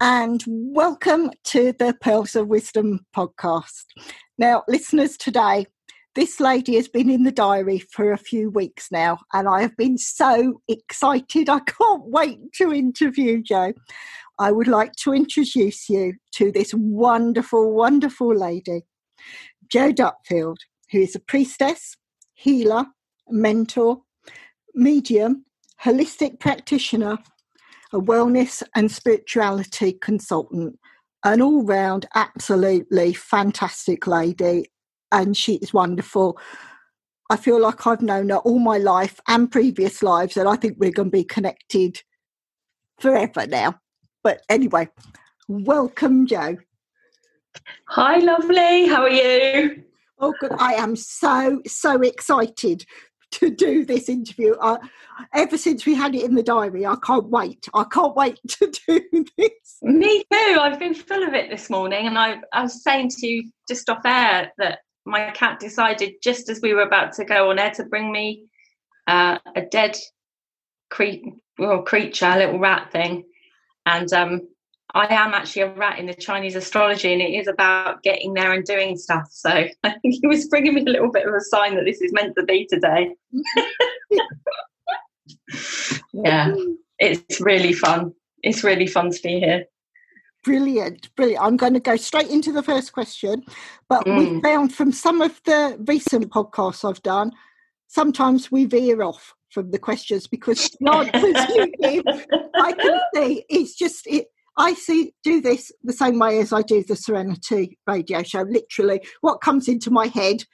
And welcome to the Pearls of Wisdom podcast. Now, listeners, today, this lady has been in the diary for a few weeks now, and I have been so excited. I can't wait to interview Jo. I would like to introduce you to this wonderful, wonderful lady, Jo Dupfield, who is a priestess, healer, mentor, medium, holistic practitioner, a wellness and spirituality consultant, an all round, absolutely fantastic lady. And she is wonderful. I feel like I've known her all my life and previous lives, and I think we're going to be connected forever now. But anyway, welcome, Jo. Hi, lovely. How are you? Oh, good. I am so, so excited to do this interview. Uh, ever since we had it in the diary, I can't wait. I can't wait to do this. Me too. I've been full of it this morning, and I, I was saying to you just off air that my cat decided just as we were about to go on air to bring me uh, a dead cre- creature, a little rat thing, and um, I am actually a rat in the Chinese astrology, and it is about getting there and doing stuff. So I think he was bringing me a little bit of a sign that this is meant to be today. yeah, it's really fun. It's really fun to be here. Brilliant, brilliant. I'm going to go straight into the first question. But mm. we found from some of the recent podcasts I've done, sometimes we veer off from the questions because the answers you give, I can see it's just it, I see do this the same way as I do the Serenity radio show. Literally, what comes into my head,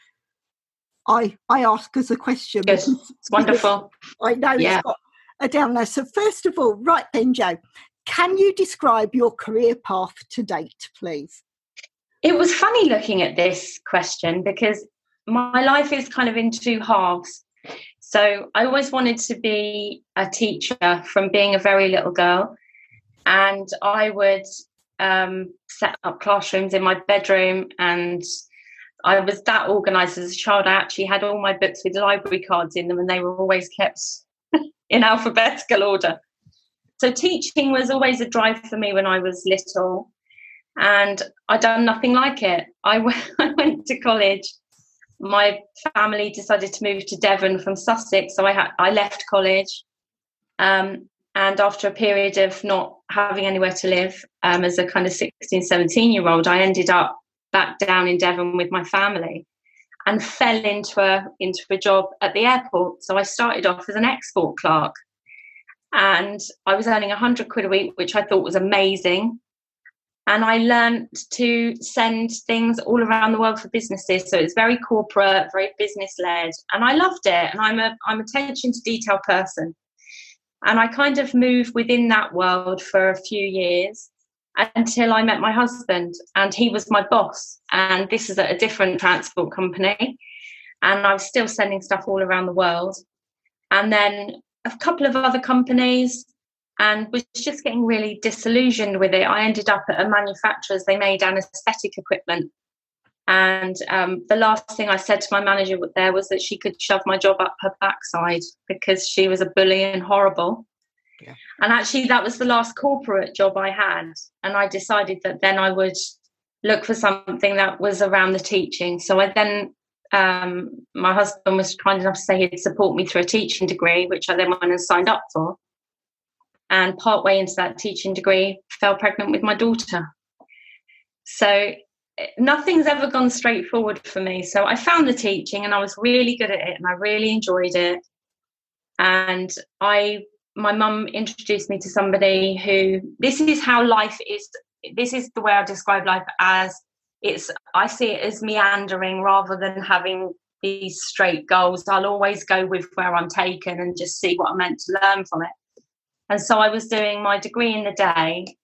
I I ask as a question. Yes, it's wonderful. I know yeah. it's got a down there. So first of all, right then, Jo, can you describe your career path to date, please? It was funny looking at this question because my life is kind of in two halves. So I always wanted to be a teacher from being a very little girl and I would um, set up classrooms in my bedroom and I was that organized as a child. I actually had all my books with library cards in them and they were always kept in alphabetical order. So teaching was always a drive for me when I was little and I'd done nothing like it. I, went to college. My family decided to move to Devon from Sussex, so I I left college. Um, and after a period of not having anywhere to live um, as a kind of 16, 17 year old, I ended up back down in Devon with my family and fell into a, into a job at the airport. So I started off as an export clerk and I was earning 100 quid a week, which I thought was amazing. And I learned to send things all around the world for businesses. So it's very corporate, very business led, and I loved it. And I'm a I'm attention to detail person. And I kind of moved within that world for a few years until I met my husband, and he was my boss. And this is at a different transport company. And I was still sending stuff all around the world. And then a couple of other companies, and was just getting really disillusioned with it. I ended up at a manufacturer's, they made anesthetic equipment. And um, the last thing I said to my manager there was that she could shove my job up her backside because she was a bully and horrible. Yeah. And actually, that was the last corporate job I had. And I decided that then I would look for something that was around the teaching. So I then, um, my husband was kind enough to say he'd support me through a teaching degree, which I then went and signed up for. And partway into that teaching degree, fell pregnant with my daughter. So nothing's ever gone straightforward for me. So I found the teaching and I was really good at it and I really enjoyed it. And I my mum introduced me to somebody who this is how life is this is the way I describe life as it's I see it as meandering rather than having these straight goals. I'll always go with where I'm taken and just see what I'm meant to learn from it. And so I was doing my degree in the day,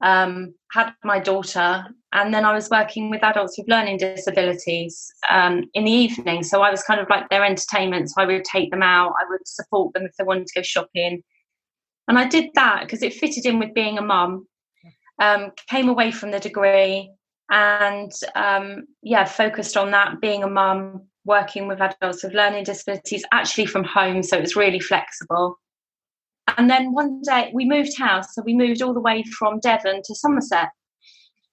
um, had my daughter, and then I was working with adults with learning disabilities um, in the evening. So I was kind of like their entertainment. So I would take them out, I would support them if they wanted to go shopping. And I did that because it fitted in with being a mum. Um, came away from the degree and um, yeah, focused on that, being a mum, working with adults with learning disabilities, actually from home. So it was really flexible. And then one day we moved house. So we moved all the way from Devon to Somerset.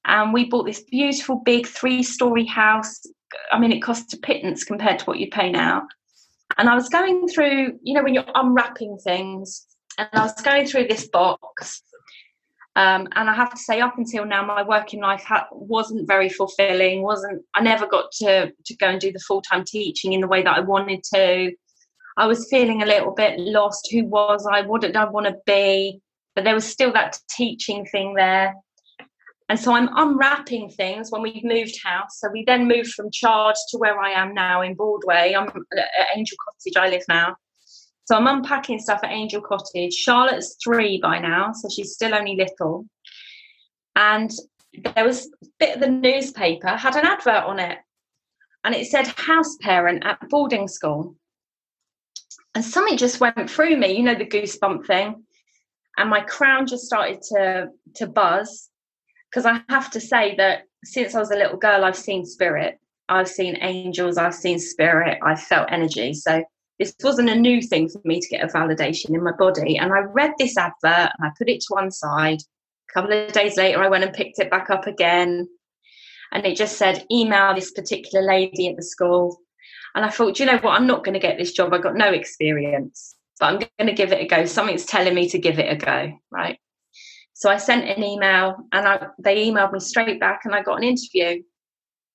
And we bought this beautiful big three story house. I mean, it cost a pittance compared to what you pay now. And I was going through, you know, when you're unwrapping things, and I was going through this box. Um, and I have to say, up until now, my working life ha- wasn't very fulfilling. wasn't I never got to to go and do the full time teaching in the way that I wanted to. I was feeling a little bit lost. Who was I? What did I want to be? But there was still that teaching thing there. And so I'm unwrapping things when we've moved house. So we then moved from Chard to where I am now in Broadway. I'm at Angel Cottage, I live now. So I'm unpacking stuff at Angel Cottage. Charlotte's three by now, so she's still only little. And there was a bit of the newspaper had an advert on it. And it said house parent at boarding school and something just went through me you know the goosebump thing and my crown just started to to buzz because i have to say that since i was a little girl i've seen spirit. I've seen angels. I've seen spirit. I've felt energy. So this wasn't a new thing for me to get a validation in my body. And i read this advert and i put it to one side. A couple of days later i went and picked it back up again. And it just said email this particular lady at the school. And I thought, you know what, I'm not going to get this job. I've got no experience, but I'm going to give it a go. Something's telling me to give it a go, right? So I sent an email and I, they emailed me straight back and I got an interview.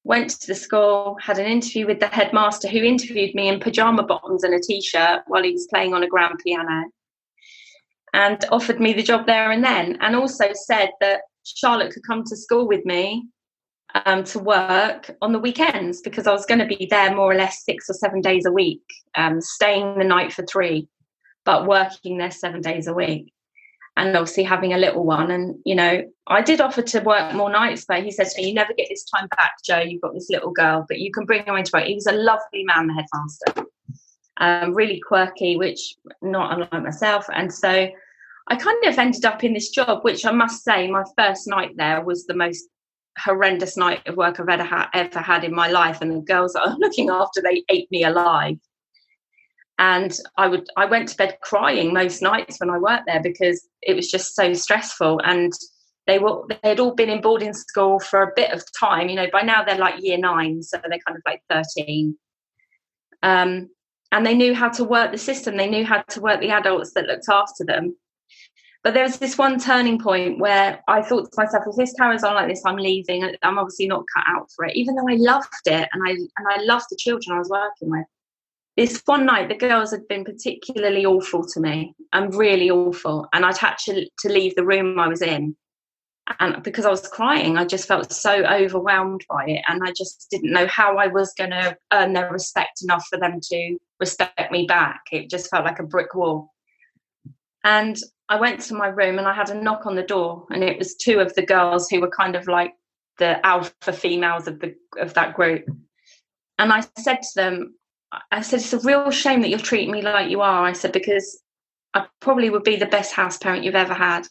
Went to the school, had an interview with the headmaster who interviewed me in pajama bottoms and a t shirt while he was playing on a grand piano and offered me the job there and then. And also said that Charlotte could come to school with me um, to work on the weekends because I was going to be there more or less six or seven days a week, um, staying the night for three, but working there seven days a week. And obviously having a little one. And, you know, I did offer to work more nights, but he said You never get this time back, Jo. You've got this little girl, but you can bring her into work. He was a lovely man, the headmaster, um, really quirky, which not unlike myself. And so I kind of ended up in this job, which I must say, my first night there was the most horrendous night of work I've ever, ever had in my life, and the girls that I'm looking after they ate me alive. And I would I went to bed crying most nights when I worked there because it was just so stressful. And they were they had all been in boarding school for a bit of time. You know, by now they're like year nine, so they're kind of like thirteen. Um, and they knew how to work the system. They knew how to work the adults that looked after them. But there was this one turning point where I thought to myself, if this carries on like this, I'm leaving. I'm obviously not cut out for it, even though I loved it and I and I loved the children I was working with. This one night, the girls had been particularly awful to me and really awful, and I'd had to, to leave the room I was in. And because I was crying, I just felt so overwhelmed by it, and I just didn't know how I was going to earn their respect enough for them to respect me back. It just felt like a brick wall. And I went to my room and I had a knock on the door, and it was two of the girls who were kind of like the alpha females of the of that group. And I said to them, I said, it's a real shame that you're treating me like you are. I said, because I probably would be the best house parent you've ever had.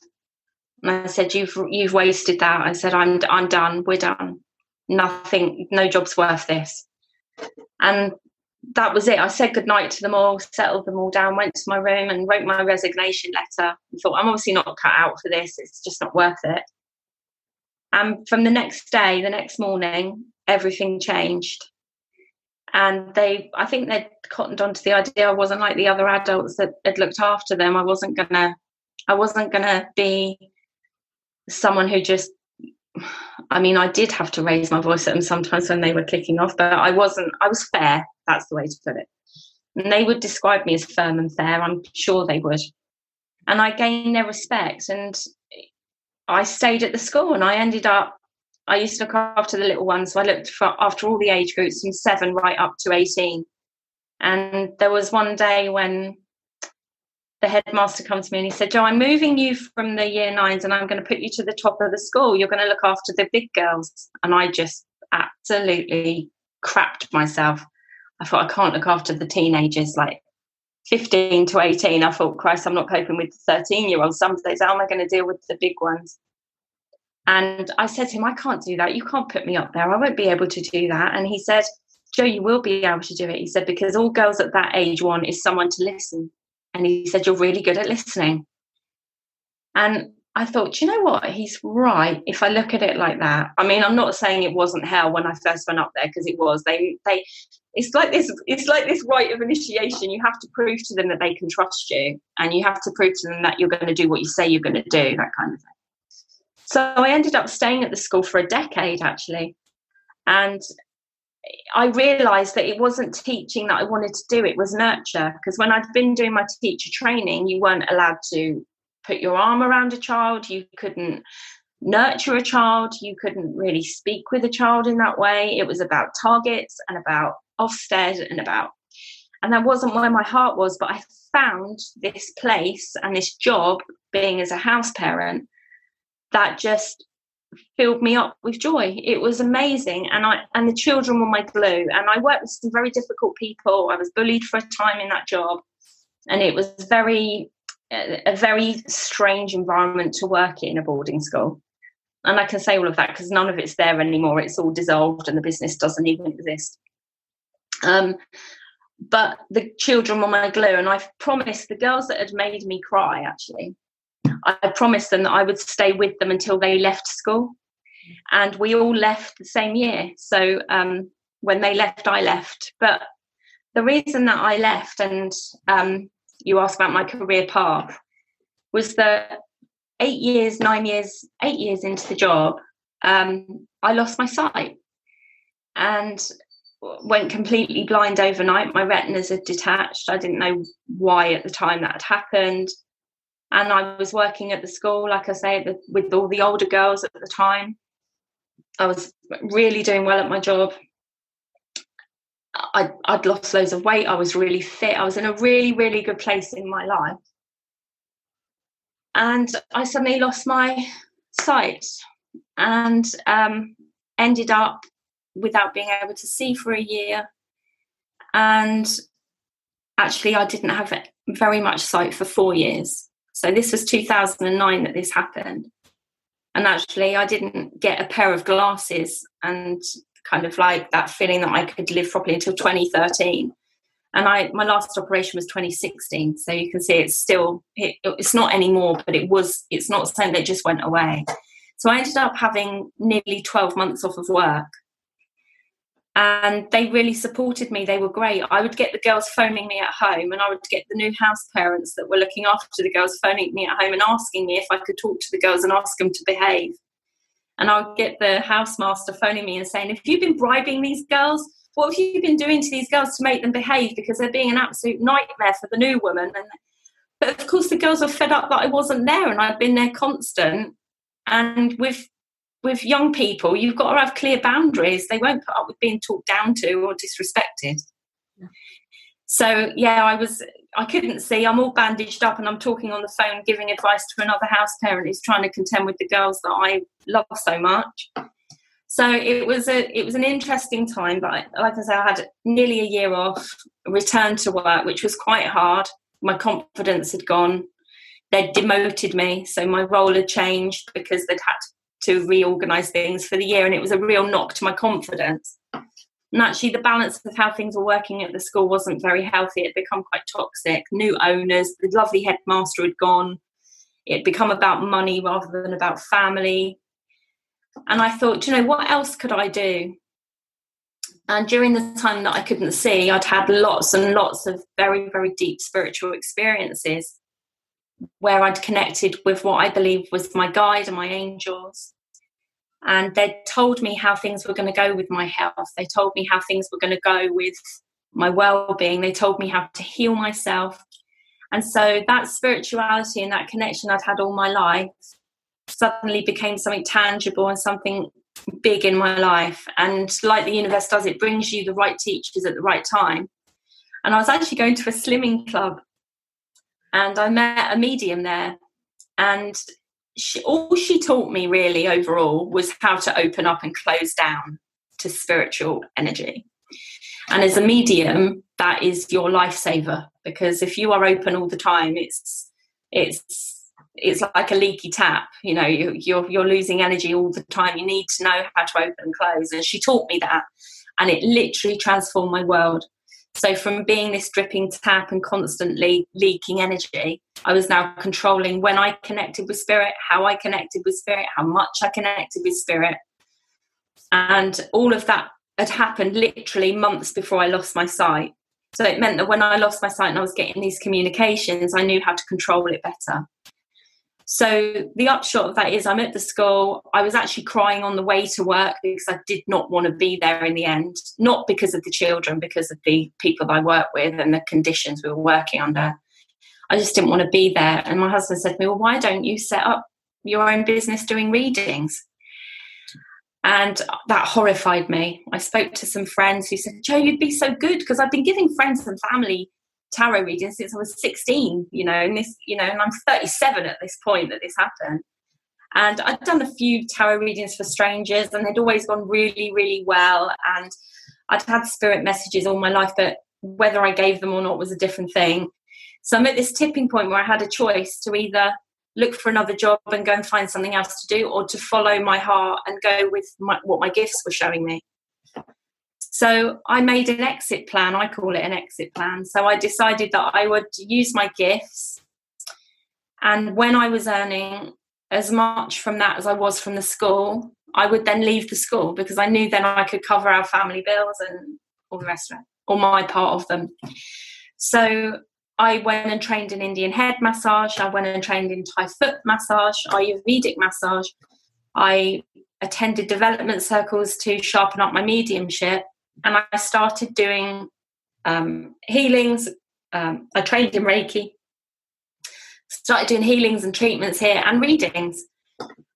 And I said, you've you've wasted that. I said, I'm I'm done. We're done. Nothing, no job's worth this. And that was it. I said goodnight to them all, settled them all down, went to my room and wrote my resignation letter. And thought, I'm obviously not cut out for this. It's just not worth it. And from the next day, the next morning, everything changed. And they, I think they'd cottoned onto the idea I wasn't like the other adults that had looked after them. I wasn't gonna, I wasn't gonna be someone who just I mean, I did have to raise my voice at them sometimes when they were kicking off, but I wasn't, I was fair. That's the way to put it. And they would describe me as firm and fair. I'm sure they would. And I gained their respect. And I stayed at the school and I ended up, I used to look after the little ones. So I looked for, after all the age groups from seven right up to 18. And there was one day when the headmaster come to me and he said, Jo, I'm moving you from the year nines and I'm going to put you to the top of the school. You're going to look after the big girls. And I just absolutely crapped myself. I thought, I can't look after the teenagers like 15 to 18. I thought, Christ, I'm not coping with the 13 year olds. Some days, how am I going to deal with the big ones? And I said to him, I can't do that. You can't put me up there. I won't be able to do that. And he said, Jo, you will be able to do it. He said, because all girls at that age want is someone to listen. And he said, You're really good at listening. And I thought, you know what? He's right. If I look at it like that, I mean, I'm not saying it wasn't hell when I first went up there because it was. They, they, it's like this. It's like this rite of initiation. You have to prove to them that they can trust you, and you have to prove to them that you're going to do what you say you're going to do. That kind of thing. So I ended up staying at the school for a decade, actually, and I realized that it wasn't teaching that I wanted to do, it was nurture. Because when I'd been doing my teacher training, you weren't allowed to put your arm around a child, you couldn't nurture a child, you couldn't really speak with a child in that way. It was about targets and about Ofsted and about, and that wasn't where my heart was. But I found this place and this job being as a house parent that just filled me up with joy. It was amazing, and I and the children were my glue. And I worked with some very difficult people. I was bullied for a time in that job, and it was very a very strange environment to work in a boarding school. And I can say all of that because none of it's there anymore. It's all dissolved, and the business doesn't even exist. Um, but the children were my glue, and I've promised the girls that had made me cry actually I promised them that I would stay with them until they left school. And we all left the same year. So um, when they left, I left. But the reason that I left, and um, you asked about my career path, was that eight years, nine years, eight years into the job, um, I lost my sight and went completely blind overnight. My retinas had detached. I didn't know why at the time that had happened and I was working at the school, like I say, with all the older girls at the time. I was really doing well at my job. I, I'd lost loads of weight. I was really fit. I was in a really, really good place in my life. And I suddenly lost my sight and um, ended up without being able to see for a year. And actually, I didn't have very much sight for four years. So this was 2009 that this happened. And actually, I didn't get a pair of glasses and kind of like that feeling that I could live properly until 2013. And I, my last operation was 2016. So you can see it's still, it, it's not anymore, but it was, it's not something that just went away. So I ended up having nearly 12 months off of work and they really supported me. They were great. I would get the girls phoning me at home, and I would get the new house parents that were looking after the girls phoning me at home and asking me if I could talk to the girls and ask them to behave. And I would get the housemaster phoning me and saying, Have you've been bribing these girls? What have you been doing to these girls to make them behave? Because they're being an absolute nightmare for the new woman. And but of course, the girls were fed up that I wasn't there and I'd been there constant. And with with young people, you've got to have clear boundaries. They won't put up with being talked down to or disrespected. Yeah. So yeah, I was I couldn't see. I'm all bandaged up and I'm talking on the phone, giving advice to another house parent who's trying to contend with the girls that I love so much. So it was a it was an interesting time, but like I said, I had nearly a year off, returned to work, which was quite hard. My confidence had gone. They'd demoted me, so my role had changed because they'd had to reorganize things for the year and it was a real knock to my confidence. And actually the balance of how things were working at the school wasn't very healthy. It become quite toxic. New owners the lovely headmaster had gone. It become about money rather than about family. And i thought you know what else could i do? And during the time that i couldn't see i'd had lots and lots of very very deep spiritual experiences where I'd connected with what I believe was my guide and my angels. And they told me how things were going to go with my health. They told me how things were going to go with my well being. They told me how to heal myself. And so that spirituality and that connection I'd had all my life suddenly became something tangible and something big in my life. And like the universe does, it brings you the right teachers at the right time. And I was actually going to a slimming club and I met a medium there. And she, all she taught me really overall was how to open up and close down to spiritual energy. And as a medium, that is your lifesaver because if you are open all the time, it's it's it's like a leaky tap. You know, you, you're you're losing energy all the time. You need to know how to open and close. And she taught me that, and it literally transformed my world. So from being this dripping tap and constantly leaking energy, I was now controlling when I connected with spirit, how I connected with spirit, how much I connected with spirit. And all of that had happened literally months before I lost my sight. So it meant that when I lost my sight and I was getting these communications, I knew how to control it better. So the upshot of that is I'm at the school. I was actually crying on the way to work because I did not want to be there in the end, not because of the children, because of the people I work with and the conditions we were working under. I just didn't want to be there. And my husband said to me, Well, why don't you set up your own business doing readings? And that horrified me. I spoke to some friends who said, Jo, you'd be so good because I've been giving friends and family tarot reading since I was 16, you know, and this, you know, and I'm 37 at this point that this happened. And I'd done a few tarot readings for strangers and they'd always gone really, really well. And I'd had spirit messages all my life, but whether I gave them or not was a different thing. So I'm at this tipping point where I had a choice to either look for another job and go and find something else to do or to follow my heart and go with my, what my gifts were showing me. So I made an exit plan. I call it an exit plan. So I decided that I would use my gifts. And when I was earning as much from that as I was from the school, I would then leave the school because I knew then I could cover our family bills and all the rest of it, or my part of them. So I went and trained in Indian head massage. I went and trained in Thai foot massage, Ayurvedic massage. I attended development circles to sharpen up my mediumship and I started doing um, healings. Um, I trained in Reiki, started doing healings and treatments here and readings.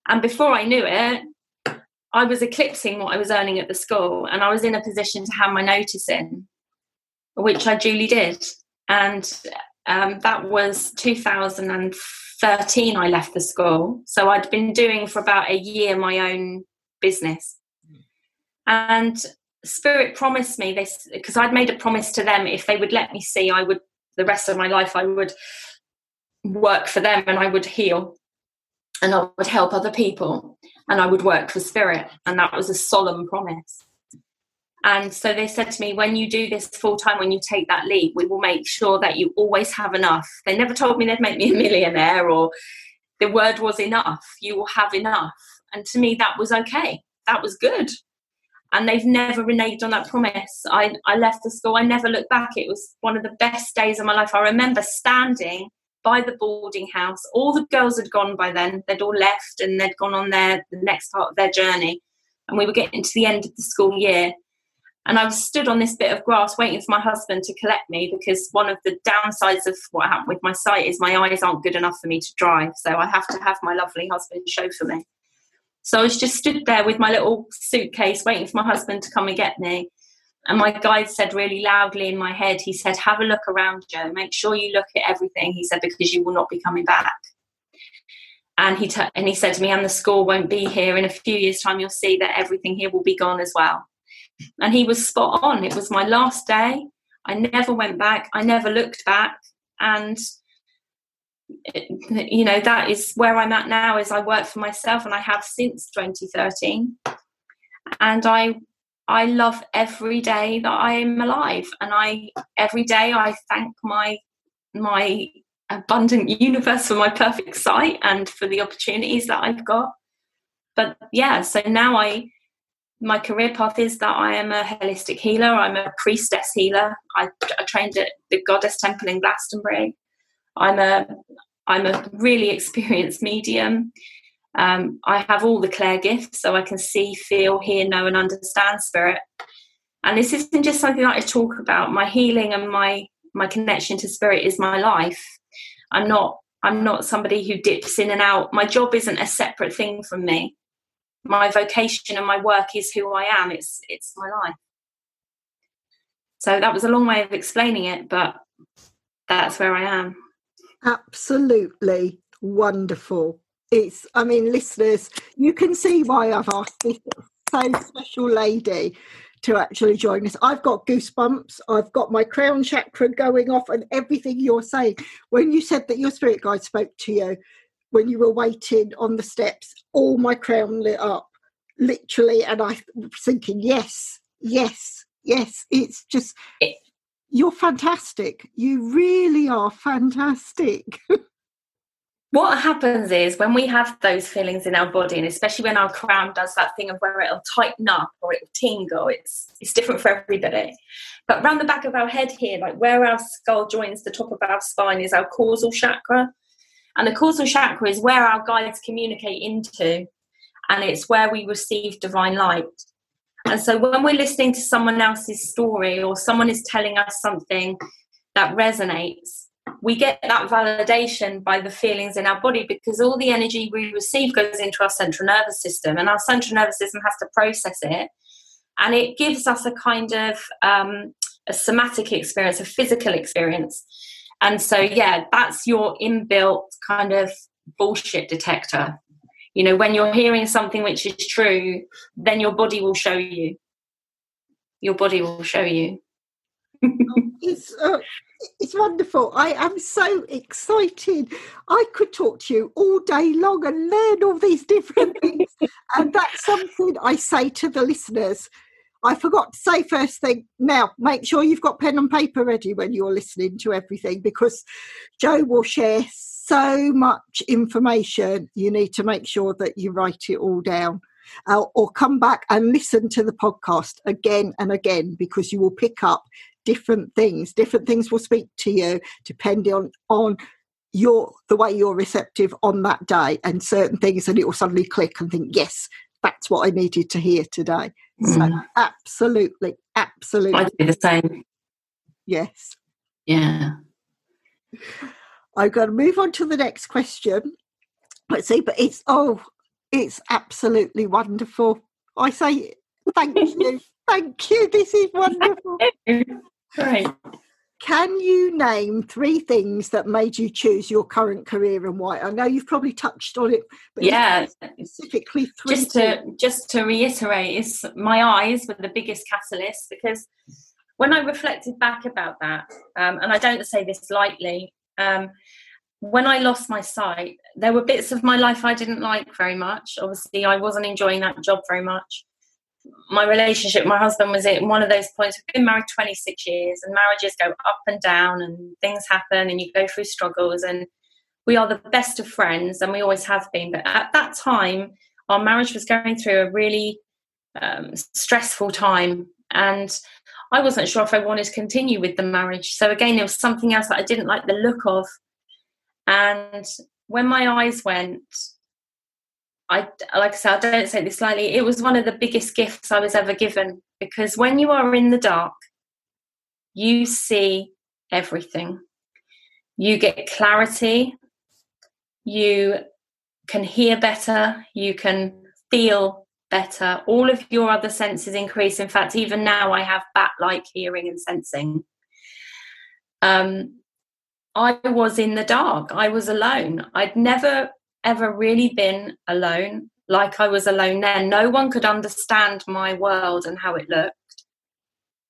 And before I knew it, I was eclipsing what I was earning at the school, and I was in a position to have my notice in, which I duly did. And um, that was 2013. I left the school, so I'd been doing for about a year my own business, and spirit promised me this because I'd made a promise to them if they would let me see, I would the rest of my life I would work for them and I would heal and I would help other people and I would work for spirit and that was a solemn promise. And so they said to me, when you do this full time, when you take that leap, we will make sure that you always have enough. They never told me they'd make me a millionaire or the word was enough. You will have enough. And to me, that was okay. That was good and they've never reneged on that promise. I, I left the school, I never looked back. It was one of the best days of my life. I remember standing by the boarding house. All the girls had gone by then, they'd all left and they'd gone on their the next part of their journey. And we were getting to the end of the school year. And I was stood on this bit of grass waiting for my husband to collect me because one of the downsides of what happened with my sight is my eyes aren't good enough for me to drive. So I have to have my lovely husband chauffeur me. So I was just stood there with my little suitcase waiting for my husband to come and get me. And my guide said really loudly in my head, he said, Have a look around, Jo. Make sure you look at everything. He said, Because you will not be coming back. And he, t- and he said to me, And the school won't be here. In a few years' time, you'll see that everything here will be gone as well. And he was spot on. It was my last day. I never went back. I never looked back. And you know that is where i'm at now is i work for myself and i have since 2013 and i i love every day that i am alive and i every day i thank my my abundant universe for my perfect sight and for the opportunities that i've got but yeah so now i my career path is that I am a holistic healer. I'm a priestess healer. I, I trained at the Goddess Temple in Glastonbury. I'm a I'm a really experienced medium. Um, I have all the Clair gifts, so I can see, feel, hear, know, and understand spirit. And this isn't just something that I talk about. My healing and my my connection to spirit is my life. I'm not I'm not somebody who dips in and out. My job isn't a separate thing from me. My vocation and my work is who I am. It's it's my life. So that was a long way of explaining it, but that's where I am. Absolutely wonderful. It's, I mean, listeners, you can see why I've asked this so special lady to actually join us. I've got goosebumps. I've got my crown chakra going off, and everything you're saying. When you said that your spirit guide spoke to you when you were waiting on the steps, all my crown lit up, literally, and I was thinking, yes, yes, yes. It's just you're fantastic. You really are fantastic. what happens is when we have those feelings in our body, and especially when our crown does that thing of where it'll tighten up or it'll tingle, it's it's different for everybody. But around the back of our head here, like where our skull joins the top of our spine, is our causal chakra. And the causal chakra is where our guides communicate into, and it's where we receive divine light. And so when we're listening to someone else's story or someone is telling us something that resonates, we get that validation by the feelings in our body because all the energy we receive goes into our central nervous system and our central nervous system has to process it. And it gives us a kind of um, a somatic experience, a physical experience. And so, yeah, that's your inbuilt kind of bullshit detector you know when you're hearing something which is true then your body will show you. Your body will show you. It's uh, it's wonderful. I am so excited. I could talk to you all day long and learn all these different things. And that's something i say to the listeners I forgot to say first thing. Now, make sure you've got pen and paper ready when you're listening to everything because Jo will share so much information, you need to make sure that you write it all down. Uh, or come back and listen to the podcast again and again because you will pick up different things. Different things will speak to you depending on, on your the way you're receptive on that day and certain things and it will suddenly click and think, yes, that's what I needed to hear today. Mm. So absolutely, absolutely. I do the same. Yes. Yeah. I'm going to move on to the next question. Let's see, but it's oh, it's absolutely wonderful. I say thank you, thank you. This is wonderful. Great. Can you name three things that made you choose your current career and why? I know you've probably touched on it, but yeah, specifically three. Just to just to reiterate, is my eyes were the biggest catalyst because when I reflected back about that, um, and I don't say this lightly, um, when I lost my sight, there were bits of my life I didn't like very much. Obviously, I wasn't enjoying that job very much. My relationship, my husband was at one of those points. We've been married 26 years, and marriages go up and down, and things happen, and you go through struggles. And we are the best of friends, and we always have been. But at that time, our marriage was going through a really um, stressful time, and I wasn't sure if I wanted to continue with the marriage. So again, there was something else that I didn't like the look of. And when my eyes went, I like I said, I don't say this lightly. It was one of the biggest gifts I was ever given because when you are in the dark, you see everything. You get clarity. You can hear better. You can feel better. All of your other senses increase. In fact, even now I have bat like hearing and sensing. Um, I was in the dark. I was alone. I'd never ever really been alone like I was alone then. No one could understand my world and how it looked.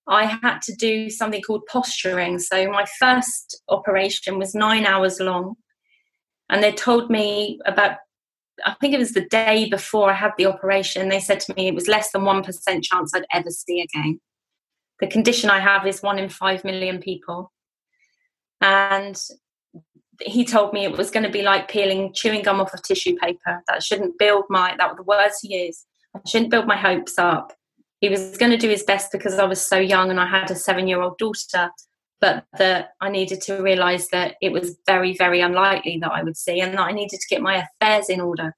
I had to do something called posturing. So my first operation was nine hours long. And they told me about I think it was the day before I had the operation, they said to me it was less than 1% chance I'd ever see again. The condition I have is one in five million people. And he told me it was going to be like peeling chewing gum off of tissue paper. That shouldn't build my, that were the words he used. I shouldn't build my hopes up. He was going to do his best because I was so young and I had a seven year old daughter but that I needed to realize that it was very, very unlikely that I would see and that I needed to get my affairs in order.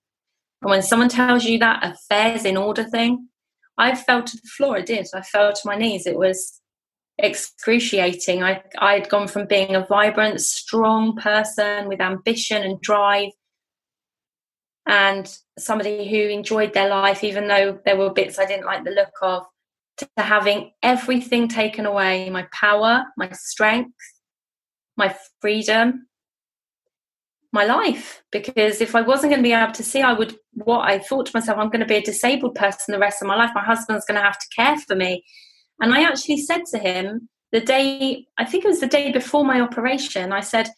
And when someone tells you that affairs in order thing, I fell to the floor. I did. I fell to my knees. It was excruciating. I I'd gone from being a vibrant, strong person with ambition and drive and somebody who enjoyed their life even though there were bits I didn't like the look of to having everything taken away my power, my strength, my freedom. my life because if I wasn't going to be able to see, I would, what I thought to myself, I'm going to be a disabled person the rest of my life. My husband's going to have to care for me. And I actually said to him the day, I think it was the day before my operation, I said,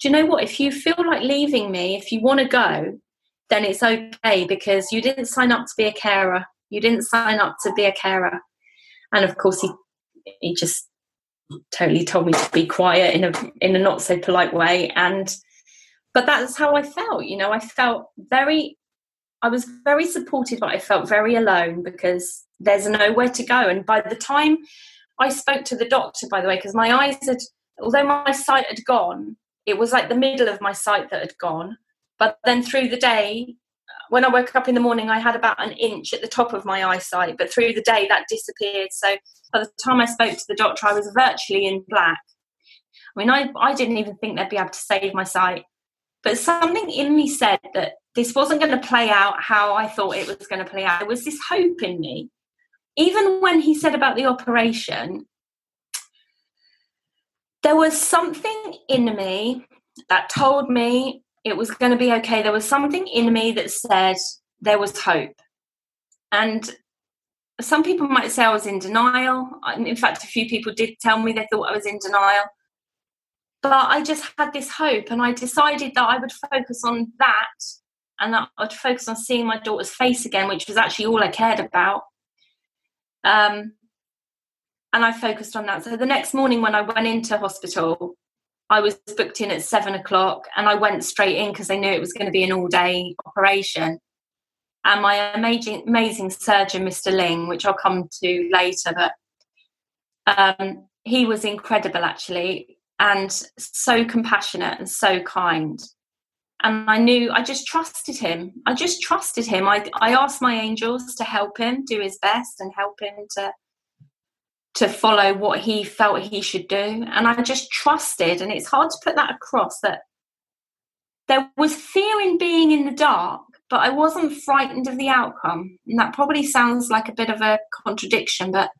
Do you know what? If you feel like leaving me, if you want to go, then it's okay because you didn't sign up to be a carer. You didn't sign up to be a carer. And of course, he, he just totally told me to be quiet in a in a not so polite way and but that's how I felt. You know, I felt very, I was very supported, but I felt very alone because there's nowhere to go. And by the time I spoke to the doctor, by the way, because my eyes had, although my sight had gone, it was like the middle of my sight that had gone. But then through the day, when I woke up in the morning, I had about an inch at the top of my eyesight, but through the day that disappeared. So by the time I spoke to the doctor, I was virtually in black. I mean, I, I didn't even think they'd be able to save my sight. But something in me said that this wasn't going to play out how I thought it was going to play out. There was this hope in me. Even when he said about the operation, there was something in me that told me it was going to be okay. There was something in me that said there was hope. And some people might say I was in denial. In fact, a few people did tell me they thought I was in denial but I just had this hope, and I decided that I would focus on that, and that I'd focus on seeing my daughter's face again, which was actually all I cared about. Um, and I focused on that. So the next morning, when I went into hospital, I was booked in at seven o'clock, and I went straight in because they knew it was going to be an all-day operation. And my amazing, amazing surgeon, Mr. Ling, which I'll come to later, but um, he was incredible actually and so compassionate and so kind. And I knew I just trusted him. I just trusted him. I, I asked my angels to help him do his best and help him to to follow what he felt he should do. And I just trusted. And it's hard to put that across that there was fear in being in the dark, but I wasn't frightened of the outcome. And that probably sounds like a bit of a contradiction, but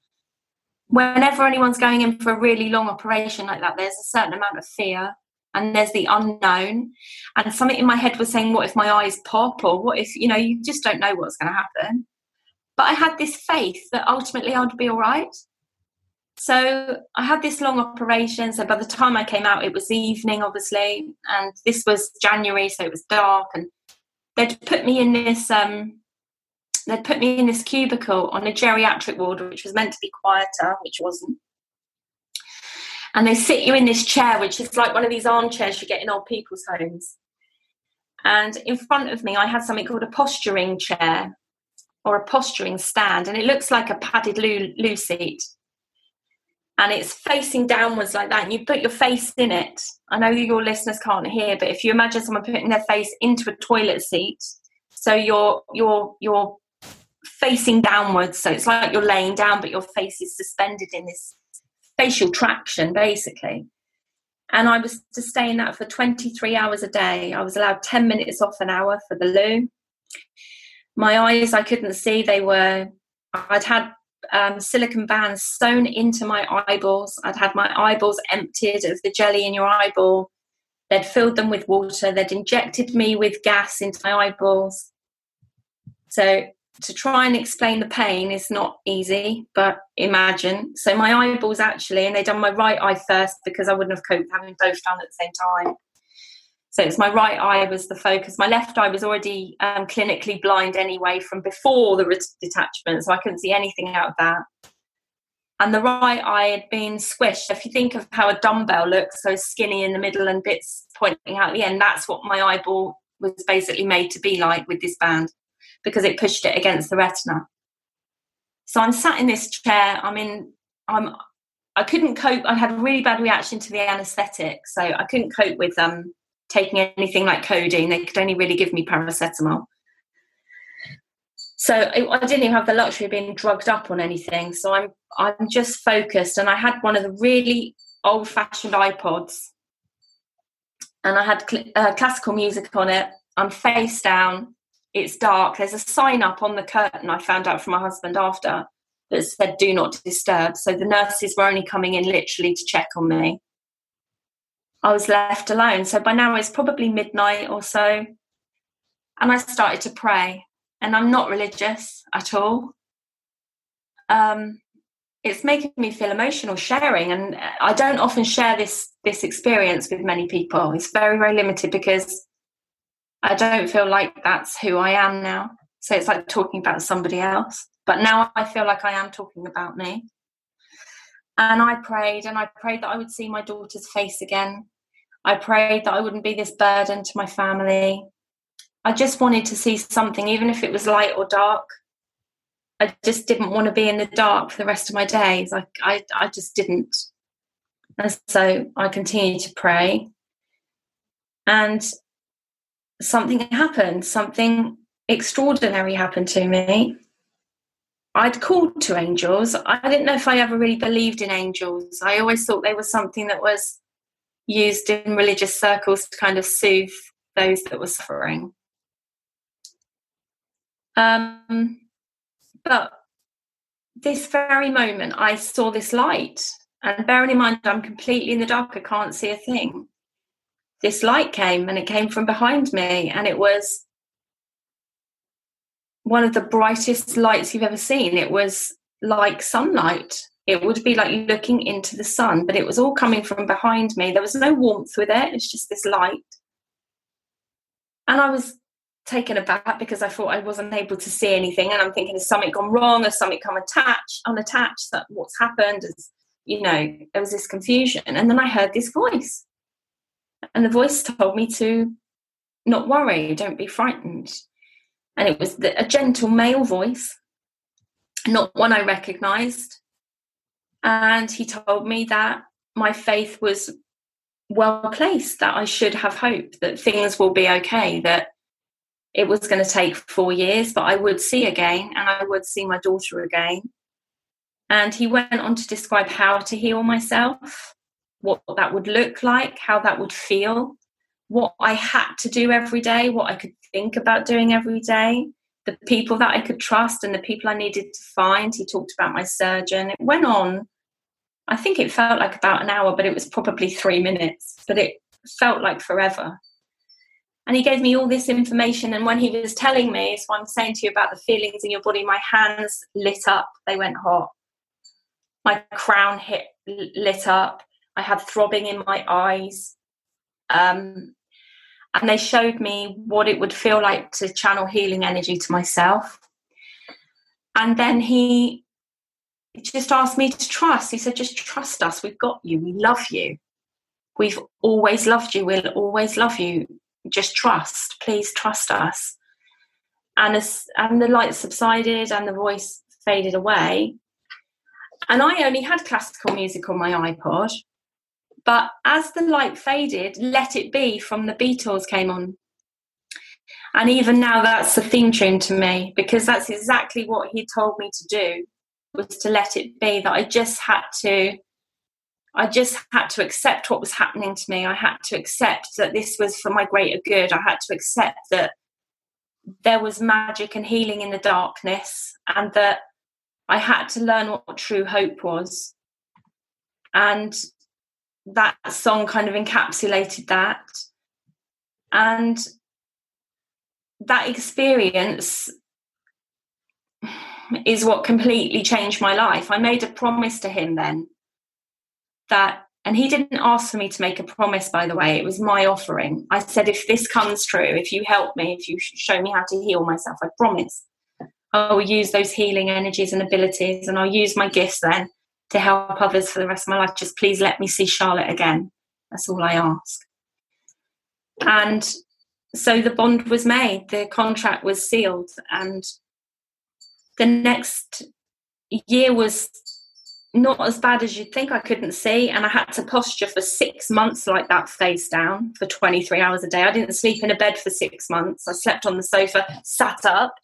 whenever anyone's going in for a really long operation like that, there's a certain amount of fear and there's the unknown. And something in my head was saying, What if my eyes pop? Or what if, you know, you just don't know what's going to happen. But I had this faith that ultimately I'd be all right. So I had this long operation. So by the time I came out, it was evening, obviously, and this was January, so it was dark. And they'd put me in this um, they'd put me in this cubicle on a geriatric ward, which was meant to be quieter, which wasn't. And they sit you in this chair, which is like one of these armchairs you get in old people's homes. And in front of me, I had something called a posturing chair or a posturing stand, and it looks like a padded loo, loo seat. And it's facing downwards like that, and you put your face in it. I know your listeners can't hear, but if you imagine someone putting their face into a toilet seat, so you're you're you're facing downwards. So it's like you're laying down, but your face is suspended in this facial traction, basically. And I was to stay in that for 23 hours a day. I was allowed 10 minutes off an hour for the loo. My eyes, I couldn't see. They were, I'd had um, silicon bands sewn into my eyeballs. I'd had my eyeballs emptied of the jelly in your eyeball. They'd filled them with water. They'd injected me with gas into my eyeballs. So to try and explain the pain is not easy, but imagine. So my eyeballs actually, and they done my right eye first because I wouldn't have coped having both done at the same time. So it's my right eye was the focus. My left eye was already um, clinically blind anyway from before the detachment, so I couldn't see anything out of that. And the right eye had been squished. If you think of how a dumbbell looks, so skinny in the middle and bits pointing out the end, that's what my eyeball was basically made to be like with this band because it pushed it against the retina. So I'm sat in this chair. I'm in. I'm. I couldn't cope. I had a really bad reaction to the anaesthetic, so I couldn't cope with um, taking anything like codeine. They could only really give me paracetamol. So I didn't even have the luxury of being drugged up on anything. So I'm I'm just focused, and I had one of the really old-fashioned iPods, and I had cl- uh, classical music on it. I'm face down, it's dark. There's a sign up on the curtain I found out from my husband after that said do not disturb. So the nurses were only coming in literally to check on me. I was left alone. So by now it's probably midnight or so. And I started to pray. And I'm not religious at all. Um, it's making me feel emotional sharing and i don't often share this this experience with many people it's very very limited because i don't feel like that's who i am now so it's like talking about somebody else but now i feel like i am talking about me and i prayed and i prayed that i would see my daughter's face again i prayed that i wouldn't be this burden to my family i just wanted to see something even if it was light or dark I just didn't want to be in the dark for the rest of my days. I, I, I just didn't. And so I continued to pray. And something happened, something extraordinary happened to me. I'd called to angels. I didn't know if I ever really believed in angels. I always thought they were something that was used in religious circles to kind of soothe those that were suffering. Um, but this very moment, I saw this light. And bearing in mind, I'm completely in the dark, I can't see a thing. This light came and it came from behind me, and it was one of the brightest lights you've ever seen. It was like sunlight. It would be like looking into the sun, but it was all coming from behind me. There was no warmth with it, it's just this light. And I was taken aback because I thought I wasn't able to see anything, and I'm thinking, has something gone wrong? Has something come attached, unattached? That what's happened? Is you know, there was this confusion, and then I heard this voice, and the voice told me to not worry, don't be frightened, and it was the, a gentle male voice, not one I recognised, and he told me that my faith was well placed, that I should have hope, that things will be okay, that it was going to take four years, but I would see again and I would see my daughter again. And he went on to describe how to heal myself, what that would look like, how that would feel, what I had to do every day, what I could think about doing every day, the people that I could trust and the people I needed to find. He talked about my surgeon. It went on, I think it felt like about an hour, but it was probably three minutes, but it felt like forever and he gave me all this information and when he was telling me so i'm saying to you about the feelings in your body my hands lit up they went hot my crown hit lit up i had throbbing in my eyes. Um, and they showed me what it would feel like to channel healing energy to myself. And then he just asked me to trust. He said just trust us. We've got you. We love you. We've always loved you. We'll always love you. Just trust, please trust us. And as and the light subsided and the voice faded away. And I only had classical music on my iPod. But as the light faded, Let It Be from the Beatles came on. And even now, that's the theme tune to me because that's exactly what he told me to do was to let it be, that I just had to I just had to accept what was happening to me. I had to accept that this was for my greater good. I had to accept that there was magic and healing in the darkness and that I had to learn what true hope was. And that song kind of encapsulated that. And that experience is what completely changed my life. I made a promise to him then that and he didn't ask for me to make a promise by the way it was my offering i said if this comes true if you help me if you show me how to heal myself i promise i will use those healing energies and abilities and i'll use my gifts then to help others for the rest of my life just please let me see charlotte again that's all i ask and so the bond was made the contract was sealed and the next year was not as bad as you'd think I couldn't see. And I had to posture for six months like that, face down for 23 hours a day. I didn't sleep in a bed for six months. I slept on the sofa, sat up.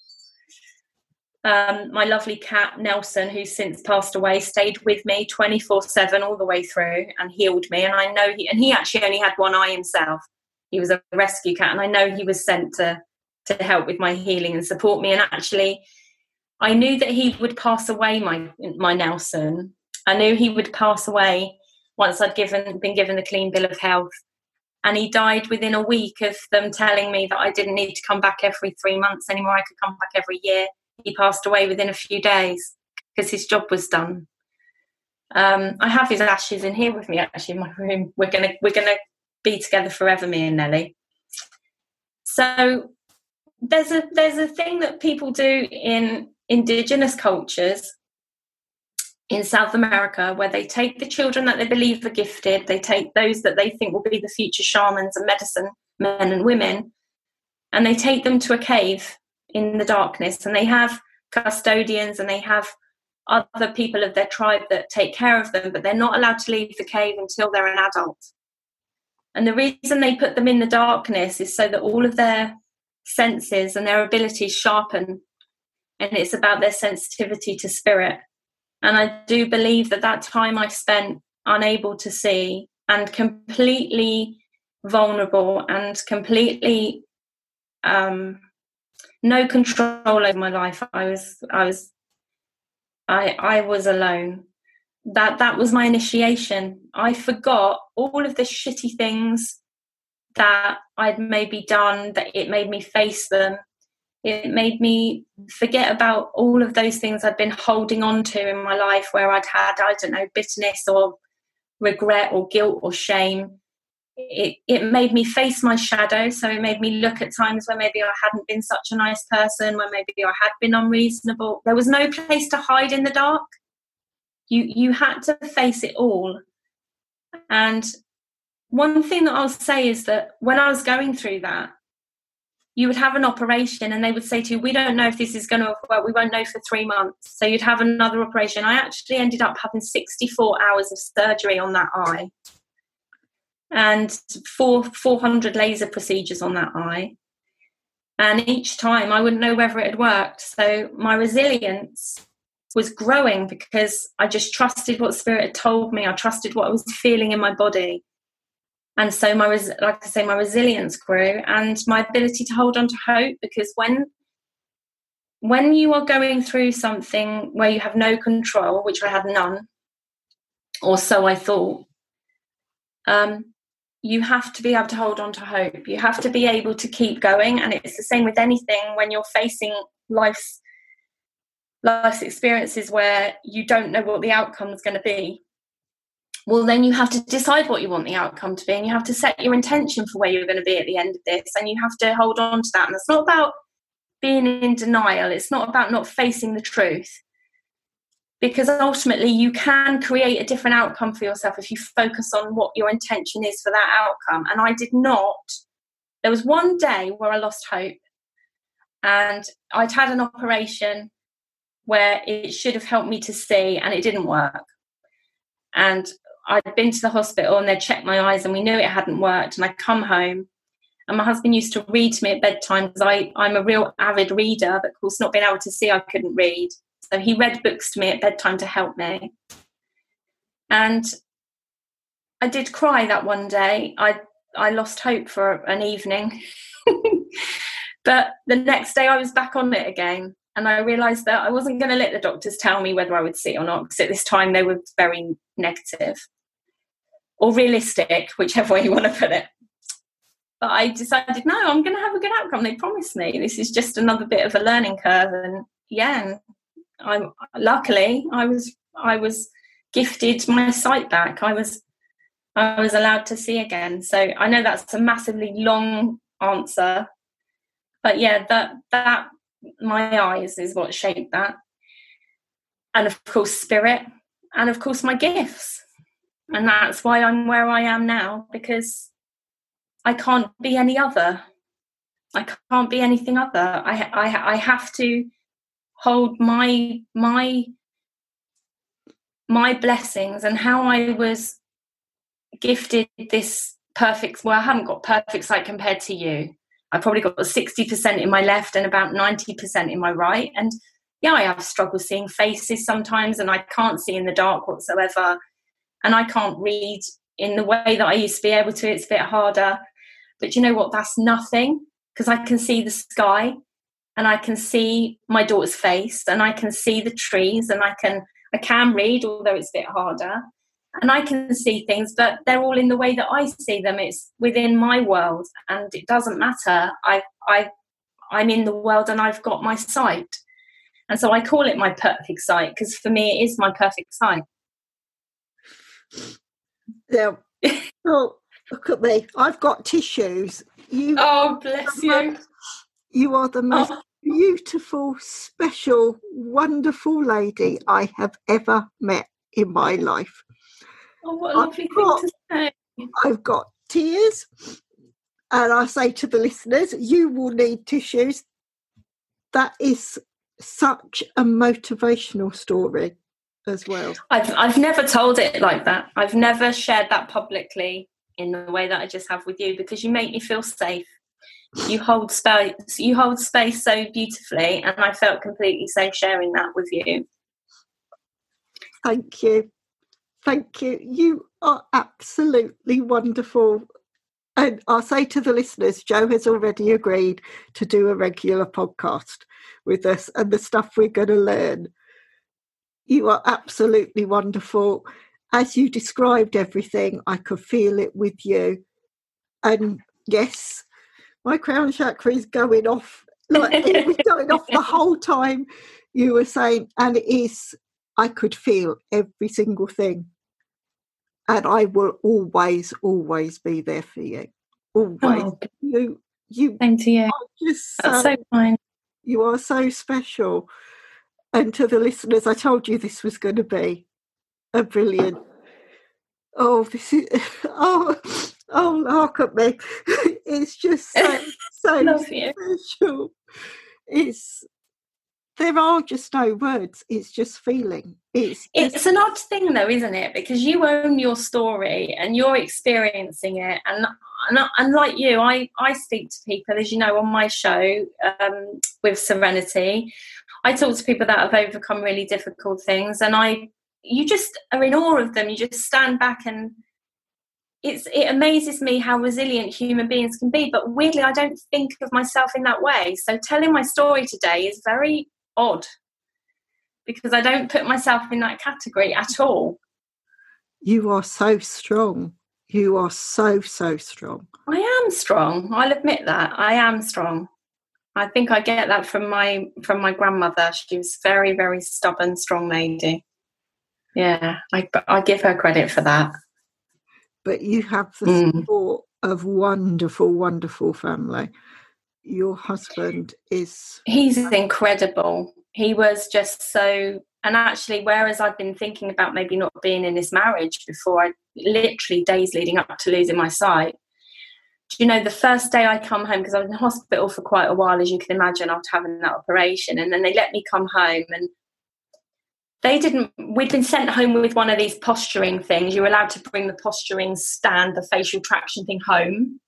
Um, my lovely cat, Nelson, who's since passed away, stayed with me 24 7 all the way through and healed me. And I know he, and he actually only had one eye himself. He was a rescue cat. And I know he was sent to, to help with my healing and support me. And actually, I knew that he would pass away, my my Nelson, I knew he would pass away once I'd given been given the clean bill of health and he died within a week of them telling me that I didn't need to come back every three months anymore. I could come back every year. He passed away within a few days because his job was done. Um, I have his ashes in here with me actually in my room. We're gonna we're gonna be together forever, me and Nellie. So there's a there's a thing that people do in indigenous cultures in South America where they take the children that they believe are gifted, they take those that they think will be the future shamans and medicine men and women, and they take them to a cave in the darkness and they have custodians and they have other people of their tribe that take care of them, but they're not allowed to leave the cave until they're an adult. And the reason they put them in the darkness is so that all of their senses and their abilities sharpen. And it's about their sensitivity to spirit. And I do believe that that time I spent unable to see and completely vulnerable and completely um, no control over my life. I was, I was, I, I was alone. That that was my initiation. I forgot all of the shitty things that I'd maybe done. That it made me face them it made me forget about all of those things I'd been holding on to in my life where I'd had, I don't know, bitterness or regret or guilt or shame. It, it made me face my shadow. So it made me look at times where maybe I hadn't been such a nice person, where maybe I had been unreasonable. There was no place to hide in the dark. You, you had to face it all. And one thing that I'll say is that when I was going through that, you would have an operation and they would say to you, We don't know if this is going to work. We won't know for three months. So you'd have another operation. I actually ended up having 64 hours of surgery on that eye and four, 400 laser procedures on that eye. And each time I wouldn't know whether it had worked. So my resilience was growing because I just trusted what spirit had told me. I trusted what I was feeling in my body and so my res- like i say my resilience grew and my ability to hold on to hope because when when you are going through something where you have no control which i had none or so i thought um, you have to be able to hold on to hope. You have to be able to keep going. And it's the same with anything when you're facing life's life's experiences where you don't know what the outcome is going to be. Well then you have to decide what you want the outcome to be and you have to set your intention for where you're going to be at the end of this and you have to hold on to that. And it's not about being in denial. It's not about not facing the truth because ultimately you can create a different outcome for yourself if you focus on what your intention is for that outcome and i did not there was one day where i lost hope and i'd had an operation where it should have helped me to see and it didn't work and I'd been to the hospital and they'd checked my eyes and we knew it hadn't worked. And I'd come home and my husband used to read to me at bedtime because I'm a real avid reader, but of course, not being able to see, I couldn't read. So he read books to me at bedtime to help me. And I did cry that one day. I I lost hope for an evening. but the next day I was back on it again. And I realised that I wasn't going to let the doctors tell me whether I would see or not, because at this time they were very negative or realistic, whichever way you want to put it. But I decided, no, I'm going to have a good outcome. They promised me this is just another bit of a learning curve, and yeah, I'm luckily I was I was gifted my sight back. I was I was allowed to see again. So I know that's a massively long answer, but yeah, that that my eyes is what shaped that, and of course spirit, and of course my gifts and that's why I'm where I am now because I can't be any other. I can't be anything other. I I I have to hold my my my blessings and how I was gifted this perfect well I haven't got perfect sight compared to you. I probably got 60% in my left and about 90% in my right and yeah I have struggle seeing faces sometimes and I can't see in the dark whatsoever and I can't read in the way that I used to be able to. It's a bit harder. But you know what? That's nothing because I can see the sky and I can see my daughter's face and I can see the trees and I can I can read, although it's a bit harder. and I can see things, but they're all in the way that I see them. It's within my world, and it doesn't matter. I, I, I'm in the world, and I've got my sight, and so I call it my perfect sight because for me, it is my perfect sight. Yeah. oh, look at me! I've got tissues. You. Oh, bless you. You are the most oh. Beautiful, special, wonderful lady I have ever met in my life. Oh, what a lovely got, thing to say. I've got tears, and I say to the listeners, you will need tissues. That is such a motivational story as well. I've I've never told it like that. I've never shared that publicly in the way that I just have with you because you make me feel safe. You hold space. You hold space so beautifully, and I felt completely safe sharing that with you. Thank you. Thank you. You are absolutely wonderful. And I'll say to the listeners, Jo has already agreed to do a regular podcast with us and the stuff we're going to learn. You are absolutely wonderful. As you described everything, I could feel it with you. And yes, my crown chakra is going off. Like it was going off the whole time you were saying, and it is I could feel every single thing. And I will always, always be there for you. Always. Oh, you, you. Same to you. Just so kind. You are so special. And to the listeners, I told you this was going to be a brilliant. Oh, this is. Oh, oh, look at me. It's just so, so special. It's there are just no words. It's just feeling. It's just... it's an odd thing though isn't it? Because you own your story and you're experiencing it. And and, and like you i i speak to people as you know on my show um, with serenity. I talk to people that have overcome really difficult things and i you just are in awe of them. You just stand back and it's it amazes me how resilient human beings can be but weirdly i don't think of myself in that way so telling my story today is very odd because I don't put myself in that category at all. You are so strong. You are so, so strong. I am strong. I'll admit that. I am strong. I think I get that from my from my grandmother. She was very, very stubborn, strong lady. Yeah, I I give her credit for that. But you have the mm. support of wonderful, wonderful family your husband is he's incredible he was just so and actually whereas i've been thinking about maybe not being in this marriage before i literally days leading up to losing my sight Do you know the first day i come home because i was in hospital for quite a while as you can imagine after having that operation and then they let me come home and they didn't we'd been sent home with one of these posturing things you're allowed to bring the posturing stand the facial traction thing home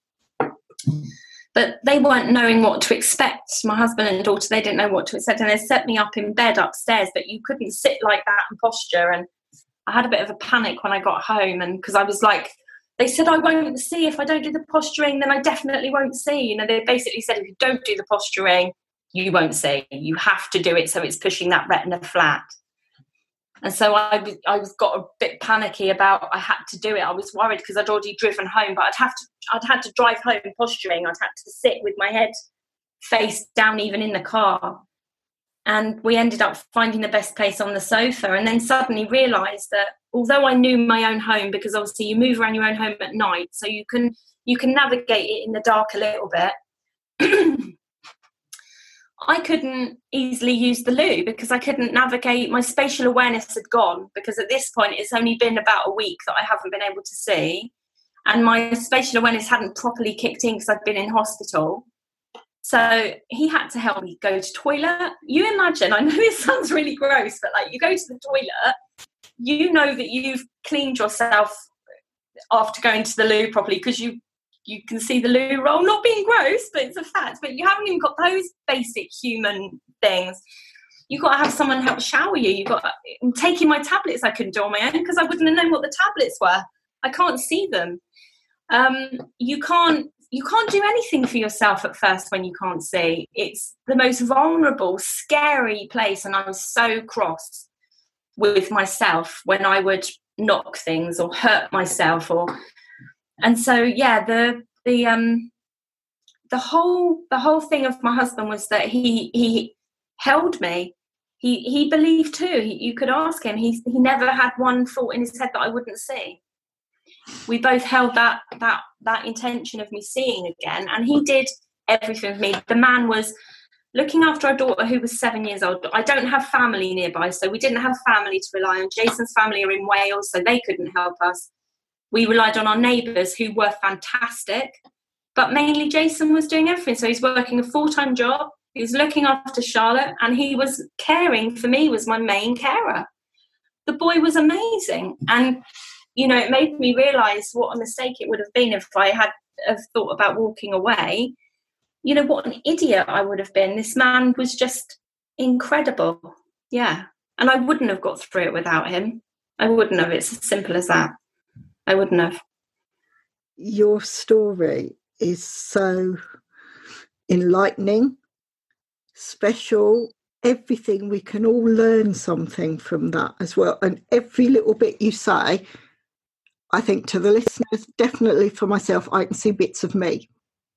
but they weren't knowing what to expect. My husband and daughter, they didn't know what to expect, and they set me up in bed upstairs. But you couldn't sit like that and posture. And I had a bit of a panic when I got home, and because I was like, they said I won't see if I don't do the posturing, then I definitely won't see. You know, they basically said if you don't do the posturing, you won't see. You have to do it so it's pushing that retina flat. And so I, I was got a bit panicky about I had to do it. I was worried because I'd already driven home, but I'd have to I'd had to drive home posturing. I'd had to sit with my head face down even in the car. And we ended up finding the best place on the sofa and then suddenly realized that although I knew my own home because obviously you move around your own home at night so you can you can navigate it in the dark a little bit I couldn't easily use the loo because I couldn't navigate. My spatial awareness had gone because at this point it's only been about a week that I haven't been able to see. And my spatial awareness hadn't properly kicked in because I'd been in hospital. So he had to help me go to toilet. You imagine, I know this sounds really gross, but like you go to the toilet, you know that you've cleaned yourself after going to the loo properly because you you can see the loo roll, not being gross, but it's a fact. But you haven't even got those basic human things. You've got to have someone help shower you. You've got I'm taking my tablets I couldn't do on my own because I wouldn't have known what the tablets were. I can't see them. Um, you can't you can't do anything for yourself at first when you can't see. It's the most vulnerable, scary place, and I was so cross with myself when I would knock things or hurt myself or and so yeah the the um the whole the whole thing of my husband was that he he held me he he believed too he, you could ask him he he never had one thought in his head that i wouldn't see we both held that that that intention of me seeing again and he did everything for me the man was looking after our daughter who was seven years old. I don't have family nearby, so we didn't have family to rely on. Jason's family are in Wales, so they couldn't help us. We relied on our neighbours who were fantastic, but mainly Jason was doing everything. So he's working a full time job, he was looking after Charlotte, and he was caring for me, was my main carer. The boy was amazing. And, you know, it made me realise what a mistake it would have been if I had have thought about walking away you know, what an idiot I would have been. This man was just incredible. Yeah. And I wouldn't have got through it without him. I wouldn't have. It's as simple as that. I wouldn't have. Your story is so enlightening, special, everything. We can all learn something from that as well. And every little bit you say, I think to the listeners, definitely for myself, I can see bits of me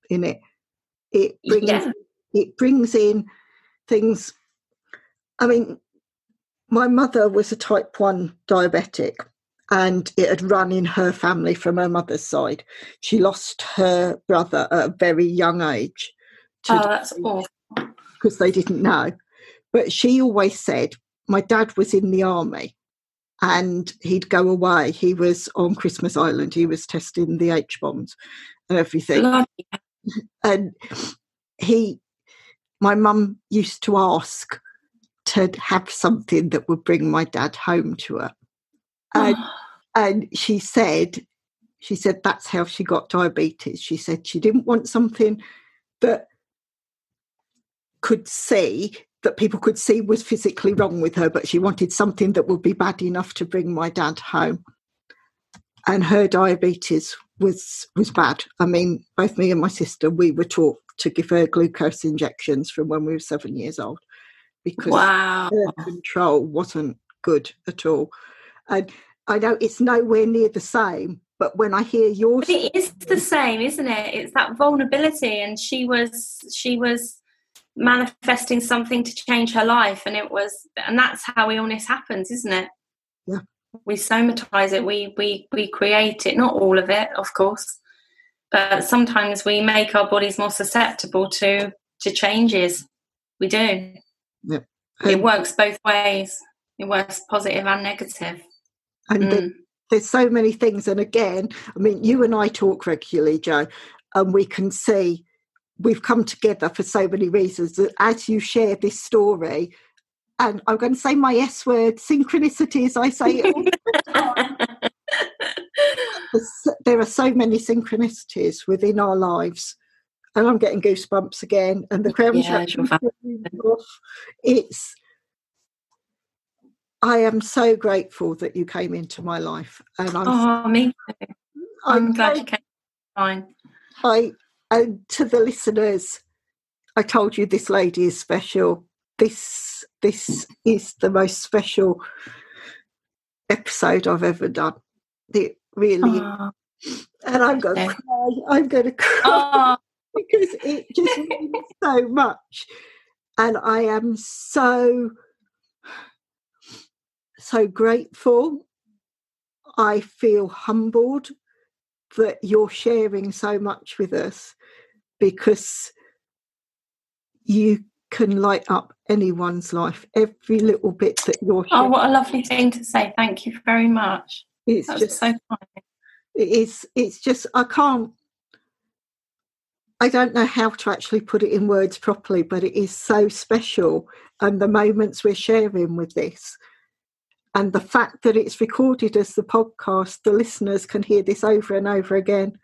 in it. It brings yeah. it brings in things. I mean, my mother was a type one diabetic, and it had run in her family from her mother's side. She lost her brother at a very young age. oh, that's awful. Because they didn't know. But she always said, my dad was in the army and he'd go away. He was on Christmas Island. He was testing the H bombs and everything and he, my mum used to ask to have something that would bring my dad home to her, and ah. and she said, she said that's how she got diabetes. She said she didn't want something that could see that people could see was physically wrong with her, but she wanted something that would be bad enough to bring my dad home. And her diabetes was was bad. I mean, both me and my sister, we were taught to give her glucose injections from when we were seven years old because wow. her control wasn't good at all. And I know it's nowhere near the same, but when I hear yours, but it is the same, isn't it? It's that vulnerability, and she was she was manifesting something to change her life, and it was, and that's how illness happens, isn't it? Yeah we somatize it we we we create it not all of it of course but sometimes we make our bodies more susceptible to to changes we do yeah. it works both ways it works positive and negative and mm. there's so many things and again i mean you and i talk regularly jo and we can see we've come together for so many reasons that as you share this story and I'm going to say my S word, synchronicities. I say it there are so many synchronicities within our lives. And I'm getting goosebumps again. And the crown yeah, off. It's I am so grateful that you came into my life. And I'm Oh, me too. I'm, I'm glad you came. Fine. I and to the listeners, I told you this lady is special. This this is the most special episode I've ever done. It really, oh, and I'm going to cry. I'm going to cry oh. because it just means so much, and I am so so grateful. I feel humbled that you're sharing so much with us because you can light up anyone's life. Every little bit that you're. Sharing. Oh, what a lovely thing to say! Thank you very much. It's That's just so kind. It is. It's just I can't. I don't know how to actually put it in words properly, but it is so special, and the moments we're sharing with this, and the fact that it's recorded as the podcast, the listeners can hear this over and over again.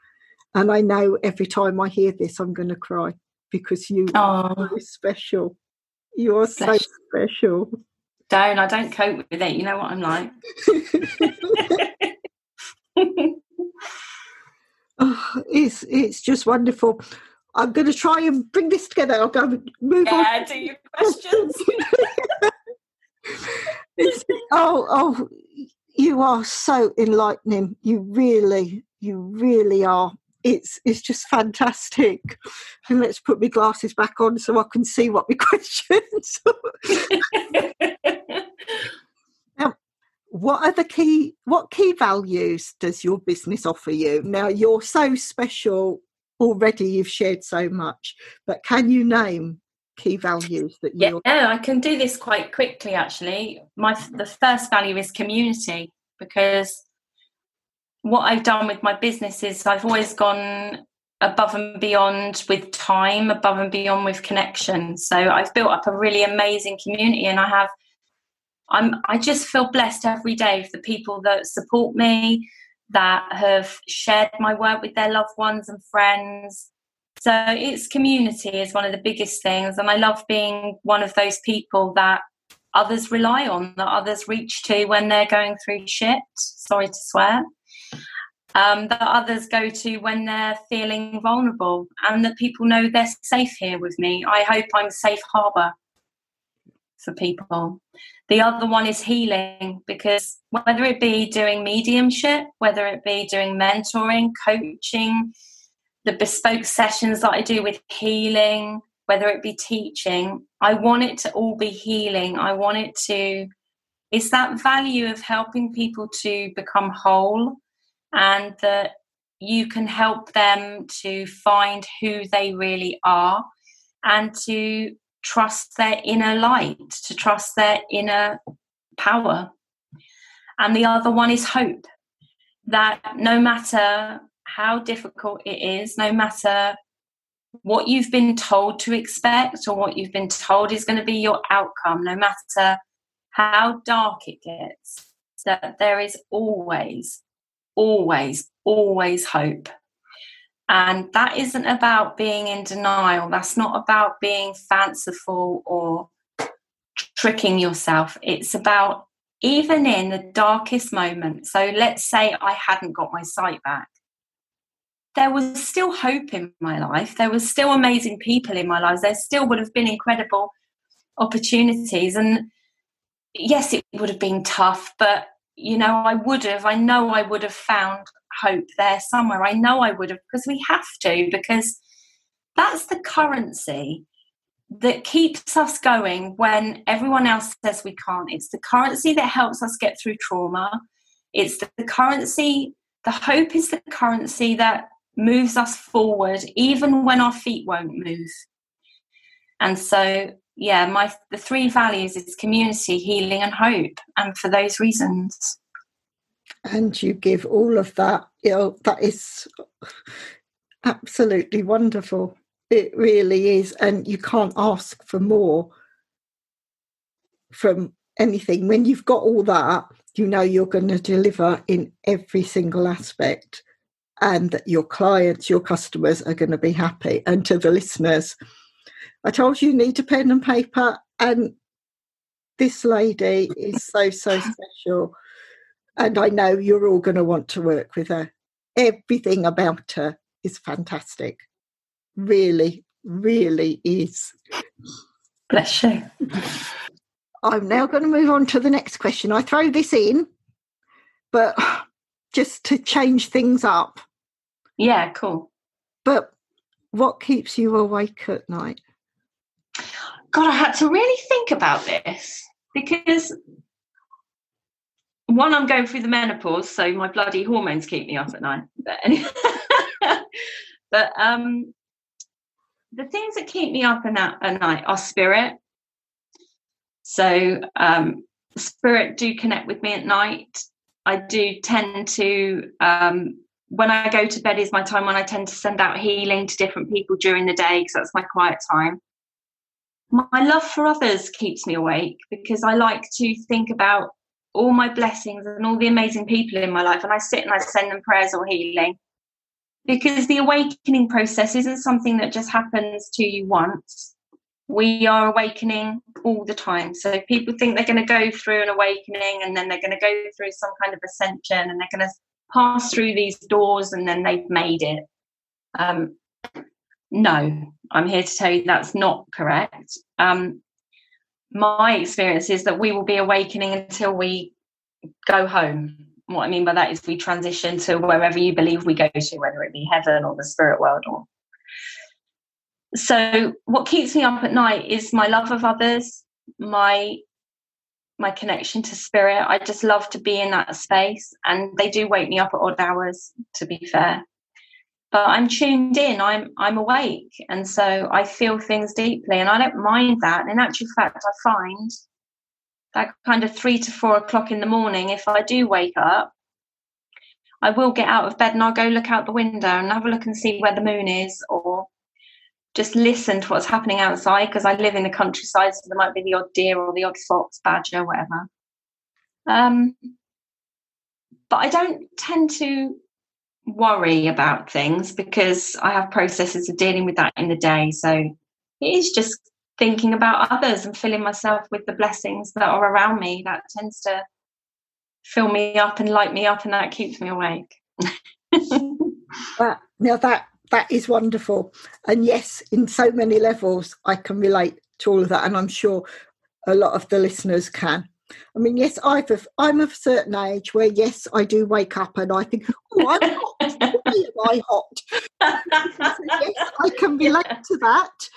And I know every time I hear this, I'm going to cry because you oh. are so special. You are so special. Don't I don't cope with it. You know what I'm like. oh, it's it's just wonderful. I'm going to try and bring this together. I'll go move yeah, on. Yeah, do your questions. oh, oh, you are so enlightening. You really, you really are. It's it's just fantastic. And let's put my glasses back on so I can see what my questions. now, what are the key? What key values does your business offer you? Now you're so special already. You've shared so much, but can you name key values that you yeah i can do this quite quickly actually. My the first value is community because what i've done with my business is i've always gone above and beyond with time above and beyond with connection. So i've built up a really amazing community and i have i'm i just feel blessed every day for the people that support me that have shared my work with their loved ones and friends so it's community is one of the biggest things. And I love being one of those people that others rely on, that others reach to when they're going through shit. Sorry to swear. Um, that others go to when they're feeling vulnerable, and that people know they're safe here with me. I hope I'm safe harbour for people. The other one is healing because whether it be doing mediumship, whether it be doing mentoring, coaching, the bespoke sessions that I do with healing, whether it be teaching, I want it to all be healing. I want it to, it's that value of helping people to become whole and that you can help them to find who they really are and to trust their inner light, to trust their inner power. And the other one is hope that no matter how difficult it is, no matter what you've been told to expect or what you've been told is going to be your outcome, no matter how dark it gets, that there is always, always, always hope. And that isn't about being in denial. That's not about being fanciful or tricking yourself. It's about even in the darkest moment. So let's say I hadn't got my sight back there was still hope in my life. There was still amazing people in my life. There still would have been incredible opportunities. And yes, it would have been tough, but you know, I would have, I know I would have found hope there somewhere. I know I would have, because we have to, because that's the currency that keeps us going when everyone else says we can't. It's the currency that helps us get through trauma. It's the currency, the hope is the currency that moves us forward even when our feet won't move. And so, yeah, my the three values is community, healing, and hope. And for those reasons. And you give all of that, you know, that is absolutely wonderful. It really is. And you can't ask for more from anything. When you've got all that, you know you're going to deliver in every single aspect and that your clients, your customers are going to be happy. And to the listeners, I told you you need a pen and paper, and this lady is so, so special. And I know you're all going to want to work with her. Everything about her is fantastic. Really, really is. Bless you. I'm now going to move on to the next question. I throw this in, but just to change things up. Yeah, cool. But what keeps you awake at night? God, I had to really think about this because one, I'm going through the menopause, so my bloody hormones keep me up at night. But anyway, but um, the things that keep me up at, at night are spirit. So um, spirit do connect with me at night. I do tend to um, when I go to bed is my time when I tend to send out healing to different people during the day because that's my quiet time. My love for others keeps me awake because I like to think about all my blessings and all the amazing people in my life, and I sit and I send them prayers or healing. Because the awakening process isn't something that just happens to you once. We are awakening all the time. So people think they're going to go through an awakening and then they're going to go through some kind of ascension and they're going to passed through these doors and then they've made it. Um, no, I'm here to tell you that's not correct. Um, my experience is that we will be awakening until we go home. What I mean by that is we transition to wherever you believe we go to, whether it be heaven or the spirit world or so what keeps me up at night is my love of others my my connection to spirit. I just love to be in that space and they do wake me up at odd hours to be fair. But i'm tuned in i'm i'm awake and so i feel things deeply and i don't mind that. In actual fact i find that kind of three to four o'clock in the morning if i do wake up i will get out of bed and i'll go look out the window and have a look and see where the moon is or just listen to what's happening outside because I live in the countryside, so there might be the odd deer or the odd fox, badger, whatever. Um, but I don't tend to worry about things because I have processes of dealing with that in the day. So it is just thinking about others and filling myself with the blessings that are around me that tends to fill me up and light me up, and that keeps me awake. Well, now that that is wonderful. And yes, in so many levels, I can relate to all of that. And I'm sure a lot of the listeners can. I mean, yes, I've a, I'm of a certain age where, yes, I do wake up and I think, oh, I'm hot. Why am I hot? so, yes, I can relate to that.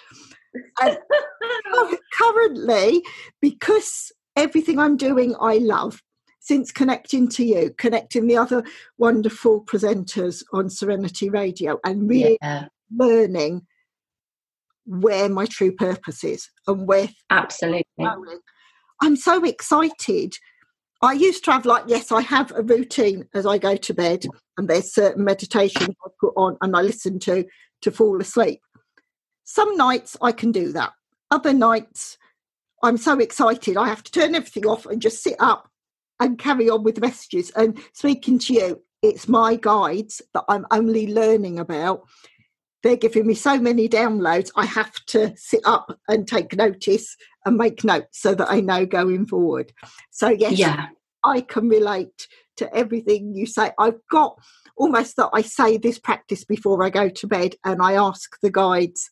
And currently, because everything I'm doing I love, since connecting to you, connecting the other wonderful presenters on Serenity Radio, and really yeah. learning where my true purpose is and where absolutely I'm so excited. I used to have like yes, I have a routine as I go to bed, and there's certain meditations I put on and I listen to to fall asleep. Some nights I can do that. Other nights I'm so excited I have to turn everything off and just sit up and carry on with the messages. And speaking to you, it's my guides that I'm only learning about. They're giving me so many downloads, I have to sit up and take notice and make notes so that I know going forward. So, yes, yeah. I can relate to everything you say. I've got almost that I say this practice before I go to bed and I ask the guides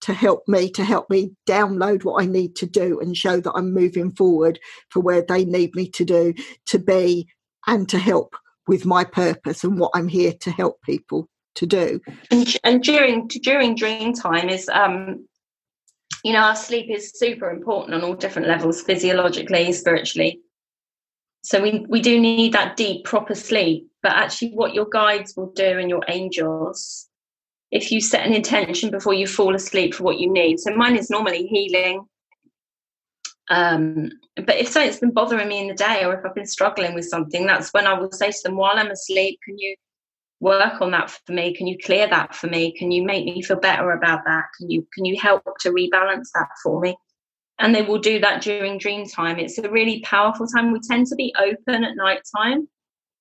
to help me to help me download what I need to do and show that I'm moving forward for where they need me to do to be and to help with my purpose and what I'm here to help people to do. And, and during during dream time is um you know our sleep is super important on all different levels physiologically spiritually so we, we do need that deep proper sleep but actually what your guides will do and your angels if you set an intention before you fall asleep for what you need. So mine is normally healing. Um, but if something's been bothering me in the day or if I've been struggling with something, that's when I will say to them, while I'm asleep, can you work on that for me? Can you clear that for me? Can you make me feel better about that? Can you can you help to rebalance that for me? And they will do that during dream time. It's a really powerful time. We tend to be open at night time,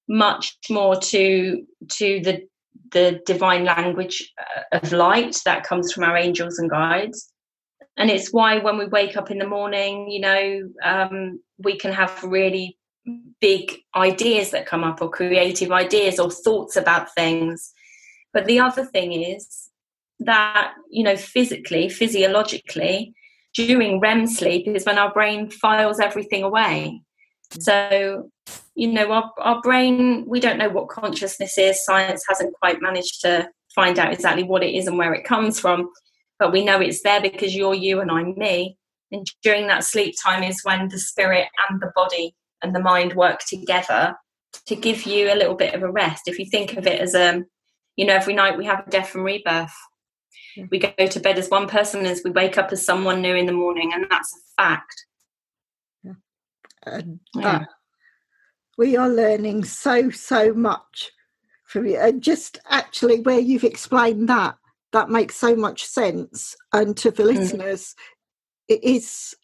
much more to to the the divine language uh, of light that comes from our angels and guides. And it's why when we wake up in the morning, you know, um, we can have really big ideas that come up or creative ideas or thoughts about things. But the other thing is that, you know, physically, physiologically, during REM sleep is when our brain files everything away. So you know our, our brain we don't know what consciousness is. Science hasn't quite managed to find out exactly what it is and where it comes from but we know it's there because you're you and i'm me. And during that sleep time is when the spirit and the body and the mind work together to give you a little bit of a rest. If you think of it as a um, you know every night we have a death and rebirth. We go to bed as one person as we wake up as someone new in the morning and that's a fact. Yeah. Uh, yeah we are learning so so much from you and just actually where you've explained that that makes so much sense. And to the mm. listeners it is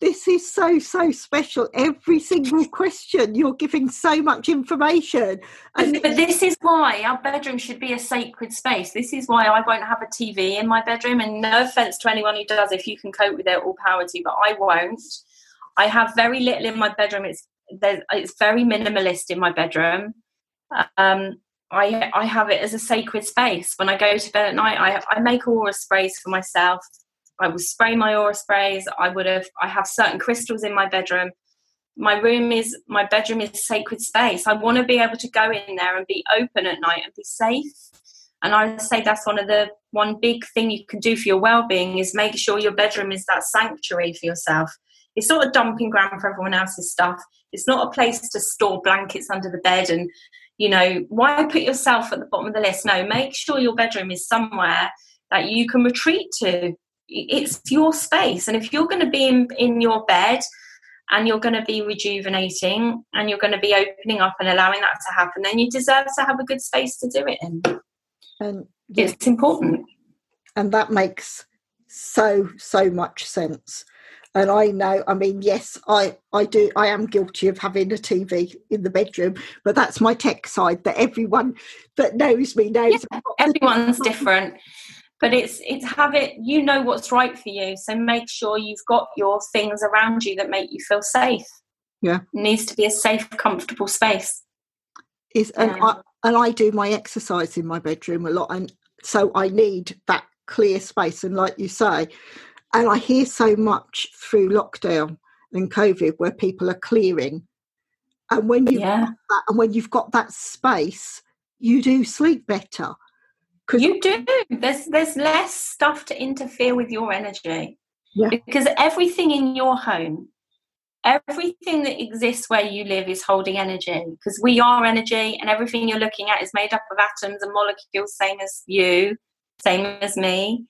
this is so so special. Every single question you're giving so much information. And but this is why our bedroom should be a sacred space. This is why i won't have a tv in my bedroom. And no offense to anyone who does if you can cope with it all power to you but i won't. I have very little in my bedroom. It's it's very minimalist in my bedroom. Um, I I have it as a sacred space. When I go to bed at night, I I make aura sprays for myself. I will spray my aura sprays. I would have I have certain crystals in my bedroom. my room is my bedroom is sacred space. I want to be able to go in there and be open at night and be safe. And I say that's one of the one big thing you can do for your well-being is make sure your bedroom is that sanctuary for yourself. It's not a dumping ground for everyone else's stuff. It's not a place to store blankets under the bed and you know why put yourself at the bottom of the list. No, make sure your bedroom is somewhere that you can retreat to. It's your space, and if you're going to be in, in your bed and you're going to be rejuvenating and you're going to be opening up and allowing that to happen, then you deserve to have a good space to do it in. And yes, it's important. And that makes so, so much sense. And I know, I mean, yes, I, I do, I am guilty of having a TV in the bedroom, but that's my tech side that everyone that knows me knows. Yeah, everyone's different but it's it's have it you know what's right for you so make sure you've got your things around you that make you feel safe yeah it needs to be a safe comfortable space is and. I, and I do my exercise in my bedroom a lot and so I need that clear space and like you say and I hear so much through lockdown and covid where people are clearing and when you yeah. that, and when you've got that space you do sleep better Because you do. There's there's less stuff to interfere with your energy. Yeah. Because everything in your home, everything that exists where you live is holding energy. Because we are energy, and everything you're looking at is made up of atoms and molecules, same as you, same as me.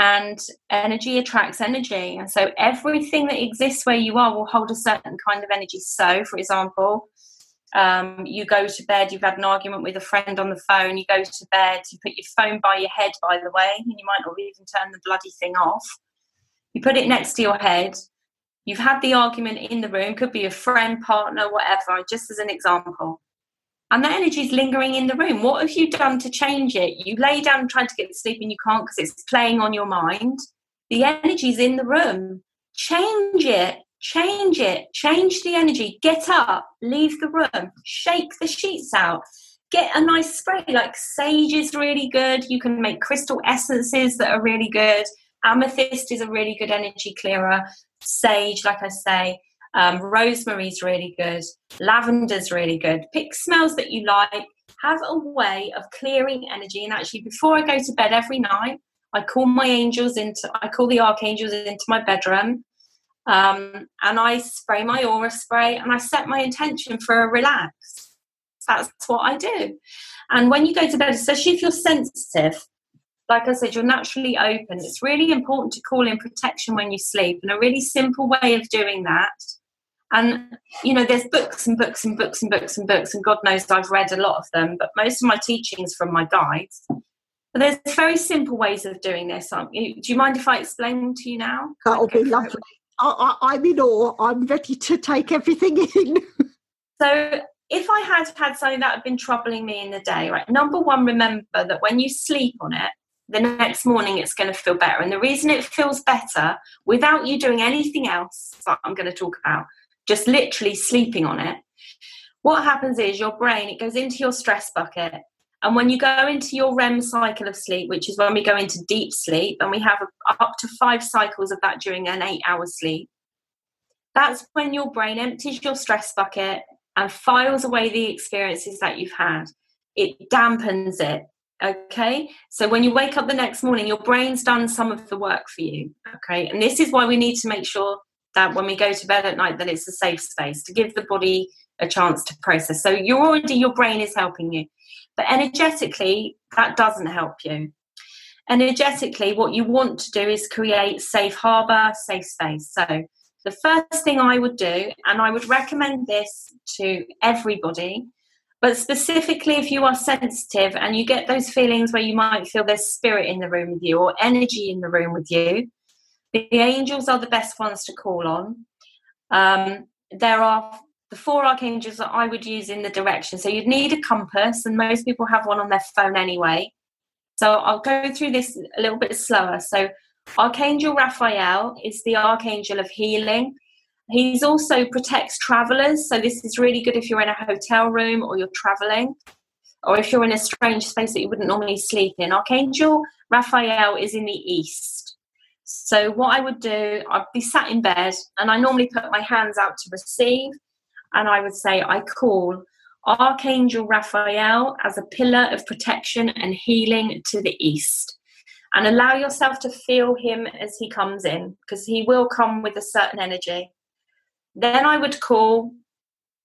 And energy attracts energy. And so everything that exists where you are will hold a certain kind of energy. So, for example, um, you go to bed, you've had an argument with a friend on the phone, you go to bed, you put your phone by your head, by the way, and you might not even turn the bloody thing off. You put it next to your head. You've had the argument in the room, could be a friend, partner, whatever, just as an example. And the energy is lingering in the room. What have you done to change it? You lay down trying to get to sleep and you can't because it's playing on your mind. The energy is in the room. Change it change it, change the energy, get up, leave the room, shake the sheets out, get a nice spray. Like sage is really good. You can make crystal essences that are really good. Amethyst is a really good energy clearer. Sage, like I say, um, rosemary's really good. Lavender's really good. Pick smells that you like. Have a way of clearing energy. And actually, before I go to bed every night, I call my angels into, I call the archangels into my bedroom um, and I spray my aura spray and I set my intention for a relax. That's what I do. And when you go to bed, especially if you're sensitive, like I said, you're naturally open. It's really important to call in protection when you sleep. And a really simple way of doing that. And, you know, there's books and books and books and books and books, and God knows I've read a lot of them, but most of my teachings from my guides. But there's very simple ways of doing this. Um, do you mind if I explain to you now? That would be lovely. I, am in awe. I'm ready to take everything in. so, if I had had something that had been troubling me in the day, right? Number one, remember that when you sleep on it, the next morning it's going to feel better. And the reason it feels better without you doing anything else that I'm going to talk about, just literally sleeping on it, what happens is your brain, it goes into your stress bucket and when you go into your REM cycle of sleep, which is when we go into deep sleep, and we have up to five cycles of that during an eight hour sleep, that's when your brain empties your stress bucket and files away the experiences that you've had. It dampens it. Okay. So when you wake up the next morning, your brain's done some of the work for you. Okay. And this is why we need to make sure that when we go to bed at night, that it's a safe space to give the body a chance to process. So you're already, your brain is helping you. But energetically, that doesn't help you. Energetically, what you want to do is create safe harbor, safe space. So the first thing I would do, and I would recommend this to everybody, but specifically if you are sensitive and you get those feelings where you might feel there's spirit in the room with you or energy in the room with you, the angels are the best ones to call on. Um, there are the four archangels that I would use in the direction. So you'd need a compass, and most people have one on their phone anyway. So I'll go through this a little bit slower. So Archangel Raphael is the archangel of healing. He's also protects travelers. So this is really good if you're in a hotel room or you're traveling, or if you're in a strange space that you wouldn't normally sleep in. Archangel Raphael is in the east. So, what I would do, I'd be sat in bed and I normally put my hands out to receive, and I would say, I call Archangel Raphael as a pillar of protection and healing to the east. And allow yourself to feel him as he comes in, because he will come with a certain energy. Then I would call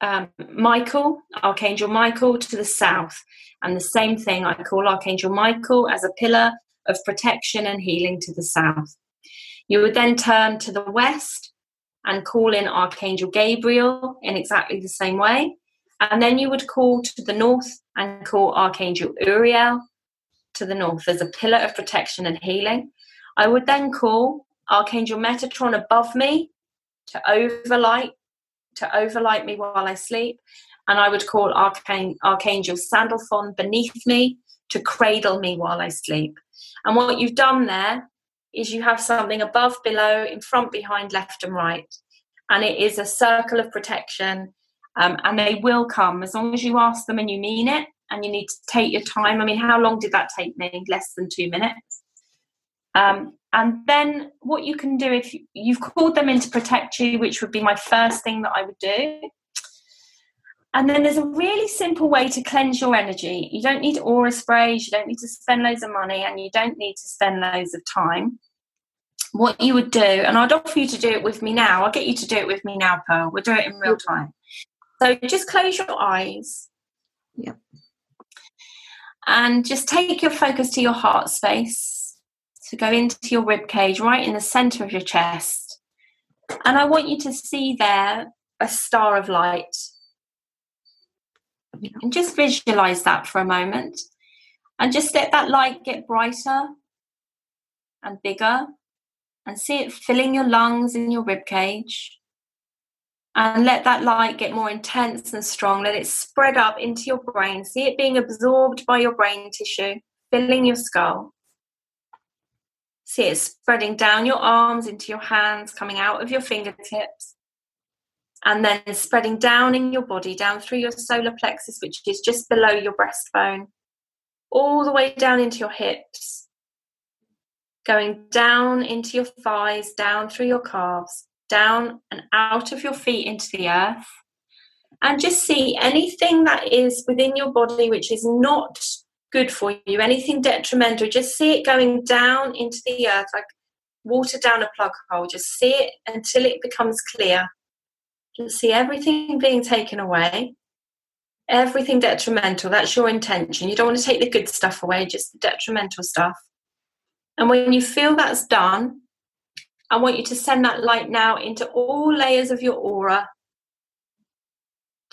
um, Michael, Archangel Michael, to the south. And the same thing, I call Archangel Michael as a pillar of protection and healing to the south. You would then turn to the west and call in Archangel Gabriel in exactly the same way. And then you would call to the north and call Archangel Uriel to the north as a pillar of protection and healing. I would then call Archangel Metatron above me to overlight to overlight me while I sleep. And I would call Archang- Archangel Sandalphon beneath me to cradle me while I sleep. And what you've done there is you have something above, below, in front, behind, left, and right. And it is a circle of protection. Um, and they will come as long as you ask them and you mean it. And you need to take your time. I mean, how long did that take me? Less than two minutes. Um, and then what you can do if you, have called them in to protect you, which would be my first thing that I would do. And then there's a really simple way to cleanse your energy. You don't need aura sprays, you don't need to spend loads of money, and you don't need to spend loads of time. What you would do, and I'd offer you to do it with me now, I'll get you to do it with me now, Pearl. We'll do it in real time. So just close your eyes. Yep. And just take your focus to your heart space So go into your rib cage, right in the center of your chest. And I want you to see there a star of light. And just visualize that for a moment. And just let that light get brighter and bigger. And see it filling your lungs and your rib cage. And let that light get more intense and strong. Let it spread up into your brain. See it being absorbed by your brain tissue, filling your skull. See it spreading down your arms into your hands, coming out of your fingertips, and then spreading down in your body, down through your solar plexus, which is just below your breastbone, all the way down into your hips, going down into your thighs, down through your calves, down and out of your feet into the earth. And just see anything that is within your body which is not good for you, anything detrimental, just see it going down into the earth like water down a plug hole. Just see it until it becomes clear. Just see everything being taken away, everything detrimental. That's your intention. You don't want to take the good stuff away, just the detrimental stuff. And when you feel that's done, I want you to send that light now into all layers of your aura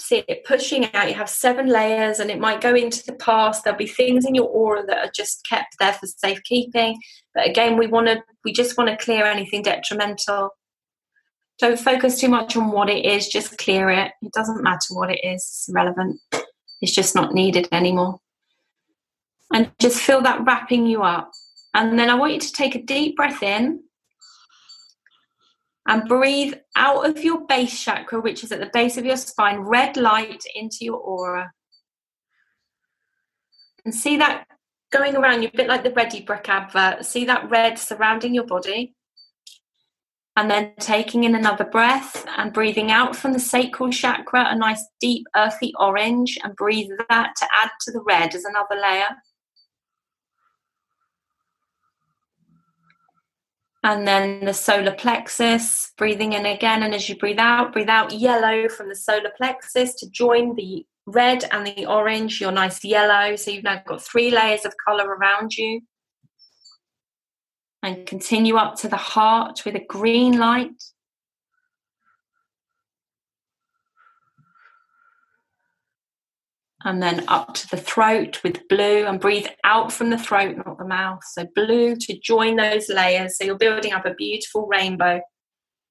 see it pushing out. You have seven layers, and it might go into the past. There'll be things in your aura that are just kept there for safekeeping. But again, we want to, we just want to clear anything detrimental. Don't focus too much on what it is. Just clear it. It doesn't matter what it is. It's irrelevant. It's just not needed anymore. And just feel that wrapping you up. And then I want you to take a deep breath in and breathe out of your base chakra, which is at the base of your spine, red light into your aura. And see that going around you, a bit like the Ready Brek advert. See that red surrounding your body. And then taking in another breath and breathing out from the sacral chakra, a nice deep earthy orange, and breathe that to add to the red as another layer. And then the solar plexus, breathing in again. And as you breathe out, breathe out yellow from the solar plexus to join the red and the orange, your nice yellow. So you've now got three layers of color around you. And continue up to the heart with a green light. And then up to the throat with blue and breathe out from the throat, not the mouth. So, blue to join those layers. So, you're building up a beautiful rainbow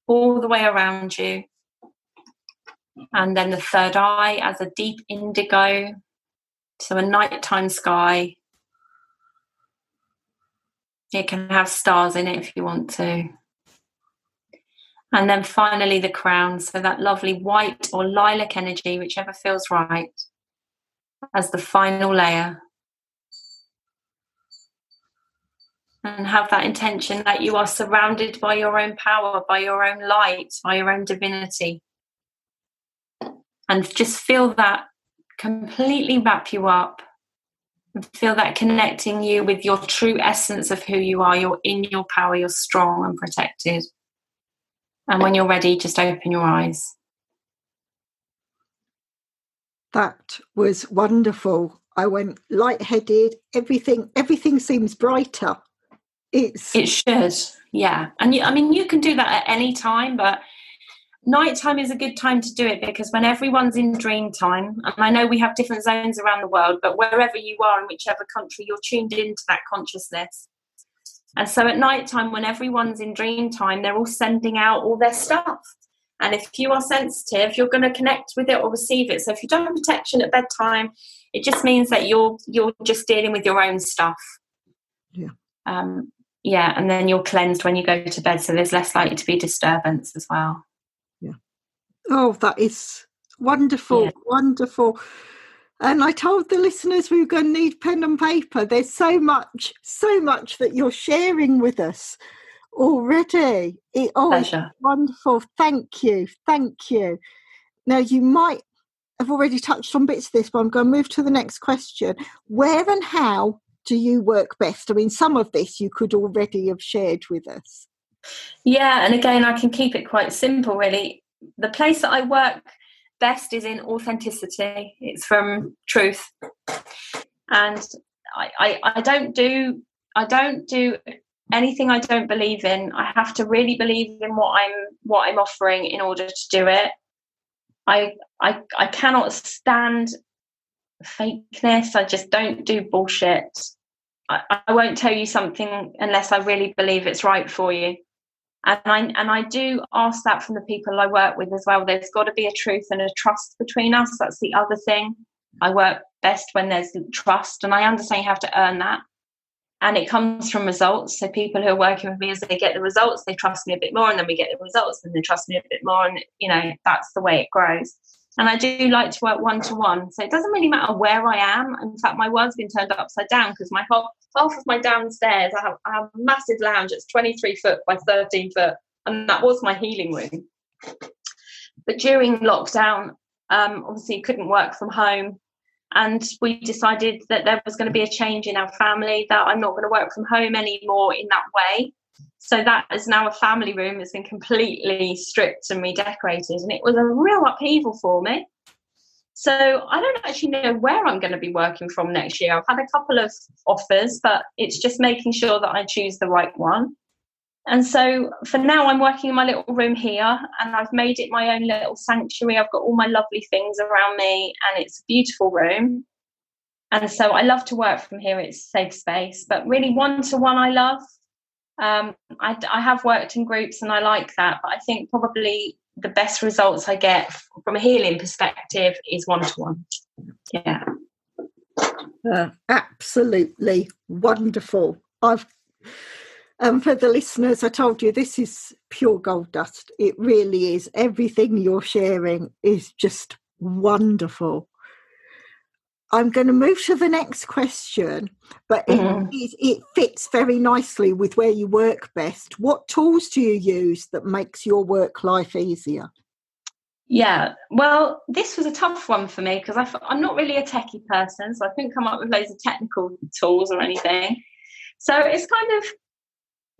all the way around you. And then the third eye as a deep indigo. So, a nighttime sky. It can have stars in it if you want to. And then finally, the crown. So, that lovely white or lilac energy, whichever feels right as the final layer. and have that intention that you are surrounded by your own power, by your own light, by your own divinity. And just feel that completely wrap you up feel that connecting you with your true essence of who you are. You're in your power, you're strong and protected. And when you're ready, just open your eyes. That was wonderful. I went lightheaded. Everything, everything seems brighter. It's it should, yeah. And you, I mean, you can do that at any time, but nighttime is a good time to do it because when everyone's in dream time, and I know we have different zones around the world, but wherever you are in whichever country, you're tuned into that consciousness. And so at night time, when everyone's in dream time, they're all sending out all their stuff. And if you are sensitive, you're going to connect with it or receive it. So if you don't have protection at bedtime, it just means that you're you're just dealing with your own stuff. Yeah. Um, yeah, and then you're cleansed when you go to bed, so there's less likely to be disturbance as well. Yeah. Oh, that is wonderful, yeah. wonderful. And I told the listeners we were going to need pen and paper. There's so much, so much that you're sharing with us Oh, already. It, oh, Pleasure. wonderful. Thank you. Thank you. Now, you might have already touched on bits of this, but I'm going to move to the next question. Where and how do you work best? I mean, some of this you could already have shared with us. Yeah, and again, I can keep it quite simple, really. The place that I work best is in authenticity, it's from truth. And I, I, I don't do I don't do anything I don't believe in. I have to really believe in what I'm what I'm offering in order to do it. I I I cannot stand fakeness. I just don't do bullshit. I, I won't tell you something unless I really believe it's right for you. And I and I do ask that from the people I work with as well. There's got to be a truth and a trust between us. That's the other thing. I work best when there's trust, and I understand you have to earn that. And it comes from results. So people who are working with me, as they get the results, they trust me a bit more, and then we get the results, and they trust me a bit more, and you know that's the way it grows. And I do like to work one to one. So it doesn't really matter where I am. In fact, my world's been turned upside down because my whole half of my downstairs, I have, I have a massive lounge. It's 23 foot by 13 foot. And that was my healing room. But during lockdown, um, obviously couldn't work from home. And we decided that there was going to be a change in our family, that I'm not going to work from home anymore in that way. So that is now a family room. It's been completely stripped and redecorated, and it was a real upheaval for me. So I don't actually know where I'm going to be working from next year. I've had a couple of offers, but it's just making sure that I choose the right one. And so for now, I'm working in my little room here, and I've made it my own little sanctuary. I've got all my lovely things around me, and it's a beautiful room. And so I love to work from here. It's safe space, but really one to one, I love. Um, I, I have worked in groups and I like that, but I think probably the best results I get from a healing perspective is one to one. Yeah. Uh, absolutely wonderful. I've um, for the listeners, I told you this is pure gold dust. It really is. Everything you're sharing is just wonderful. I'm going to move to the next question, but mm-hmm. it, it, fits very nicely with where you work best. What tools do you use that makes your work life easier? Yeah, well, this was a tough one for me because I'm not really a techie person, so I couldn't come up with loads of technical tools or anything. So it's kind of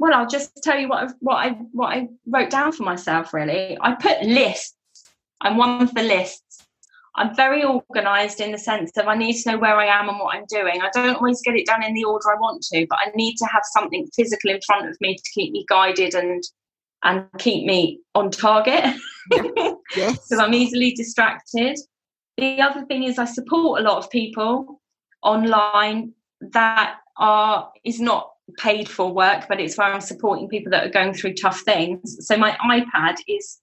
well, I'll just tell you what I, what I what I wrote down for myself. Really, I put lists. I'm one for lists. I'm very organised in the sense of I need to know where I am and what I'm doing. I don't always get it done in the order I want to, but I need to have something physical in front of me to keep me guided and and keep me on target. yes. Because I'm easily distracted. The other thing is I support a lot of people online that are is not paid for work, but it's where I'm supporting people that are going through tough things. So my iPad is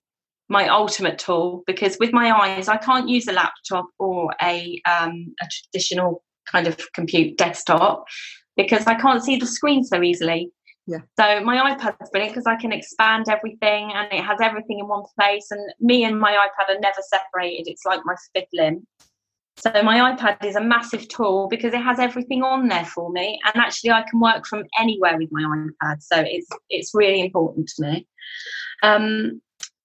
my ultimate tool because with my eyes I can't use a laptop or a um, a traditional kind of compute desktop because I can't see the screen so easily. Yeah. So my iPad's brilliant because I can expand everything and it has everything in one place. And me and my iPad are never separated. It's like my fifth limb. So my iPad is a massive tool because it has everything on there for me, and actually I can work from anywhere with my iPad. So it's it's really important to me. Um,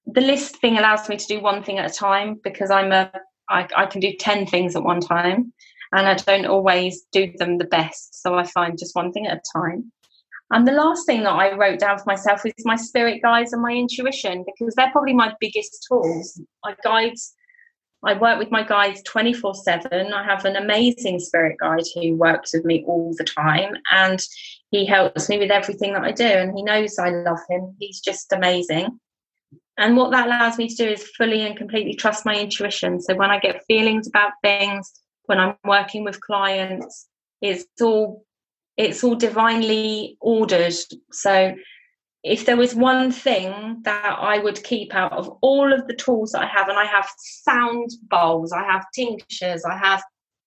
the list thing allows me to do one thing at a time because I'm a I, I can do ten things at one time, and I don't always do them the best. So I find just one thing at a time. And the last thing that I wrote down for myself is my spirit guides and my intuition because they're probably my biggest tools. My guides I work with my guides 24 7. I have an amazing spirit guide who works with me all the time and he helps me with everything that I do. And he knows I love him. He's just amazing. And what that allows me to do is fully and completely trust my intuition. So when I get feelings about things, when I'm working with clients, it's all it's all divinely ordered. So if there was one thing that I would keep out of all of the tools that I have, and I have sound bowls, I have tinctures, I have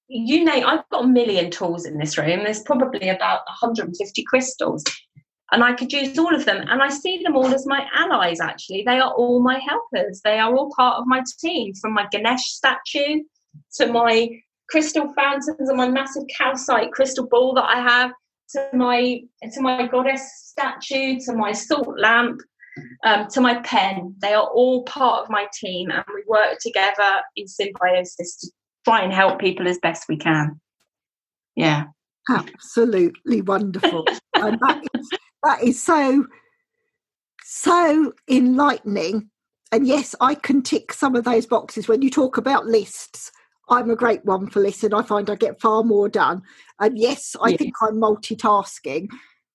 you name I've got a million tools in this room. There's probably about 150 crystals. And I could use all of them. And I see them all as my allies, actually. They are all my helpers. They are all part of my team, from my Ganesh statue to my crystal fountains and my massive calcite crystal ball that I have to my to my goddess statue, to my salt lamp, um, to my pen. They are all part of my team, and we work together in symbiosis to try and help people as best we can. Yeah, absolutely wonderful, and that is that is so so enlightening. And yes, I can tick some of those boxes when you talk about lists. I'm a great one for listening. I find I get far more done. And yes, I yes. think I'm multitasking,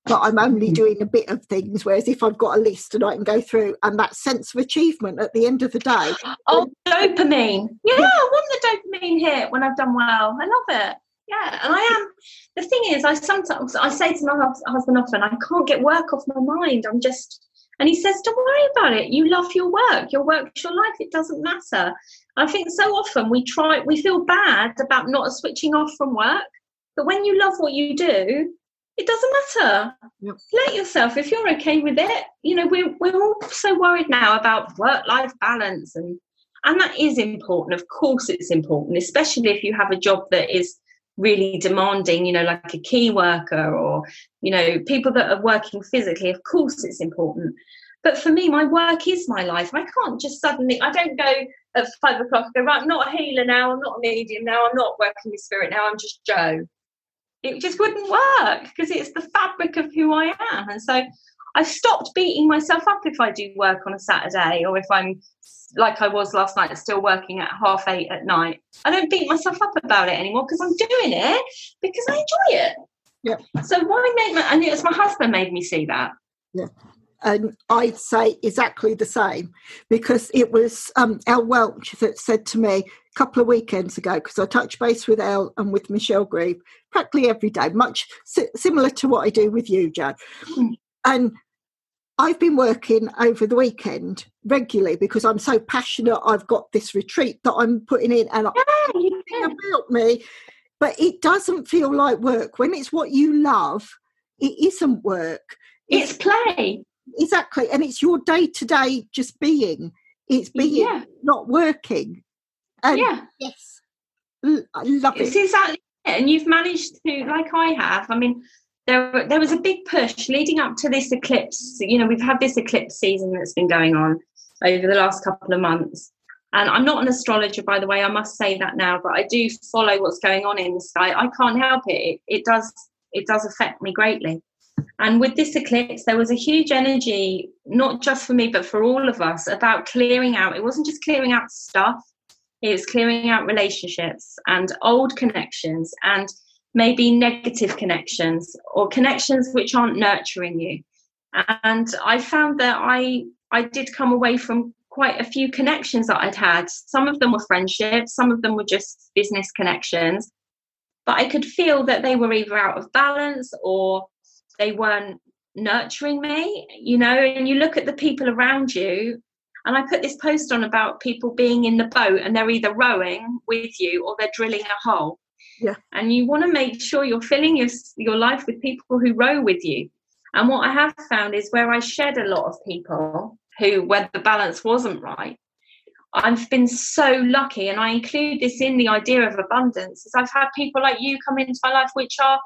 but I'm only mm. doing a bit of things. Whereas if I've got a list and I can go through, and that sense of achievement at the end of the day. Oh, dopamine. Yeah, yeah. I want the dopamine hit when I've done well. I love it. Yeah, and I am. The thing is, I sometimes I say to my husband often, I can't get work off my mind. I'm just and he says, Don't worry about it. You love your work. Your work's your life. It doesn't matter. I think so often we try, we feel bad about not switching off from work. But when you love what you do, it doesn't matter. Yep. Let yourself, if you're okay with it, you know, we're, we're all so worried now about work life balance. And, and that is important. Of course, it's important, especially if you have a job that is really demanding, you know, like a key worker or, you know, people that are working physically, of course it's important. But for me, my work is my life. I can't just suddenly, I don't go at five o'clock and go, right, I'm not a healer now, I'm not a medium now, I'm not working with spirit now, I'm just Jo. It just wouldn't work because it's the fabric of who I am. And so I've stopped beating myself up if I do work on a Saturday or if I'm like I was last night, still working at half eight at night. I don't beat myself up about it anymore because I'm doing it because I enjoy it. Yeah. So why make my and it's my husband made me see that. Yeah. And I'd say exactly the same because it was um, El Welch that said to me a couple of weekends ago, because I touch base with El and with Michelle Grieve practically every day, much si- similar to what I do with you, Jo. Mm. And I've been working over the weekend regularly because I'm so passionate. I've got this retreat that I'm putting in, and yeah, yeah. about me, but it doesn't feel like work. When it's what you love, it isn't work. It's, it's play. Exactly, and it's your day to day just being. It's being, yeah. not working. And yeah. Yes, I love it. Exactly it. And you've managed to, like I have. I mean, there, there was a big push leading up to this eclipse. You know, we've had this eclipse season that's been going on over the last couple of months. And I'm not an astrologer, by the way, I must say that now, but I do follow what's going on in the sky. I can't help it. It, it does it does affect me greatly. And with this eclipse, there was a huge energy, not just for me, but for all of us, about clearing out. It wasn't just clearing out stuff, it was clearing out relationships and old connections and maybe negative connections or connections which aren't nurturing you. And I found that I I did come away from quite a few connections that I'd had. Some of them were friendships, some of them were just business connections. But I could feel that they were either out of balance or they weren't nurturing me, you know. And you look at the people around you, and I put this post on about people being in the boat and they're either rowing with you or they're drilling a hole. Yeah. And you want to make sure you're filling your, your life with people who row with you. And what I have found is where I shed a lot of people who, when the balance wasn't right, I've been so lucky, and I include this in the idea of abundance. Is I've had people like you come into my life, which are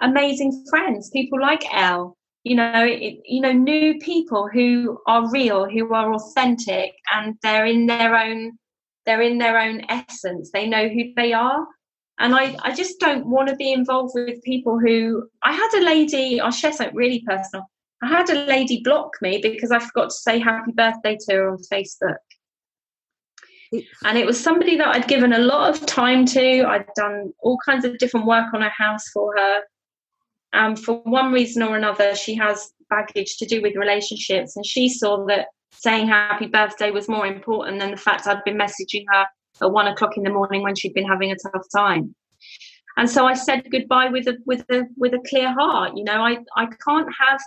amazing friends. People like Elle, you know, it, you know, new people who are real, who are authentic, and they're in their own, they're in their own essence. They know who they are, and I, I just don't want to be involved with people who. I had a lady. I'll share something really personal. I had a lady block me because I forgot to say happy birthday to her on Facebook and it was somebody that I'd given a lot of time to. I'd done all kinds of different work on her house for her. And for one reason or another, she has baggage to do with relationships. And she saw that saying happy birthday was more important than the fact I'd been messaging her at one o'clock in the morning when she'd been having a tough time. And so I said goodbye with a with a with a clear heart. You know, I, I can't have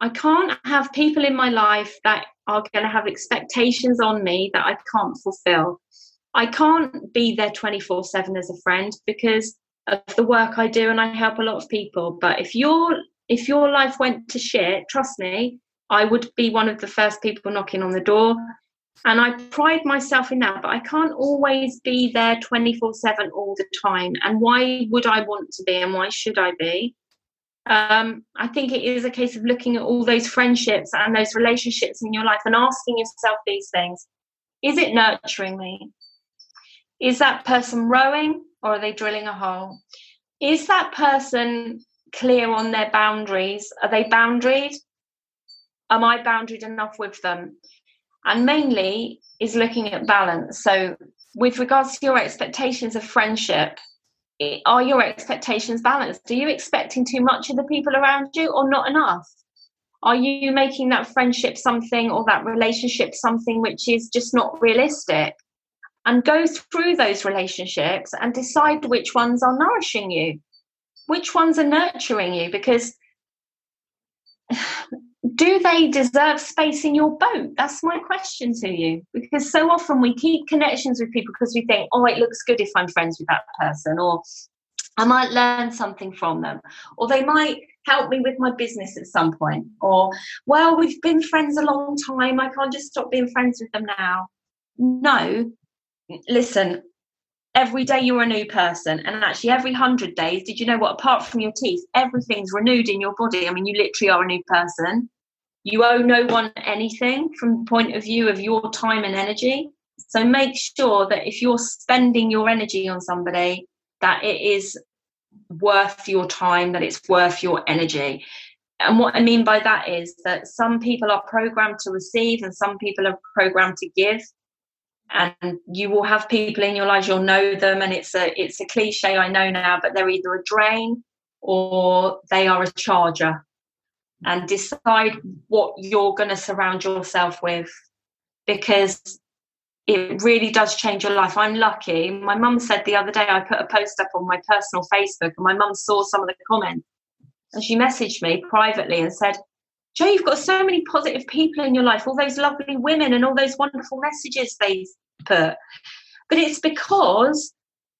I can't have people in my life that are going to have expectations on me that I can't fulfill. I can't be there 24 7 as a friend because of the work I do and I help a lot of people. But if your if your life went to shit, trust me, I would be one of the first people knocking on the door. And I pride myself in that, but I can't always be there 24 7 all the time. And why would I want to be and why should I be? um, I think it is a case of looking at all those friendships and those relationships in your life and asking yourself these things Is it nurturing me? Is that person rowing or are they drilling a hole? Is that person clear on their boundaries? Are they boundaried? Am I boundaried enough with them? And mainly is looking at balance. So, with regards to your expectations of friendship, are your expectations balanced? Are you expecting too much of the people around you or not enough? Are you making that friendship something or that relationship something which is just not realistic? And go through those relationships and decide which ones are nourishing you, which ones are nurturing you, because do they deserve space in your boat? That's my question to you. Because so often we keep connections with people because we think, oh, it looks good if I'm friends with that person, or I might learn something from them, or they might help me with my business at some point, or well, we've been friends a long time, I can't just stop being friends with them now. No, listen, every day you're a new person and actually every 100 days did you know what apart from your teeth everything's renewed in your body i mean you literally are a new person you owe no one anything from the point of view of your time and energy. So make sure that if you're spending your energy on somebody, that it is worth your time, that it's worth your energy. And what I mean by that is that some people are programmed to receive and some people are programmed to give. And you will have people in your life, you'll know them, and it's a it's a cliche I know now, but they're either a drain or they are a charger and decide what you're going to surround yourself with because it really does change your life. I'm lucky. My mum said the other day I put a post up on my personal Facebook and my mum saw some of the comments and she messaged me privately and said, Jo, you've got so many positive people in your life, all those lovely women and all those wonderful messages they put. But it's because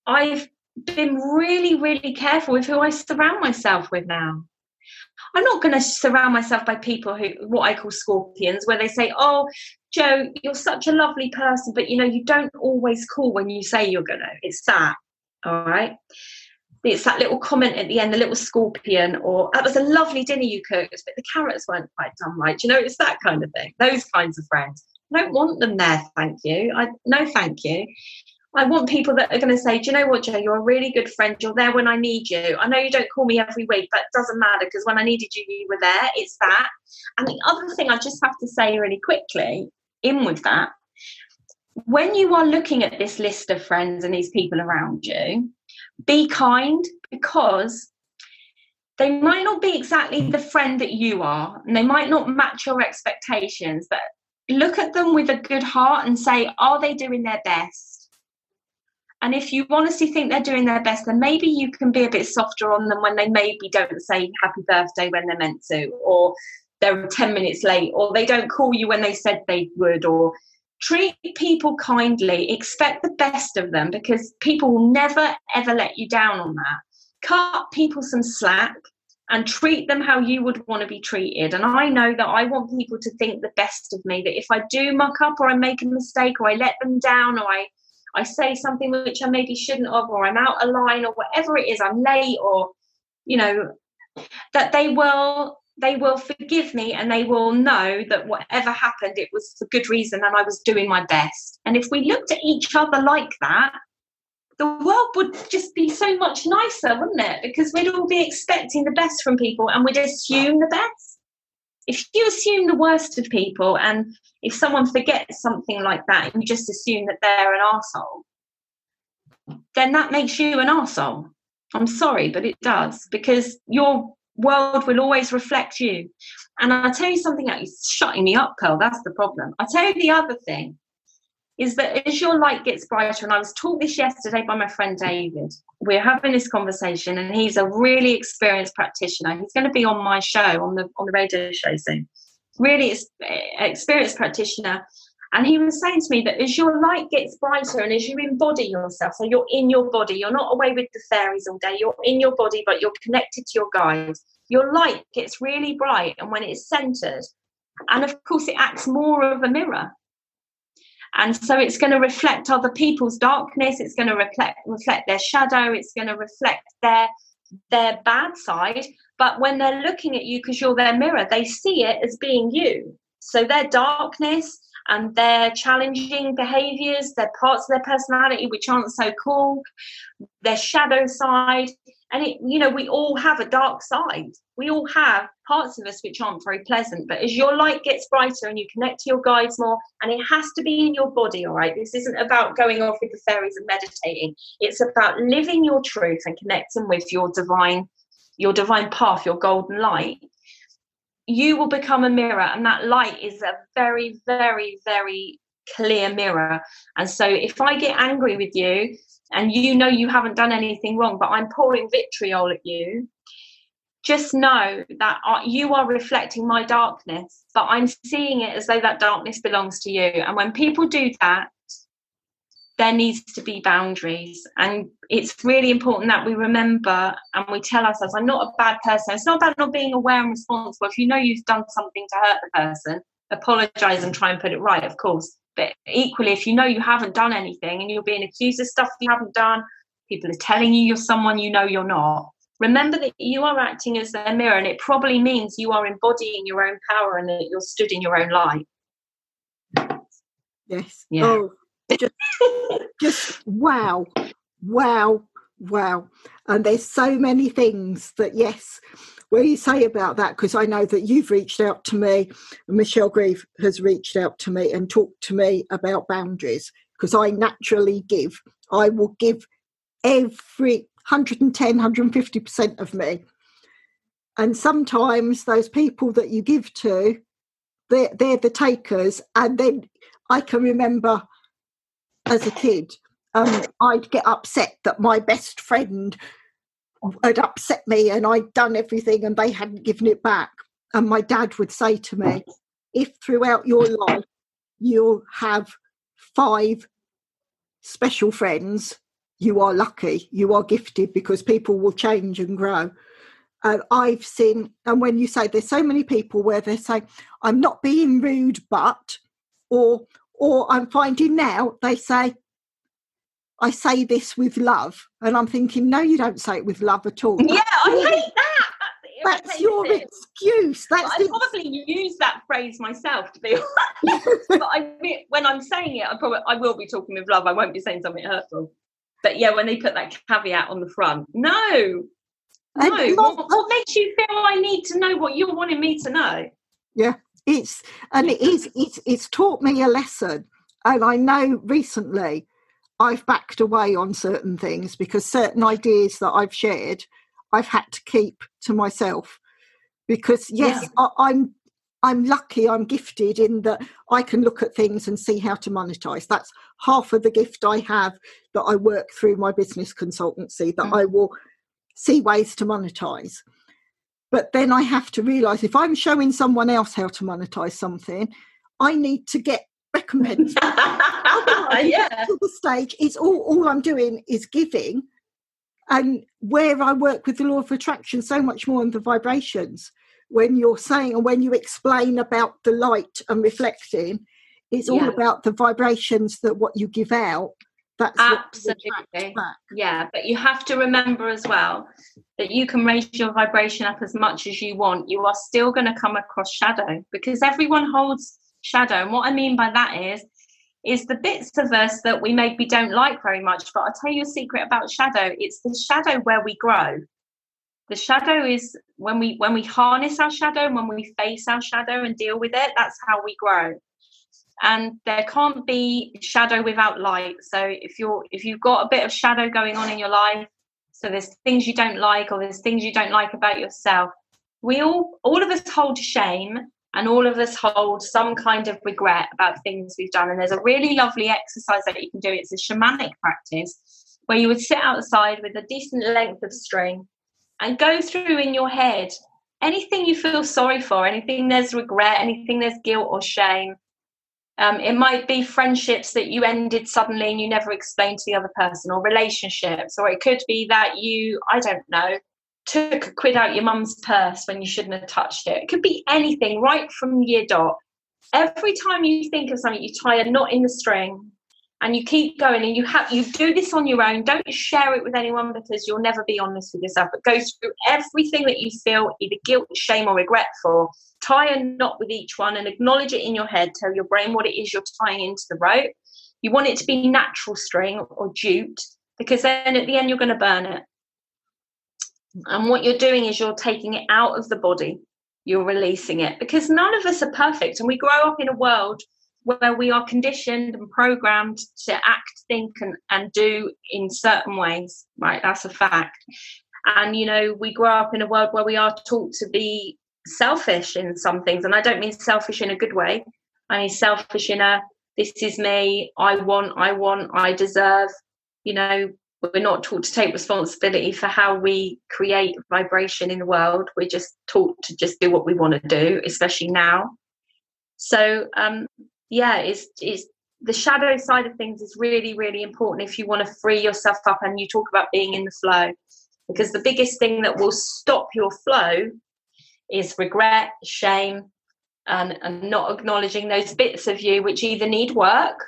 I've been really, really careful with who I surround myself with now. I'm not going to surround myself by people who, what I call scorpions, where they say, Oh, Jo, you're such a lovely person, but you know, you don't always call when you say you're going to. It's that. All right. It's that little comment at the end, the little scorpion, or that was a lovely dinner you cooked, but the carrots weren't quite done right. You know, it's that kind of thing. Those kinds of friends. I don't want them there, thank you. I no thank you. I want people that are going to say, Do you know what, Jo? You're a really good friend. You're there when I need you. I know you don't call me every week, but it doesn't matter because when I needed you, you were there. It's that. And the other thing I just have to say really quickly in with that when you are looking at this list of friends and these people around you, be kind because they might not be exactly the friend that you are and they might not match your expectations, but look at them with a good heart and say, Are they doing their best? And if you honestly think they're doing their best, then maybe you can be a bit softer on them when they maybe don't say happy birthday when they're meant to, or they're 10 minutes late, or they don't call you when they said they would, or treat people kindly, expect the best of them because people will never ever let you down on that. Cut people some slack and treat them how you would want to be treated. And I know that I want people to think the best of me, that if I do muck up or I make a mistake or I let them down or I, I say something which I maybe shouldn't have or I'm out of line or whatever it is, I'm late or, you know, that they will they will forgive me and they will know that whatever happened it was for good reason and I was doing my best. And if we looked at each other like that, the world would just be so much nicer, wouldn't it? Because we'd all be expecting the best from people and we'd assume the best. If you assume the worst of people and if someone forgets something like that and you just assume that they're an asshole, then that makes you an asshole. I'm sorry, but it does because your world will always reflect you. And I'll tell you something that is shutting me up, Pearl. That's the problem. I'll tell you the other thing is that as your light gets brighter, and I was taught this yesterday by my friend David, we're having this conversation, and he's a really experienced practitioner. He's going to be on my show, on the on the radio show soon. Really experienced practitioner. And he was saying to me that as your light gets brighter and as you embody yourself, so you're in your body, you're not away with the fairies all day, you're in your body, but you're connected to your guides. Your light gets really bright, and when it's centered, and of course, it acts more of a mirror. And so it's going to reflect other people's darkness it's going to reflect reflect their shadow it's going to reflect their their bad side. But when they're looking at you because you're their mirror they see it as being you. So their darkness and their challenging behaviors their parts of their personality which aren't so cool their shadow side and it you know we all have a dark side. We all have parts of us which aren't very pleasant but as your light gets brighter and you connect to your guides more and it has to be in your body all right? This isn't about going off with the fairies and meditating. It's about living your truth and connecting with your divine your divine path your golden light you will become a mirror and that light is a very very very clear mirror and so if i get angry with you and you know you haven't done anything wrong, but I'm pouring vitriol at you, just know that you are reflecting my darkness, but I'm seeing it as though that darkness belongs to you. And when people do that, there needs to be boundaries. And it's really important that we remember and we tell ourselves, I'm not a bad person. It's not about not being aware and responsible. If you know you've done something to hurt the person, apologize and try and put it right, of course. But equally, if you know you haven't done anything and you're being accused of stuff you haven't done, people are telling you you're someone you know you're not. Remember that you are acting as their mirror, and it probably means you are embodying your own power and that you're stood in your own light. Yes. Yeah. Oh, just, just wow, wow, wow. And there's so many things that, yes, where you say about that, because I know that you've reached out to me, Michelle Grieve has reached out to me and talked to me about boundaries, because I naturally give. I will give every 110, 150% of me. And sometimes those people that you give to, they're, they're the takers. And then I can remember as a kid, um, I'd get upset that my best friend had upset me and I'd done everything and they hadn't given it back. And my dad would say to me, if throughout your life you'll have five special friends, you are lucky, you are gifted because people will change and grow. Uh, I've seen, and when you say there's so many people where they say, I'm not being rude, but, or, or I'm finding now they say, I say this with love. And I'm thinking, no, you don't say it with love at all. Yeah, I hate that. That's, your excuse. That's I probably use that phrase myself to be honest. but I, mean when I'm saying it, I probably I will be talking with love. I won't be saying something hurtful. But yeah, when they put that caveat on the front, no, no. What, what makes you feel I need to know what you're wanting me to know? Yeah, it's and it is it's it's taught me a lesson, and I know recently I've backed away on certain things because certain ideas that I've shared, I've had to keep to myself. Because yes, yeah. I, I'm I'm lucky, I'm gifted in that I can look at things and see how to monetize. That's half of the gift I have that I work through my business consultancy, that mm. I will see ways to monetize. But then I have to realize if I'm showing someone else how to monetize something, I need to get recompense. yeah. To the stage, it's all all I'm doing is giving, And where I work with the law of attraction so much more on the vibrations, when you're saying and when you explain about the light and reflecting, it's all yeah. about the vibrations that what you give out. That's absolutely yeah. But you have to remember as well that you can raise your vibration up as much as you want. You are still going to come across shadow because everyone holds shadow. And what I mean by that is is the bits of us that we maybe don't like very much. But I'll tell you a secret about shadow. It's the shadow where we grow. The shadow is when we when we harness our shadow, and when we face our shadow and deal with it, that's how we grow. And there can't be shadow without light. So if you're if you've got a bit of shadow going on in your life, so there's things you don't like or there's things you don't like about yourself, we all all of us hold shame and all of us hold some kind of regret about things we've done. And there's a really lovely exercise that you can do. It's a shamanic practice where you would sit outside with a decent length of string and go through in your head anything you feel sorry for, anything there's regret, anything there's guilt or shame. Um, it might be friendships that you ended suddenly and you never explained to the other person, or relationships, or it could be that you, I don't know, took a quid out your mum's purse when you shouldn't have touched it. It could be anything right from year dot. Every time you think of something, you tie a knot in the string and you keep going and you have you do this on your own. Don't share it with anyone because you'll never be honest with yourself. But go through everything that you feel either guilt, shame, or regret for. Tie a knot with each one and acknowledge it in your head. Tell your brain what it is you're tying into the rope. You want it to be natural string or jute because then at the end you're going to burn it. And what you're doing is you're taking it out of the body, you're releasing it because none of us are perfect. And we grow up in a world where we are conditioned and programmed to act, think, and, and do in certain ways, right? That's a fact. And, you know, we grow up in a world where we are taught to be selfish in some things. And I don't mean selfish in a good way, I mean selfish in a this is me, I want, I want, I deserve. You know, we're not taught to take responsibility for how we create vibration in the world. We're just taught to just do what we want to do, especially now. So um, yeah, it's, it's the shadow side of things is really, really important if you want to free yourself up and you talk about being in the flow. Because the biggest thing that will stop your flow is regret, shame, and, and not acknowledging those bits of you which either need work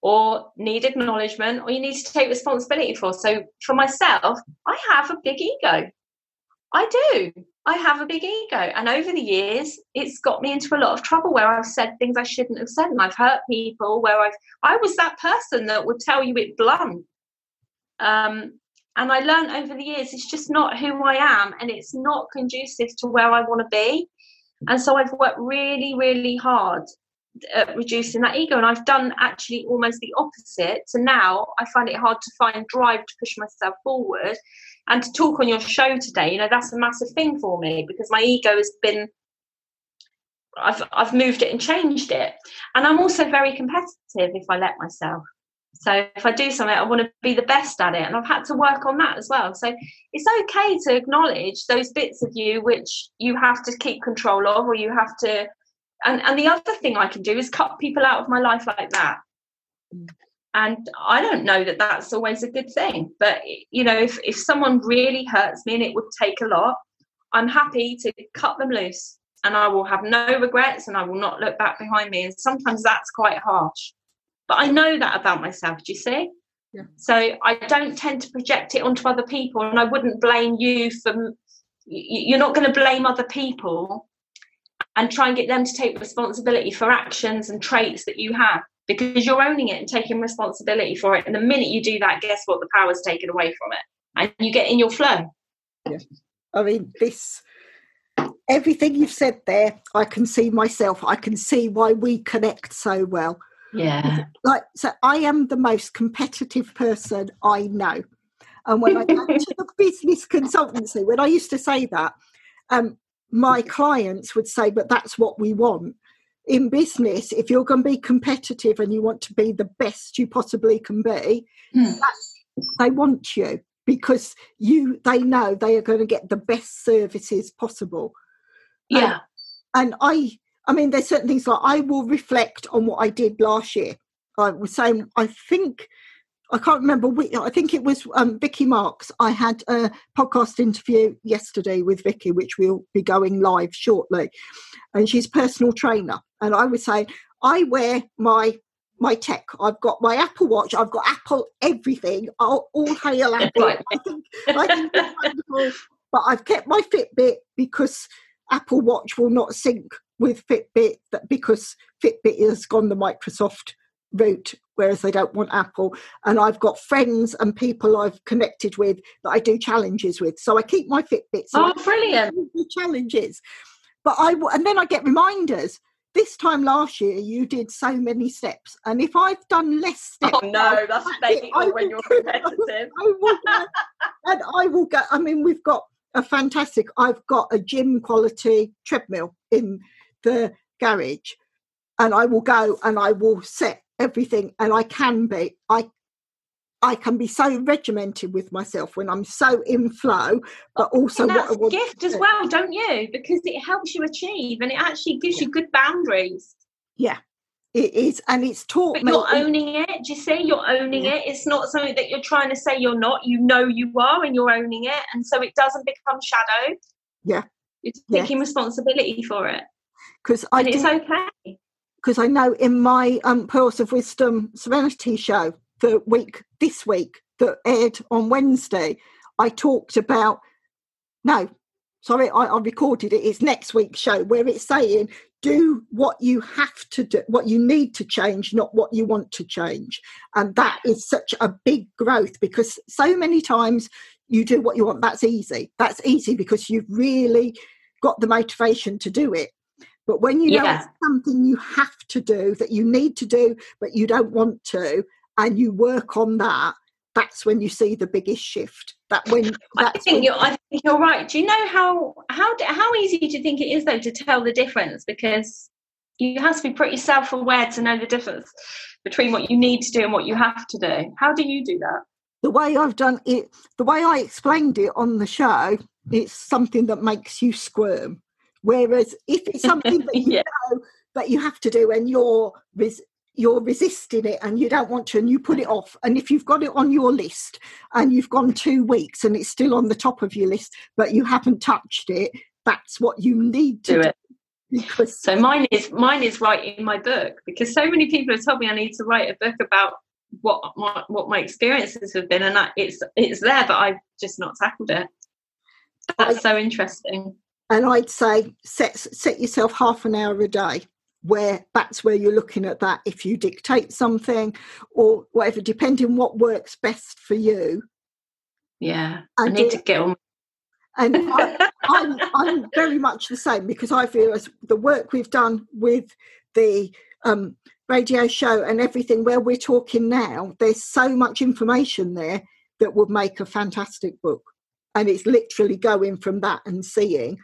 or need acknowledgement or you need to take responsibility for. So for myself, I have a big ego. I do. I have a big ego. And over the years, it's got me into a lot of trouble where I've said things I shouldn't have said and I've hurt people where I've I was that person that would tell you it blunt. Um, and I learned over the years it's just not who I am and it's not conducive to where I want to be. And so I've worked really, really hard at reducing that ego. And I've done actually almost the opposite. So now I find it hard to find drive to push myself forward and to talk on your show today. You know, that's a massive thing for me because my ego has been. I've I've moved it and changed it, and I'm also very competitive if I let myself. So if I do something, I want to be the best at it, and I've had to work on that as well. So it's okay to acknowledge those bits of you which you have to keep control of, or you have to and and the other thing i can do is cut people out of my life like that and i don't know that that's always a good thing but you know if, if someone really hurts me and it would take a lot i'm happy to cut them loose and i will have no regrets and i will not look back behind me. And sometimes that's quite harsh but i know that about myself do you see? Yeah. so i don't tend to project it onto other people and i wouldn't blame you for you're not going to blame other people and try and get them to take responsibility for actions and traits that you have because you're owning it and taking responsibility for it. And the minute you do that, guess what? The power's taken away from it and you get in your flow. Yeah. I mean, this, everything you've said there, I can see myself. I can see why we connect so well. Yeah. Like, so I am the most competitive person I know. And when I go to the business consultancy, when I used to say that, um, my clients would say, but that's what we want. In business, if you're going to be competitive and you want to be the best you possibly can be, mm. they want you because you they know they are going to get the best services possible. Yeah. and I I mean there's certain things like I will reflect on what I did last year. I was saying I think I can't remember which, I think it was um, Vicky Marks. I had a podcast interview yesterday with Vicky, which will be going live shortly. And she's personal trainer. And I would say, I wear my my tech. I've got my Apple Watch. I've got Apple everything. I'll, all hail Apple. I think, I think wonderful. But I've kept my Fitbit because Apple Watch will not sync with Fitbit because Fitbit has gone the Microsoft route, whereas they don't want Apple. And I've got friends and people I've connected with that I do challenges with. So I keep my Fitbits. Oh, brilliant! Challenges, but I and then I get reminders. This time last year, you did so many steps, and if I've done less oh, steps, oh no, that's making when you're competitive. I will, and I will go. I mean, we've got a fantastic. I've got a gym quality treadmill in the garage, and I will go and I will set everything and I can be I I can be so regimented with myself when I'm so in flow, but also and that's what a gift as well, don't you? Because it helps you achieve and it actually gives you good boundaries. Yeah, it is, and it's taught but me. You're owning it. Do you see? You're owning yeah. it. It's not something that you're trying to say you're not. You know you are, and you're owning it, and so it doesn't become shadowed. Yeah, you're taking yeah. responsibility for it. Because I, it's okay because I know in my um, Pearls of Wisdom Serenity show the week this week that aired on Wednesday, I talked about no, sorry, I, I recorded it. It's next week's show where it's saying do what you have to do, what you need to change, not what you want to change. And that is such a big growth because so many times you do what you want. That's easy. That's easy because you've really got the motivation to do it. But when you know yeah. it's something you have to do, that you need to do, but you don't want to, and you work on that, that's when you see the biggest shift. That when I think when, you're, I think you're right. Do you know how how how easy do you think it is though to tell the difference? Because you have to be pretty self-aware to know the difference between what you need to do and what you have to do. How do you do that? The way I've done it, the way I explained it on the show, it's something that makes you squirm. Whereas if it's something that you yeah. know that you have to do and you're res- you're resisting it and you don't want to and you put it off and if you've got it on your list and you've gone two weeks and it's still on the top of your list but you haven't touched it that's what you need to do, do. it because so mine is mine is writing my book because so many people have told me I need to write a book about what my, what my experiences have been and that it's it's there but I've just not tackled it that's I, so interesting and I'd say set set yourself half an hour a day where that's where you're looking at that if you dictate something or whatever depending what works best for you. Yeah i need it, to get on and I, I'm, I'm very much the same because i feel as the work we've done with the um, radio show and everything where we're talking now there's so much information there that would make a fantastic book. And it's literally going from that and seeing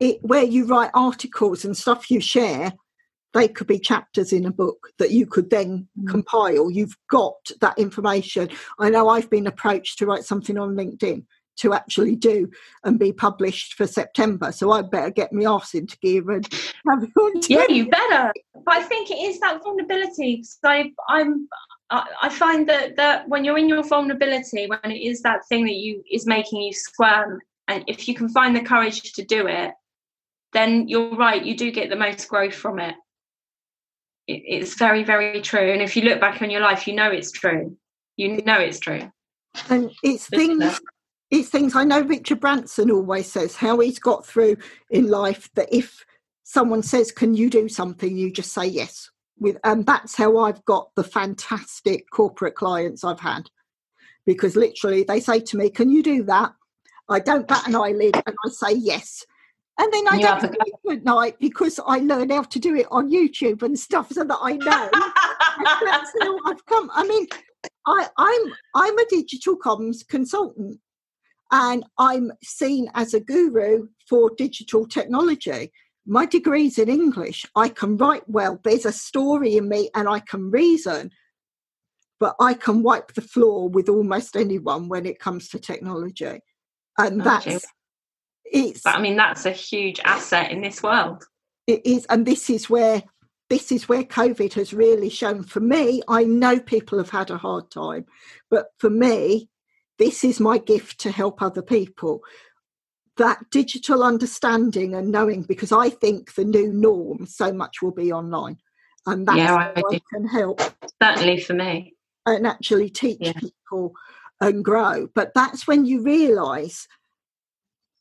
it where you write articles and stuff you share they could be chapters in a book that you could then mm. compile. You've got that information. I know i've been approached to write something on linkedin to actually do and be published for september so I'd better get my arse into gear and have it yeah you better. But i think it is that vulnerability because I, i'm I find that that when you're in your vulnerability, when it is that thing that you is making you squirm, and if you can find the courage to do it, then you're right, you do get the most growth from it. it. It's very, very true. And if you look back on your life, you know it's true. You know it's true. And it's uh, things it's things I know Richard Branson always says how he's got through in life that if someone says, Can you do something? you just say yes. With and that's how I've got the fantastic corporate clients I've had. Because literally they say to me, Can you do that? I don't bat an eyelid and I say yes. And then I you don't sleep at night because I learn how to do it on YouTube and stuff so that I know. I've come. I mean, I, I'm I'm a digital comms consultant and I'm seen as a guru for digital technology. My degree's in English. I can write well. There's a story in me and I can reason, but I can wipe the floor with almost anyone when it comes to technology. And that's it's, I mean, that's a huge asset in this world. It is, and this is where this is where COVID has really shown for me. I know people have had a hard time, but for me, this is my gift to help other people. That digital understanding and knowing, because I think the new norm so much will be online. And that's yeah, I, I can help. Certainly for me. And actually teach yeah. people and grow. But that's when you realise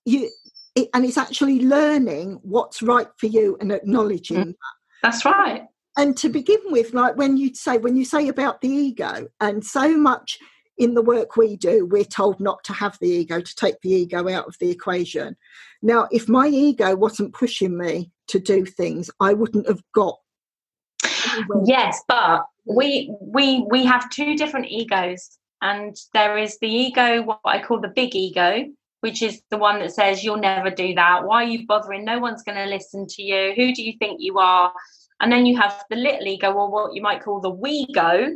you it, and it's actually learning what's right for you and acknowledging mm. That's right. And to begin with, like when you say when you say about the ego, and so much in the work we do, we're told not to have the ego, to take the ego out of the equation. Now, if my ego wasn't pushing me to do things, I wouldn't have got. Yes, but we we we have two different egos, and there is the ego, what I call the big ego, which is the one that says you'll never do that. Why are you bothering? No one's going to listen to you. Who do you think you are? And then you have the little ego, or what you might call the we go.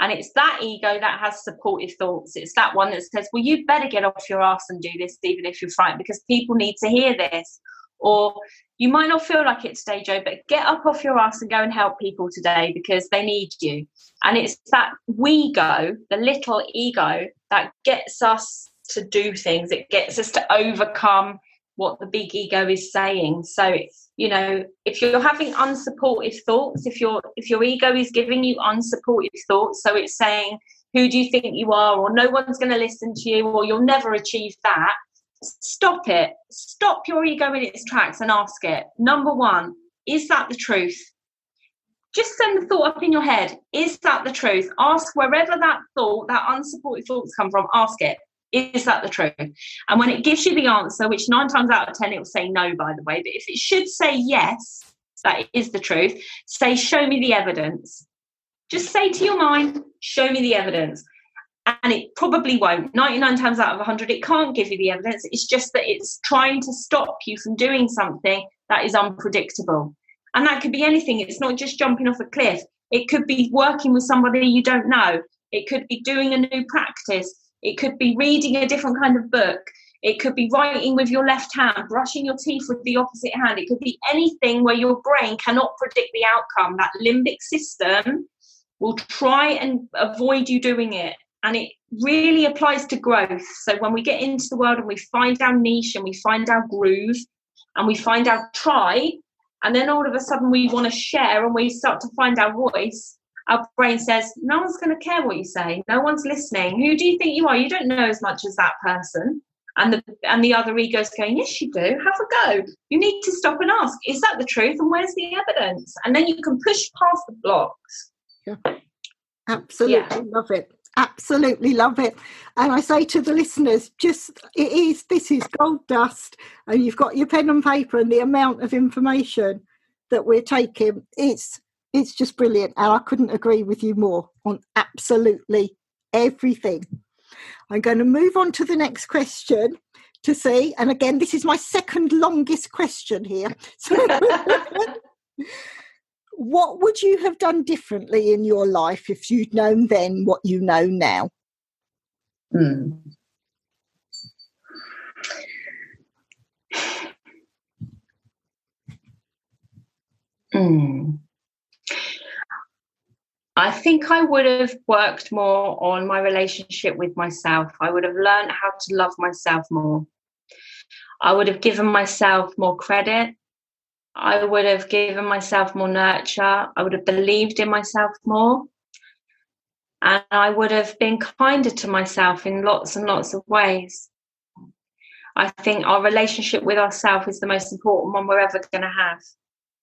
And it's that ego that has supportive thoughts. It's that one that says, well, you better get off your ass and do this, even if you're frightened, because people need to hear this. Or you might not feel like it today, Jo, but get up off your ass and go and help people today because they need you. And it's that we go, the little ego, that gets us to do things. It gets us to overcome what the big ego is saying. So, you know, if you're having unsupportive thoughts, if your if your ego is giving you unsupportive thoughts, so it's saying, "Who do you think you are?" or "No one's going to listen to you," or "You'll never achieve that." Stop it. Stop your ego in its tracks and ask it. Number one, is that the truth? Just send the thought up in your head. Is that the truth? Ask wherever that thought, that unsupported thoughts come from, ask it is that the truth? And when it gives you the answer, which nine times out of ten it will say no, by the way, but if it should say yes, that is the truth, say, show me the evidence. Just say to your mind, show me the evidence. And it probably won't. 99 times out of 100, it can't give you the evidence. It's just that it's trying to stop you from doing something that is unpredictable. And that could be anything. It's not just jumping off a cliff. It could be working with somebody you don't know. It could be doing a new practice. It could be reading a different kind of book. It could be writing with your left hand, brushing your teeth with the opposite hand. It could be anything where your brain cannot predict the outcome. That limbic system will try and avoid you doing it. And it really applies to growth. So when we get into the world and we find our niche and we find our groove and we find our tribe, and then all of a sudden we want to share and we start to find our voice, our brain says, no one's going to care what you say. No one's listening. Who do you think you are? You don't know as much as that person. And the and the other ego's going, yes, you do. Have a go. You need to stop and ask, is that the truth? And where's the evidence? And then you can push past the blocks. Yeah. Absolutely yeah. love it. Absolutely love it. And I say to the listeners, just it is this is gold dust, and you've got your pen and paper and the amount of information that we're taking. It's it's just brilliant. And I couldn't agree with you more on absolutely everything. I'm going to move on to the next question to see. And again, this is my second longest question here. So, what would you have done differently in your life if you'd known then what you know now? Hmm. Hmm. I think I would have worked more on my relationship with myself. I would have learned how to love myself more. I would have given myself more credit. I would have given myself more nurture. I would have believed in myself more. And I would have been kinder to myself in lots and lots of ways. I think our relationship with ourselves is the most important one we're ever going to have.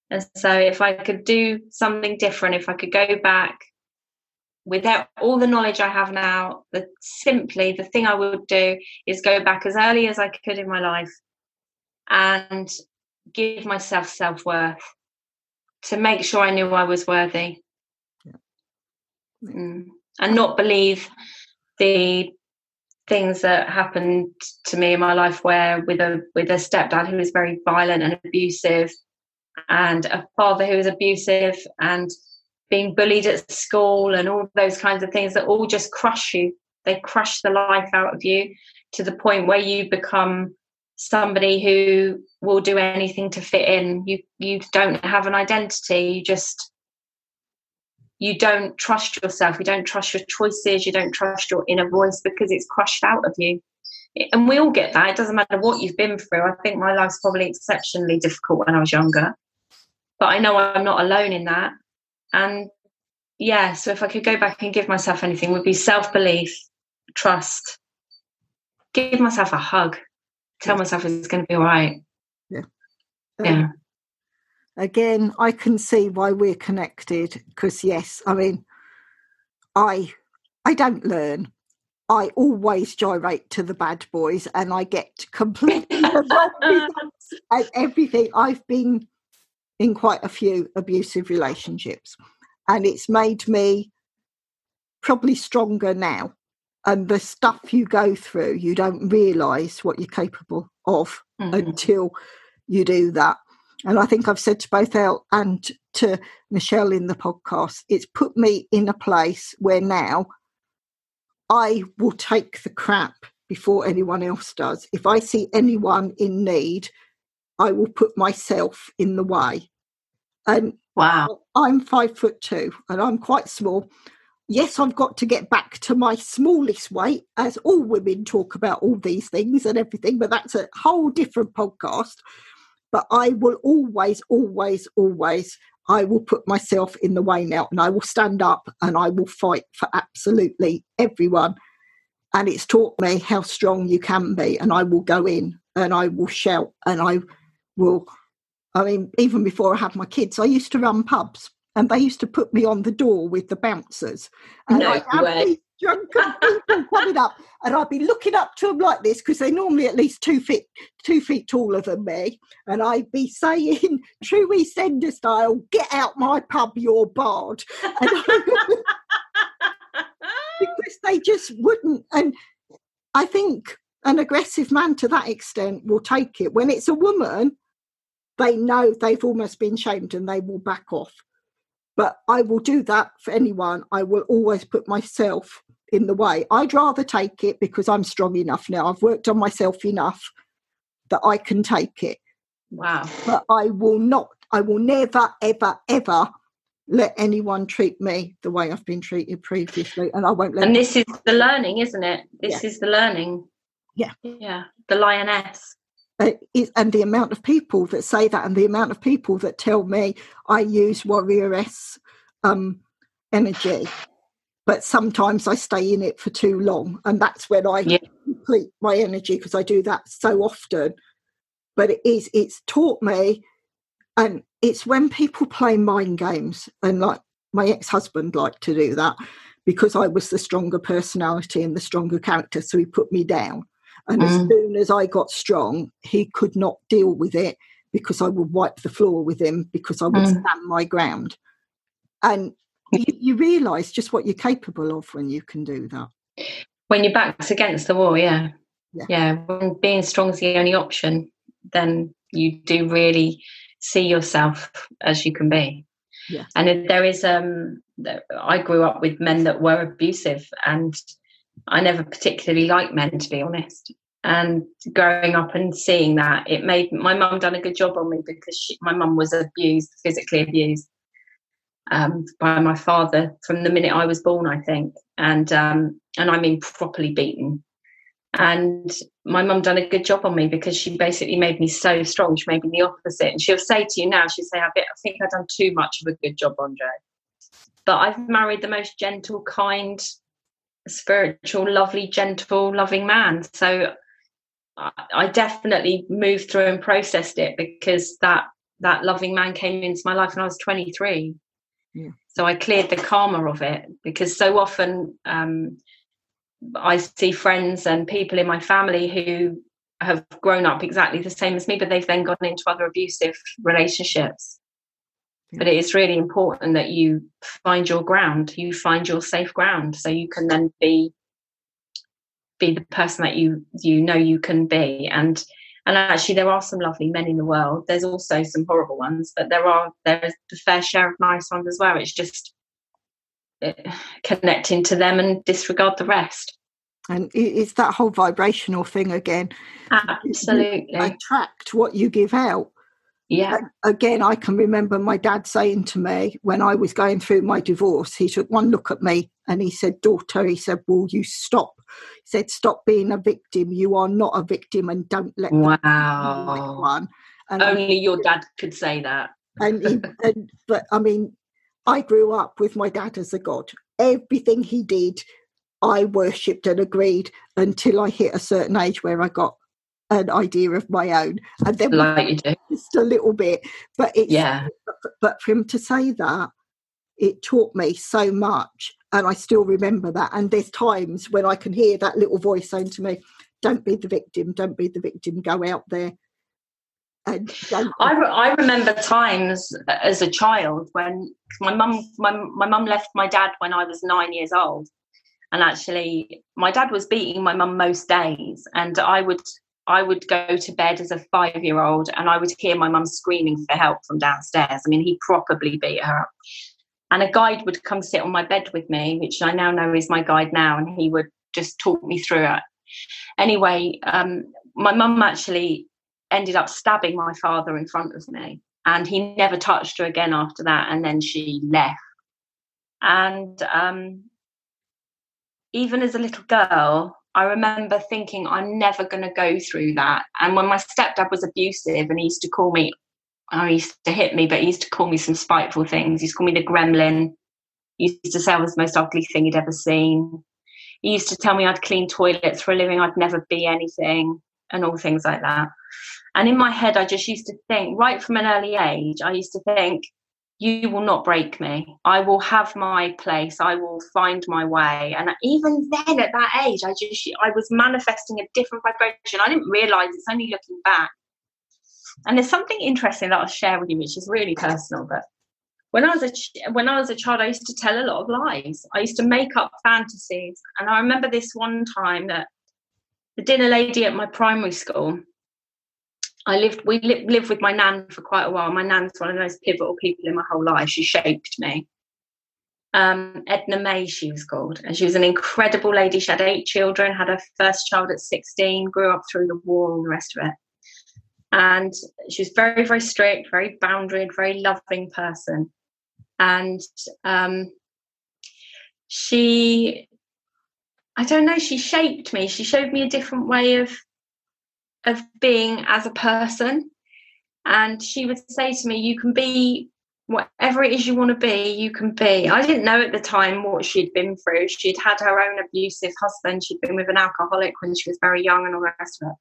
And so, if I could do something different, if I could go back without all the knowledge I have now, the simply the thing I would do is go back as early as I could in my life and give myself self worth to make sure I knew I was worthy. Yeah. Mm. And not believe the things that happened to me in my life where with a with a stepdad who was very violent and abusive and a father who was abusive and being bullied at school and all those kinds of things that all just crush you. They crush the life out of you to the point where you become somebody who will do anything to fit in. You you don't have an identity. You just you don't trust yourself. You don't trust your choices. You don't trust your inner voice because it's crushed out of you. And we all get that. It doesn't matter what you've been through. I think my life's probably exceptionally difficult when I was younger, but I know I'm not alone in that. And yeah, so if I could go back and give myself anything, would be self belief, trust, give myself a hug, tell myself it's going to be all right. Yeah. Um, yeah. Again, I can see why we're connected because yes, I mean, I I don't learn. I always gyrate to the bad boys and I get completely wrong at everything. I've been in quite a few abusive relationships and it's made me probably stronger now. And the stuff you go through, you don't realize what you're capable of mm-hmm. until you do that. And I think I've said to both Elle and to Michelle in the podcast, it's put me in a place where now I will take the crap before anyone else does. If I see anyone in need, I will put myself in the way. And wow, I'm five foot two and I'm quite small. Yes, I've got to get back to my smallest weight, as all women talk about all these things and everything, but that's a whole different podcast. But I will always, always, always, I will put myself in the way now and I will stand up and I will fight for absolutely everyone. And it's taught me how strong you can be. And I will go in and I will shout and I will I mean, even before I had my kids, I used to run pubs and they used to put me on the door with the bouncers. And no I'd way. drunken people coming up and I'd be looking up to them like this because they're normally at least two feet two feet taller than me. And I'd be saying, true EastEnder style, get out my pub, you're barred. because they just wouldn't. And I think an aggressive man to that extent will take it. When it's a woman, they know they've almost been shamed and they will back off. But I will do that for anyone. I will always put myself in the way. I'd rather take it because I'm strong enough now. I've worked on myself enough that I can take it. Wow. But I will not, I will never, ever, ever let anyone treat me the way I've been treated previously. And I won't let And this is the learning, isn't it? This yeah. is the learning. Yeah. Yeah. The lioness is, and the amount of people that say that, and the amount of people that tell me I use warrioress um, energy, but sometimes I stay in it for too long, and that's when I yeah. complete my energy because I do that so often. But it is it's taught me, and it's when people play mind games, and like my ex-husband liked to do that because I was the stronger personality and the stronger character, so he put me down and mm. as soon as I got strong, he could not deal with it because I would wipe the floor with him because I would mm. stand my ground. And you, you realise just what you're capable of when you can do that. When your back's against the wall, yeah. Yeah. yeah. When being strong is the only option, then you do really see yourself as you can be. Yeah. And there is um I grew up with men that were abusive and I never particularly liked men, to be honest. And growing up and seeing that, it made my mum done a good job on me because she, my mum was abused, physically abused um, by my father from the minute I was born, I think, and um, and I mean properly beaten. And my mum done a good job on me because she basically made me so strong. She made me the opposite, and she'll say to you now, she'll say, "I, think I've done too much of a good job, Andre." But I've married the most gentle, kind, spiritual, lovely, gentle, loving man. So I definitely moved through and processed it because that that loving man came into my life when I was 23. Yeah. So I cleared the karma of it because so often um, I see friends and people in my family who have grown up exactly the same as me, but they've then gone into other abusive relationships but it is really important that you find your ground you find your safe ground so you can then be be the person that you you know you can be and and actually there are some lovely men in the world there's also some horrible ones but there are there's a fair share of nice ones as well it's just uh, connecting to them and disregard the rest And it's that whole vibrational thing again. Absolutely. You attract what you give out. Yeah. again, I can remember my dad saying to me when I was going through my divorce, he took one look at me and he said, Daughter, he said, Will you stop? He said, Stop being a victim. You are not a victim and don't let wow. one. And Only I, your dad could say that. And, he, and but I mean, I grew up with my dad as a god. Everything he did, I worshipped and agreed until I hit a certain age where I got an idea of my own, and then like you do. just a little bit. But it's yeah. But for him to say that, it taught me so much, and I still remember that. And there's times when I can hear that little voice saying to me, "Don't be the victim. Don't be the victim. Go out there." And I, I remember times uh, as a child when my mum my, my mum left my dad when I was nine years old and actually my dad was beating my mum most days and I would I would go to bed as a five year old and I would hear my mum screaming for help from downstairs. I mean, he probably beat her up. And a guide would come sit on my bed with me, which I now know is my guide now, and he would just talk me through it. Anyway, um, my mum actually ended up stabbing my father in front of me, and he never touched her again after that. And then she left. And um, even as a little girl, I remember thinking, I'm never going to go through that. And when my stepdad was abusive and he used to call me, oh, he used to hit me, but he used to call me some spiteful things. He used to call me the gremlin. He used to say I was the most ugly thing he'd ever seen. He used to tell me I'd clean toilets for a living, I'd never be anything, and all things like that. And in my head, I just used to think, right from an early age, I used to think, you will not break me. I will have my place. I will find my way. And even then, at that age, I just I was manifesting a different vibration. I didn't realize it's only looking back. And there's something interesting that I'll share with you, which is really personal. But when I was a when I was a child, I used to tell a lot of lies. I used to make up fantasies. And I remember this one time that the dinner lady at my primary school I lived, we li- lived with my nan for quite a while. My nan's one of the most pivotal people in my whole life. She shaped me. Um, Edna May, she was called, and she was an incredible lady. She had eight children, had her first child at 16, grew up through the war, all the rest of it. And she was very, very strict, very boundaried, very loving person. And um, she, I don't know, she shaped me. She showed me a different way of of being as a person. And she would say to me, You can be whatever it is you want to be, you can be. I didn't know at the time what she'd been through. She'd had her own abusive husband, she'd been with an alcoholic when she was very young and all the rest of it.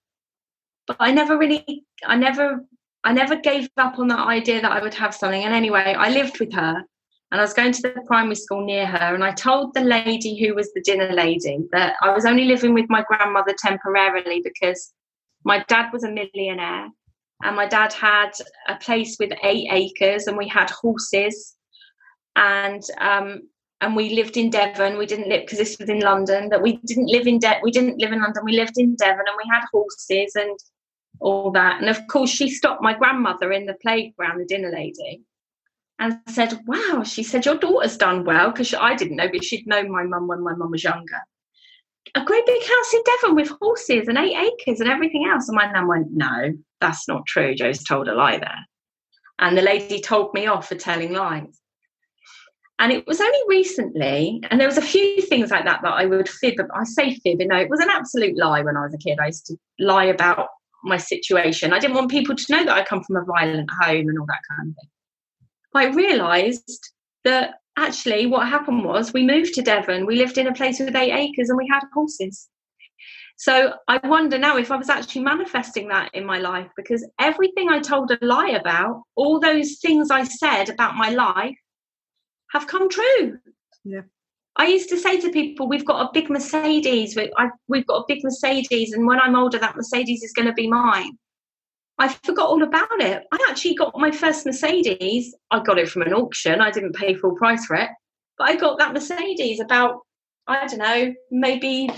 But I never really, I never, I never gave up on that idea that I would have something. And anyway, I lived with her and I was going to the primary school near her. And I told the lady who was the dinner lady that I was only living with my grandmother temporarily because my dad was a millionaire and my dad had a place with eight acres and we had horses and um, and we lived in Devon. We didn't live because this was in London. That we didn't live in De- we didn't live in London. We lived in Devon, and we had horses and all that. And of course, she stopped my grandmother in the playground, the dinner lady, and said, "Wow." She said, "Your daughter's done well," because I didn't know, but she'd known my mum when my mum was younger a great big house in Devon with horses and eight acres and everything else. And my nan went, No, that's not true. Jo's told a lie there. And the lady told me off for telling lies. And it was only recently, and there was a few things like that that I would fib. I say fib, you know, it was an absolute lie when I was a kid. I used to lie about my situation. I didn't want people to know that I come from a violent home and all that kind of thing. But I realised that actually what happened was we moved to Devon. We lived in a place with eight acres and we had horses. So I wonder now if I was actually manifesting that in my life because everything I told a lie about, all those things I said about my life have come true. Yeah. I used to say to people, "We've got a big Mercedes. We've got a big Mercedes, and when I'm older, that Mercedes is going to be mine." I forgot all about it. I actually got my first Mercedes. I got it from an auction. I didn't pay full price for it, but I got that Mercedes about I don't know, maybe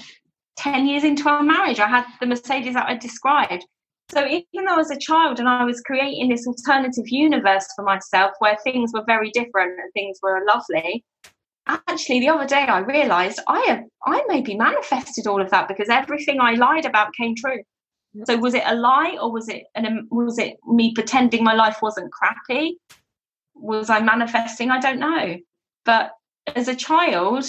ten years into our marriage. I had the Mercedes that I described. So even though I was a child and I was creating this alternative universe for myself where things were very different and things were lovely, actually the other day I realized I have I maybe manifested all of that because everything I lied about came true. So was it a lie or was it an was it me pretending my life wasn't crappy? Was I manifesting? I don't know. But as a child,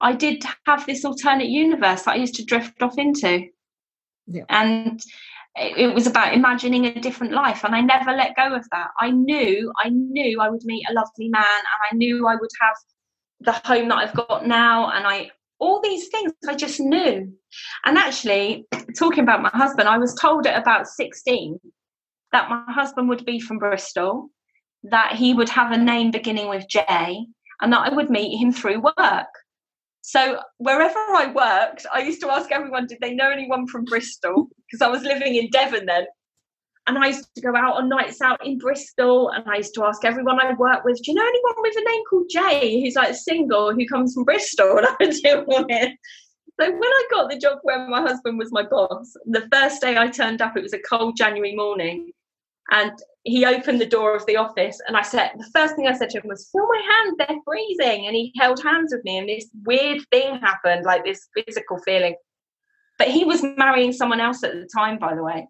I did have this alternate universe that I used to drift off into. Yeah. And it, was about imagining a different life and I never let go of that. I knew, I knew I would meet a lovely man and I knew I would have the home that I've got now and I all these things I just knew. And actually, talking about my husband, I was told at about 16 that my husband would be from Bristol, that he would have a name beginning with J, and that I would meet him through work. So wherever I worked, I used to ask everyone, did they know anyone from Bristol? Because I was living in Devon then. And I used to go out on nights out in Bristol and I used to ask everyone I worked with, do you know anyone with a name called Jay who's like single who comes from Bristol? And I would do it. So when I got the job where my husband was my boss, the first day I turned up, it was a cold January morning. And he opened the door of the office and I said, the first thing I said to him was, feel my hands, they're freezing. And he held hands with me and this weird thing happened, like this physical feeling. But he was marrying someone else at the time, by the way.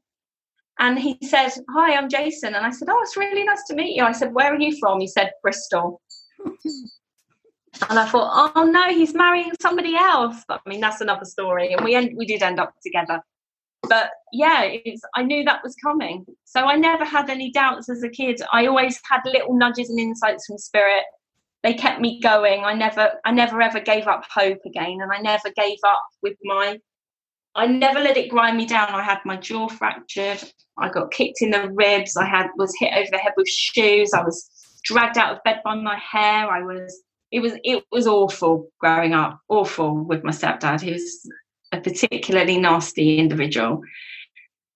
And he said, Hi, I'm Jason. And I said, Oh, it's really nice to meet you. I said, Where are you from? He said, Bristol. and I thought, Oh no, he's marrying somebody else. But, I mean, that's another story. And we end, we did end up together but yeah i knew that was coming so i never had any doubts as a kid i always had little nudges and insights from spirit they kept me going i never i never ever gave up hope again and i never gave up with my i never let it grind me down i had my jaw fractured i got kicked in the ribs i had was hit over the head with shoes i was dragged out of bed by my hair i was it was it was awful growing up awful with my stepdad he was a particularly nasty individual.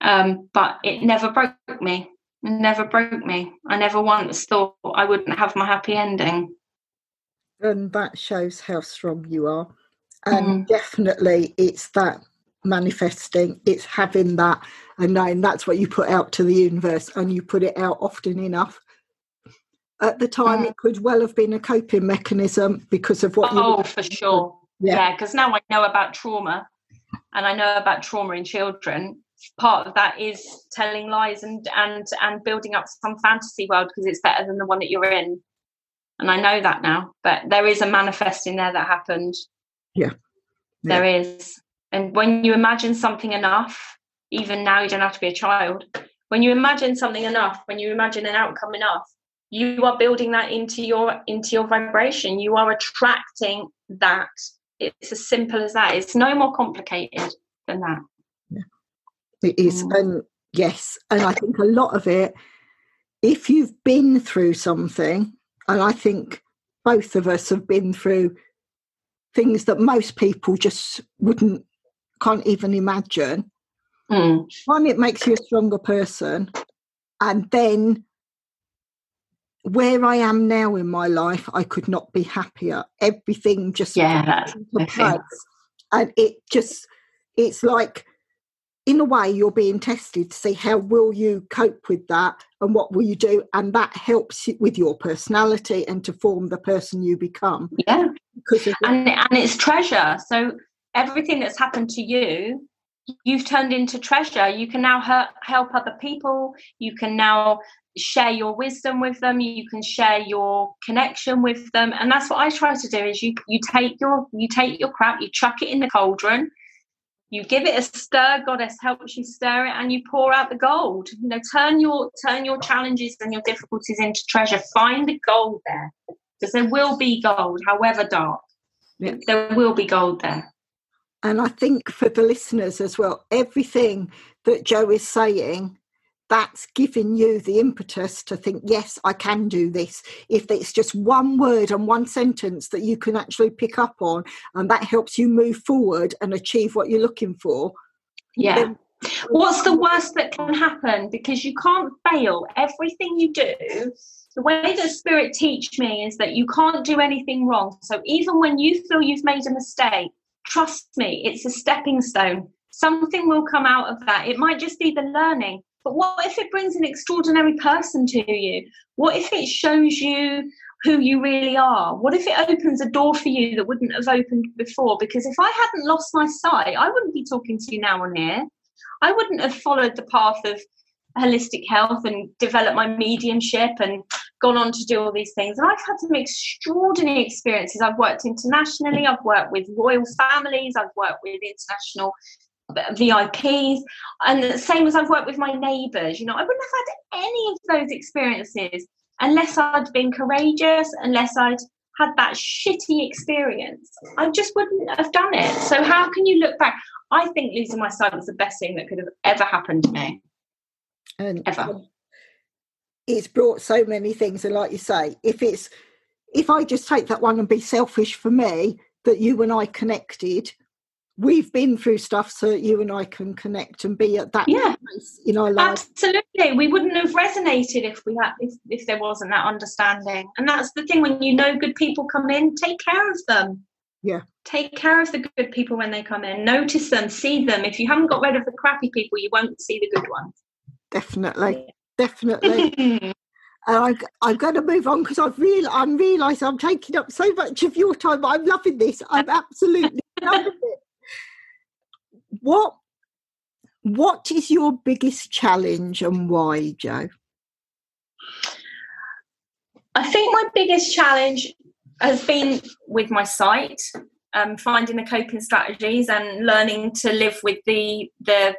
Um, but it never broke me. It never broke me. I never once thought I wouldn't have my happy ending. And that shows how strong you are. And mm. definitely it's that manifesting, it's having that and knowing that's what you put out to the universe and you put it out often enough. At the time, it could well have been a coping mechanism because of what oh, you. Oh, for sure. Yeah, because yeah, now I know about trauma and I know about trauma in children, part of that is telling lies and and and building up some fantasy world because it's better than the one that you're in. And I know that now, but there is a manifesting there that happened. Yeah. yeah. There is. And when you imagine something enough, even now you don't have to be a child. When you imagine something enough, when you imagine an outcome enough, you are building that into your into your vibration. You are attracting that it's as simple as that. It's no more complicated than that. Yeah. It is. Mm. And yes, and I think a lot of it, if you've been through something, and I think both of us have been through things that most people just wouldn't, can't even imagine. Mm. One, it makes you a stronger person. And then where I am now in my life, I could not be happier. Everything just yeah, place. and it just it's like in a way you're being tested to see how will you cope with that and what will you do and that helps with your personality and to form the person you become yeah because and, and it's treasure so everything that's happened to you you've turned into treasure. You can now help other people. You can now share your wisdom with them. You can share your connection with them. And that's what i try to do is you you take your you take your crap you chuck it in the cauldron. You give it a stir. Goddess helps you stir it and you pour out the gold. You know turn your turn your challenges and your difficulties into treasure. Find the gold there. Because there will be gold however dark. Yeah. there will be gold there and i think for the listeners as well everything that Jo is saying that's giving you the impetus to think, yes, I can do this. If it's just one word and one sentence that you can actually pick up on, and that helps you move forward and achieve what you're looking for. Yeah. Then- What's the worst that can happen? Because you can't fail. Everything you do, the way that spirit teach me is that you can't do anything wrong. So even when you feel you've made a mistake, trust me, it's a stepping stone. Something will come out of that. It might just be the learning. But what if it brings an extraordinary person to you? What if it shows you who you really are? What if it opens a door for you that wouldn't have opened before? Because if I hadn't lost my sight, I wouldn't be talking to you now on here. I wouldn't have followed the path of holistic health and developed my mediumship and gone on to do all these things. And I've had some extraordinary experiences. I've worked internationally, I've worked with royal families, I've worked with international VIPs, and the same as I've worked with my neighbours. You know, I wouldn't have had any of those experiences unless I'd been courageous, unless I'd had that shitty experience. I just wouldn't have done it. So how can you look back? I think losing my sight was the best thing that could have ever happened to me. And ever. It's brought so many things, and like you say, if it's if I just take that one and be selfish for me, that you and I connected, we've been through stuff so that you and I can connect and be at that Yeah. place in our lives. Absolutely, we wouldn't have resonated if we had if, if there wasn't that understanding. And that's the thing when you know good people come in, take care of them. Yeah. Take care of the good people when they come in. Notice them, see them. If you haven't got rid of the crappy people, you won't see the good ones. Definitely, definitely. and I, I'm going to move on because I've real I'm realising I'm taking up so much of your time. I'm loving this. I'm absolutely loving it. What What is your biggest challenge and why, Jo? I think my biggest challenge has been with my sight, um, finding the coping strategies and learning to live with the the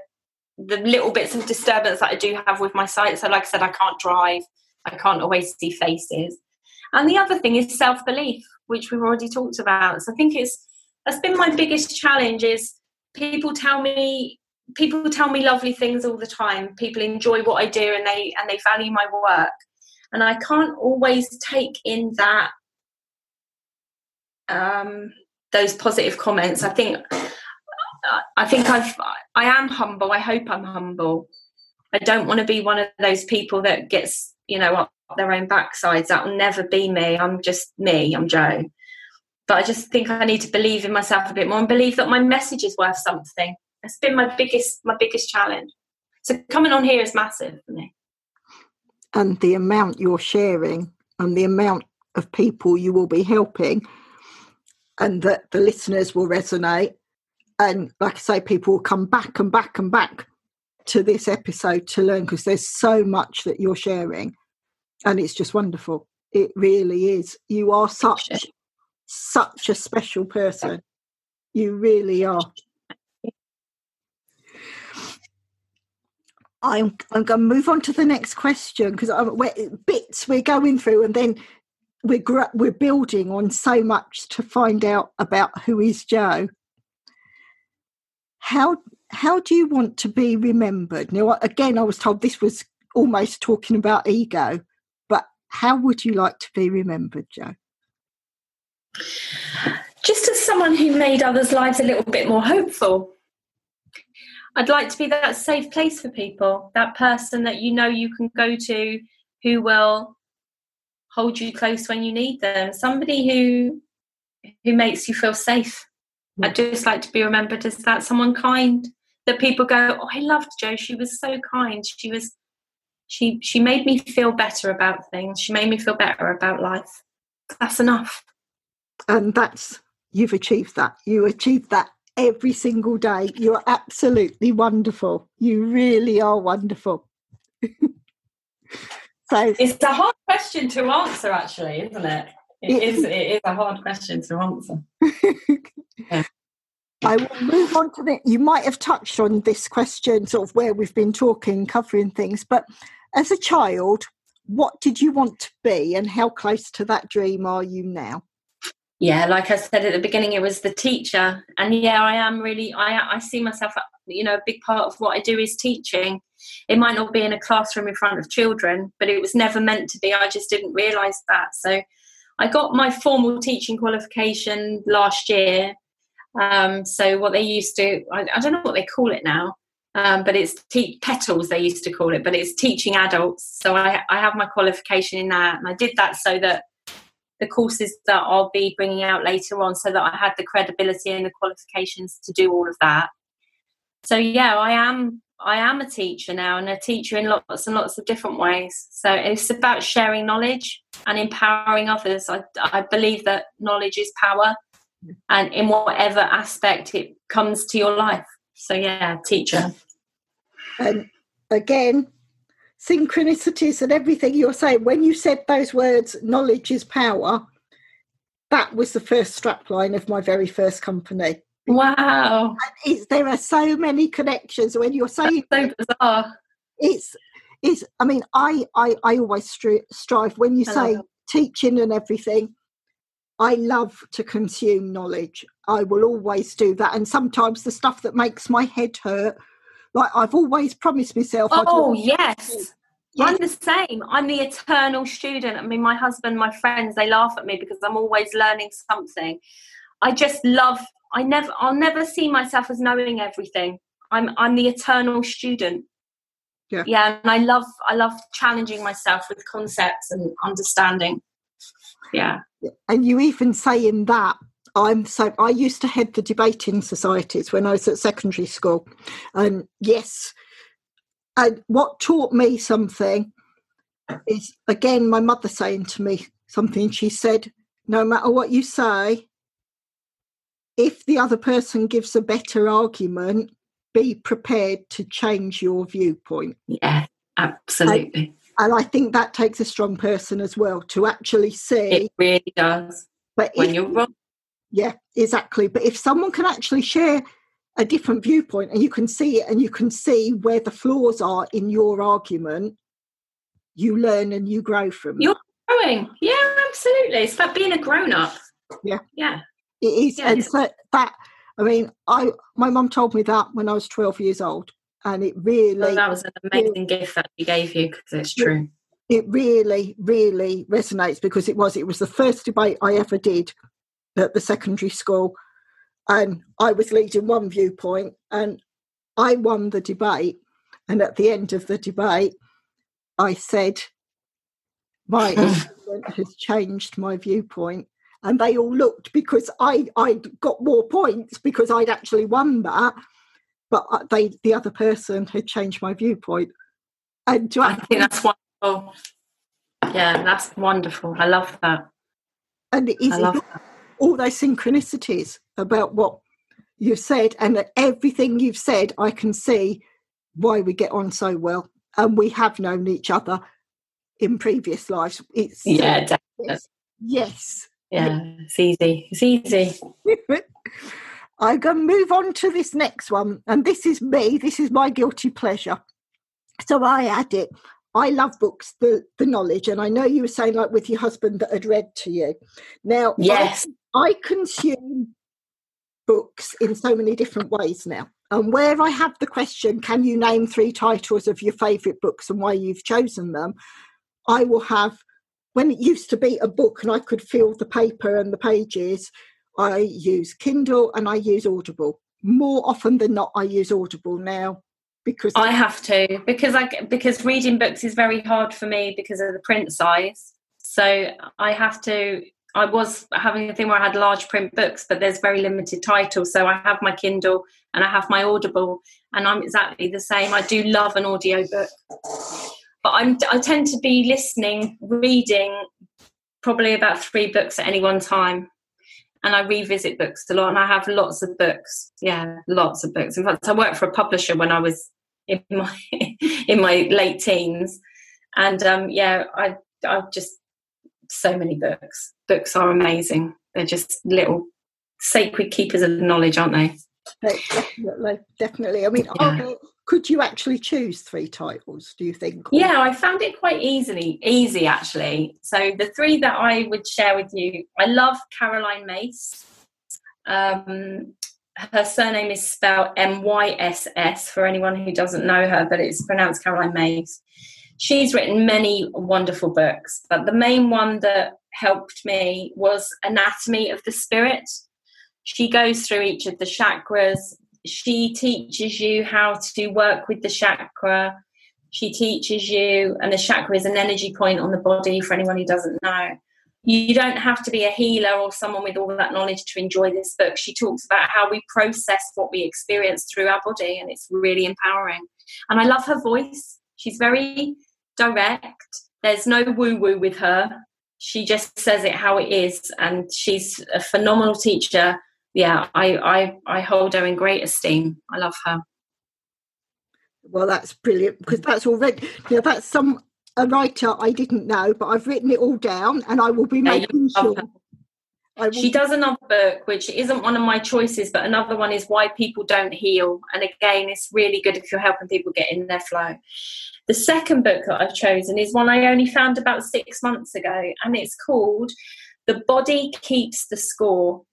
the little bits of disturbance that I do have with my sight. So, like I said, I can't drive, I can't always see faces, and the other thing is self belief, which we've already talked about. So, I think it's that's been my biggest challenge. Is people tell me people tell me lovely things all the time. People enjoy what I do and they and they value my work and I can't always take in that um, those positive comments. I think I think I've I am humble. I hope I'm humble. I don't want to be one of those people that gets you know up their own backsides. That will never be me. I'm just me. I'm Jo. But I just think I need to believe in myself a bit more and believe that my message is worth something. That's been my biggest my biggest challenge. So coming on here is massive for me. and the amount you're sharing and the amount of people you will be helping and that the listeners will resonate and like i say people will come back and back and back to this episode to learn because there's so much that you're sharing and it's just wonderful. It really is. You are such such a special person. You really are. I'm I'm going to move on to the next question because bits we're going through, and then we're we're building on so much to find out about who is Jo. How how do you want to be remembered? Now, again, I was told this was almost talking about ego, but how would you like to be remembered, Jo? Just as someone who made others' lives a little bit more hopeful. I'd like to be that safe place for people, that person that you know you can go to who will hold you close when you need them, somebody who who makes you feel safe. I'd just like to be remembered as that someone kind that people go, "Oh, I loved Jo. She was so kind. She was she she made me feel better about things. She made me feel better about life." That's enough. And that's you've achieved that. You achieved that every single day. You're absolutely wonderful. You really are wonderful. so It's a hard question to answer, actually, isn't it? It is. It is a hard question to answer. I will move on to the. You might have touched on this question, sort of where we've been talking, covering things. But as a child, what did you want to be, and how close to that dream are you now? Yeah, like I said at the beginning, it was the teacher, and yeah, I am really. I I see myself. You know, a big part of what I do is teaching. It might not be in a classroom in front of children, but it was never meant to be. I just didn't realise that. So, I got my formal teaching qualification last year. Um, so what they used to, I, I, don't know what they call it now, um, but it's te- PTLLS they used to call it, but it's teaching adults. So I, I have my qualification in that, and I did that so that the courses that I'll be bringing out later on, so that I had the credibility and the qualifications to do all of that. So yeah, I am. I am a teacher now and a teacher in lots and lots of different ways. So it's about sharing knowledge and empowering others. I, I believe that knowledge is power and in whatever aspect it comes to your life. So yeah, teacher. And again, synchronicities and everything you're saying, when you said those words, knowledge is power, that was the first strapline of my very first company. Wow. there are so many connections when you're saying That's so bizarre. It's it's I mean I I, I always stri- strive when you say teaching and everything I love to consume knowledge. I will always do that and sometimes the stuff that makes my head hurt like I've always promised myself Oh yes. Yes. I'm the same. I'm the eternal student. I mean, my husband, my friends, they laugh at me because I'm always learning something. I just love I never I'll never see myself as knowing everything. I'm I'm the eternal student. Yeah. Yeah, and I love I love challenging myself with concepts and understanding. Yeah. And you even say in that I'm so I used to head the debating societies when I was at secondary school. And yes, and what taught me something is again my mother saying to me something she said, no matter what you say, if the other person gives a better argument, be prepared to change your viewpoint. Yeah, absolutely. And, and I think that takes a strong person as well to actually see. It really does. But when if, you're wrong. Yeah, exactly. But if someone can actually share a different viewpoint and you can see it and you can see where the flaws are in your argument, you learn and you grow from it. You're growing. Yeah, absolutely. It's about being a grown up. Yeah. Yeah. It is, yeah, and so that I mean, I my mum told me that when I was twelve years old, and it really well, that was an amazing it, gift that she gave you because it's true. It really, really resonates because it was it was the first debate I ever did at the secondary school, and I was leading one viewpoint, and I won the debate. And at the end of the debate, I said, "My has changed my viewpoint." And they all looked because I I got more points because I'd actually won that, but uh, they the other person had changed my viewpoint. And I think that's wonderful. Yeah, that's wonderful. I love that. And it is all those synchronicities about what you've said, and everything you've said, I can see why we get on so well, and we have known each other in previous lives. It's yeah, it's, yes, yeah, it's easy. It's easy. I'm going to move on to this next one. And this is me. This is my guilty pleasure. So I add it. I love books, the, the knowledge. And I know you were saying, like with your husband that had read to you. Now, yes, I, I consume books in so many different ways now. And where I have the question, can you name three titles of your favourite books and why you've chosen them? I will have when it used to be a book and I could feel the paper and the pages, I use Kindle and I use Audible. More often than not, I use Audible now because I have to because I because reading books is very hard for me because of the print size. So I have to. I was having a thing where I had large print books, but there's very limited titles. So I have my Kindle and I have my Audible, and I'm exactly the same. I do love an audio book but I'm, I tend to be listening, reading probably about three books at any one time. And I revisit books a lot, and I have lots of books. Yeah, lots of books. In fact, I worked for a publisher when I was in my in my late teens, and um, yeah, I I just so many books. Books are amazing. They're just little sacred keepers of knowledge, aren't they? Definitely, definitely. I mean, yeah could you actually choose three titles do you think? Yeah i found it quite easily easy actually. So the three that i would share with you i love Caroline Myss. Um, her surname is spelled m-y-s-s for anyone who doesn't know her but it's pronounced caroline myss she's written many wonderful books but the main one that helped me was anatomy of the spirit. She goes through each of the chakras she teaches you how to work with the chakra. She teaches you, and the chakra is an energy point on the body for anyone who doesn't know. You don't have to be a healer or someone with all that knowledge to enjoy this book. She talks about how we process what we experience through our body, and it's really empowering. And I love her voice. She's very direct. There's no woo woo with her. She just says it how it is. And she's a phenomenal teacher. Yeah, I, I, I hold her in great esteem. I love her. Well, that's brilliant because that's already, you know, that's some a writer I didn't know, but I've written it all down and I will be making sure. She does another book, which isn't one of my choices, but another one is Why People Don't Heal. And again, it's really good if you're helping people get in their flow. The second book that I've chosen is one I only found about six months ago, and it's called The Body Keeps the Score.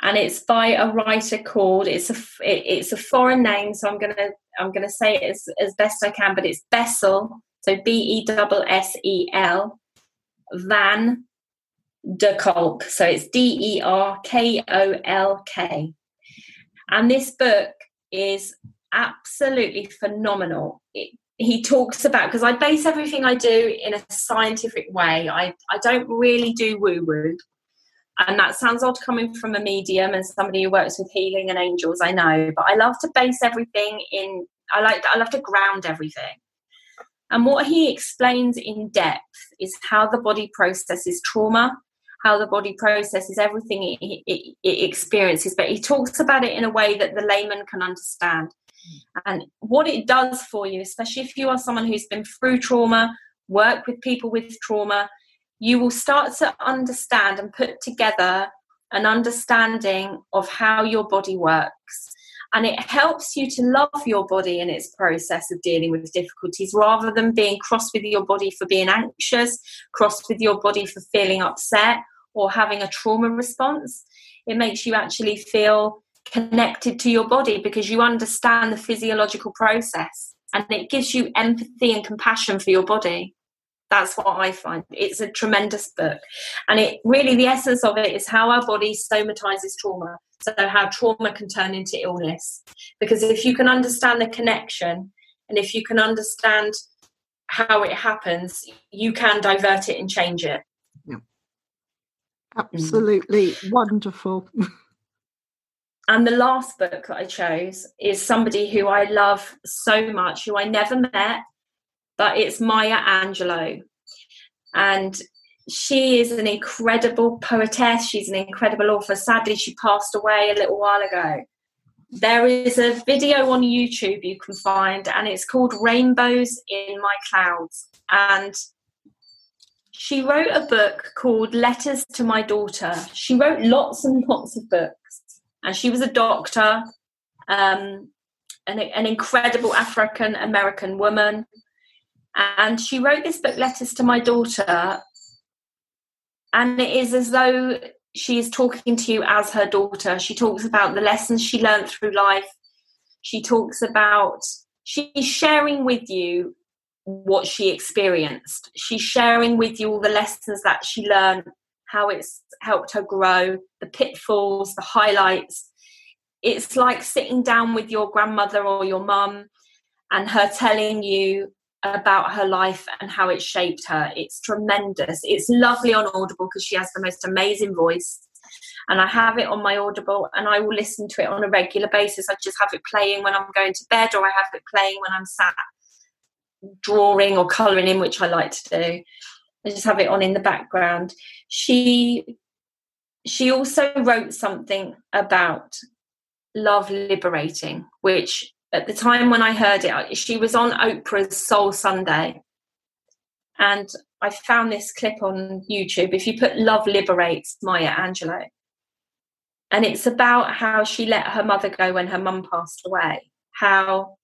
And it's by a writer called it's a it, it's a foreign name, so I'm gonna I'm gonna say it as, as best I can, but it's Bessel, so b-e-w-s-e-l Van der Kolk. So it's D E R K O L K. And this book is absolutely phenomenal. It, he talks about because I base everything I do in a scientific way. I, I don't really do woo woo. And that sounds odd coming from a medium and somebody who works with healing and angels, I know, but I love to base everything in I like I love to ground everything. And what he explains in depth is how the body processes trauma, how the body processes everything it, it, it, experiences, but he talks about it in a way that the layman can understand. And what it does for you, especially if you are someone who's been through trauma, work with people with trauma, you will start to understand and put together an understanding of how your body works and it helps you to love your body in its process of dealing with difficulties rather than being cross with your body for being anxious, cross with your body for feeling upset or having a trauma response. It makes you actually feel connected to your body because you understand the physiological process and it gives you empathy and compassion for your body. That's what I find. It's a tremendous book. And it really, the essence of it is how our body somatizes trauma. So, how trauma can turn into illness. Because if you can understand the connection and if you can understand how it happens, you can divert it and change it. Yeah. Absolutely mm. wonderful. and the last book that I chose is somebody who I love so much, who I never met, but it's Maya Angelou. And she is an incredible poetess. She's an incredible author. Sadly, she passed away a little while ago. There is a video on YouTube you can find, and it's called Rainbows in My Clouds. And she wrote a book called Letters to My Daughter. She wrote lots and lots of books, and she was a doctor, um, an, an incredible African American woman. And she wrote this book, Letters to My Daughter, and it is as though she is talking to you as her daughter. She talks about the lessons she learned through life. She talks about, she's sharing with you what she experienced. She's sharing with you all the lessons that she learned, how it's helped her grow, the pitfalls, the highlights. It's like sitting down with your grandmother or your mum and her telling you about her life and how it shaped her. It's tremendous. It's lovely on Audible because she has the most amazing voice. And I have it on my Audible and I will listen to it on a regular basis. I just have it playing when I'm going to bed or I have it playing when I'm sat drawing or colouring in, which I like to do. I just have it on in the background. She she also wrote something about love liberating, which at the time when I heard it, she was on Oprah's Soul Sunday. And I found this clip on YouTube. If you put Love Liberates Maya Angelou, and it's about how she let her mother go when her mum passed away. How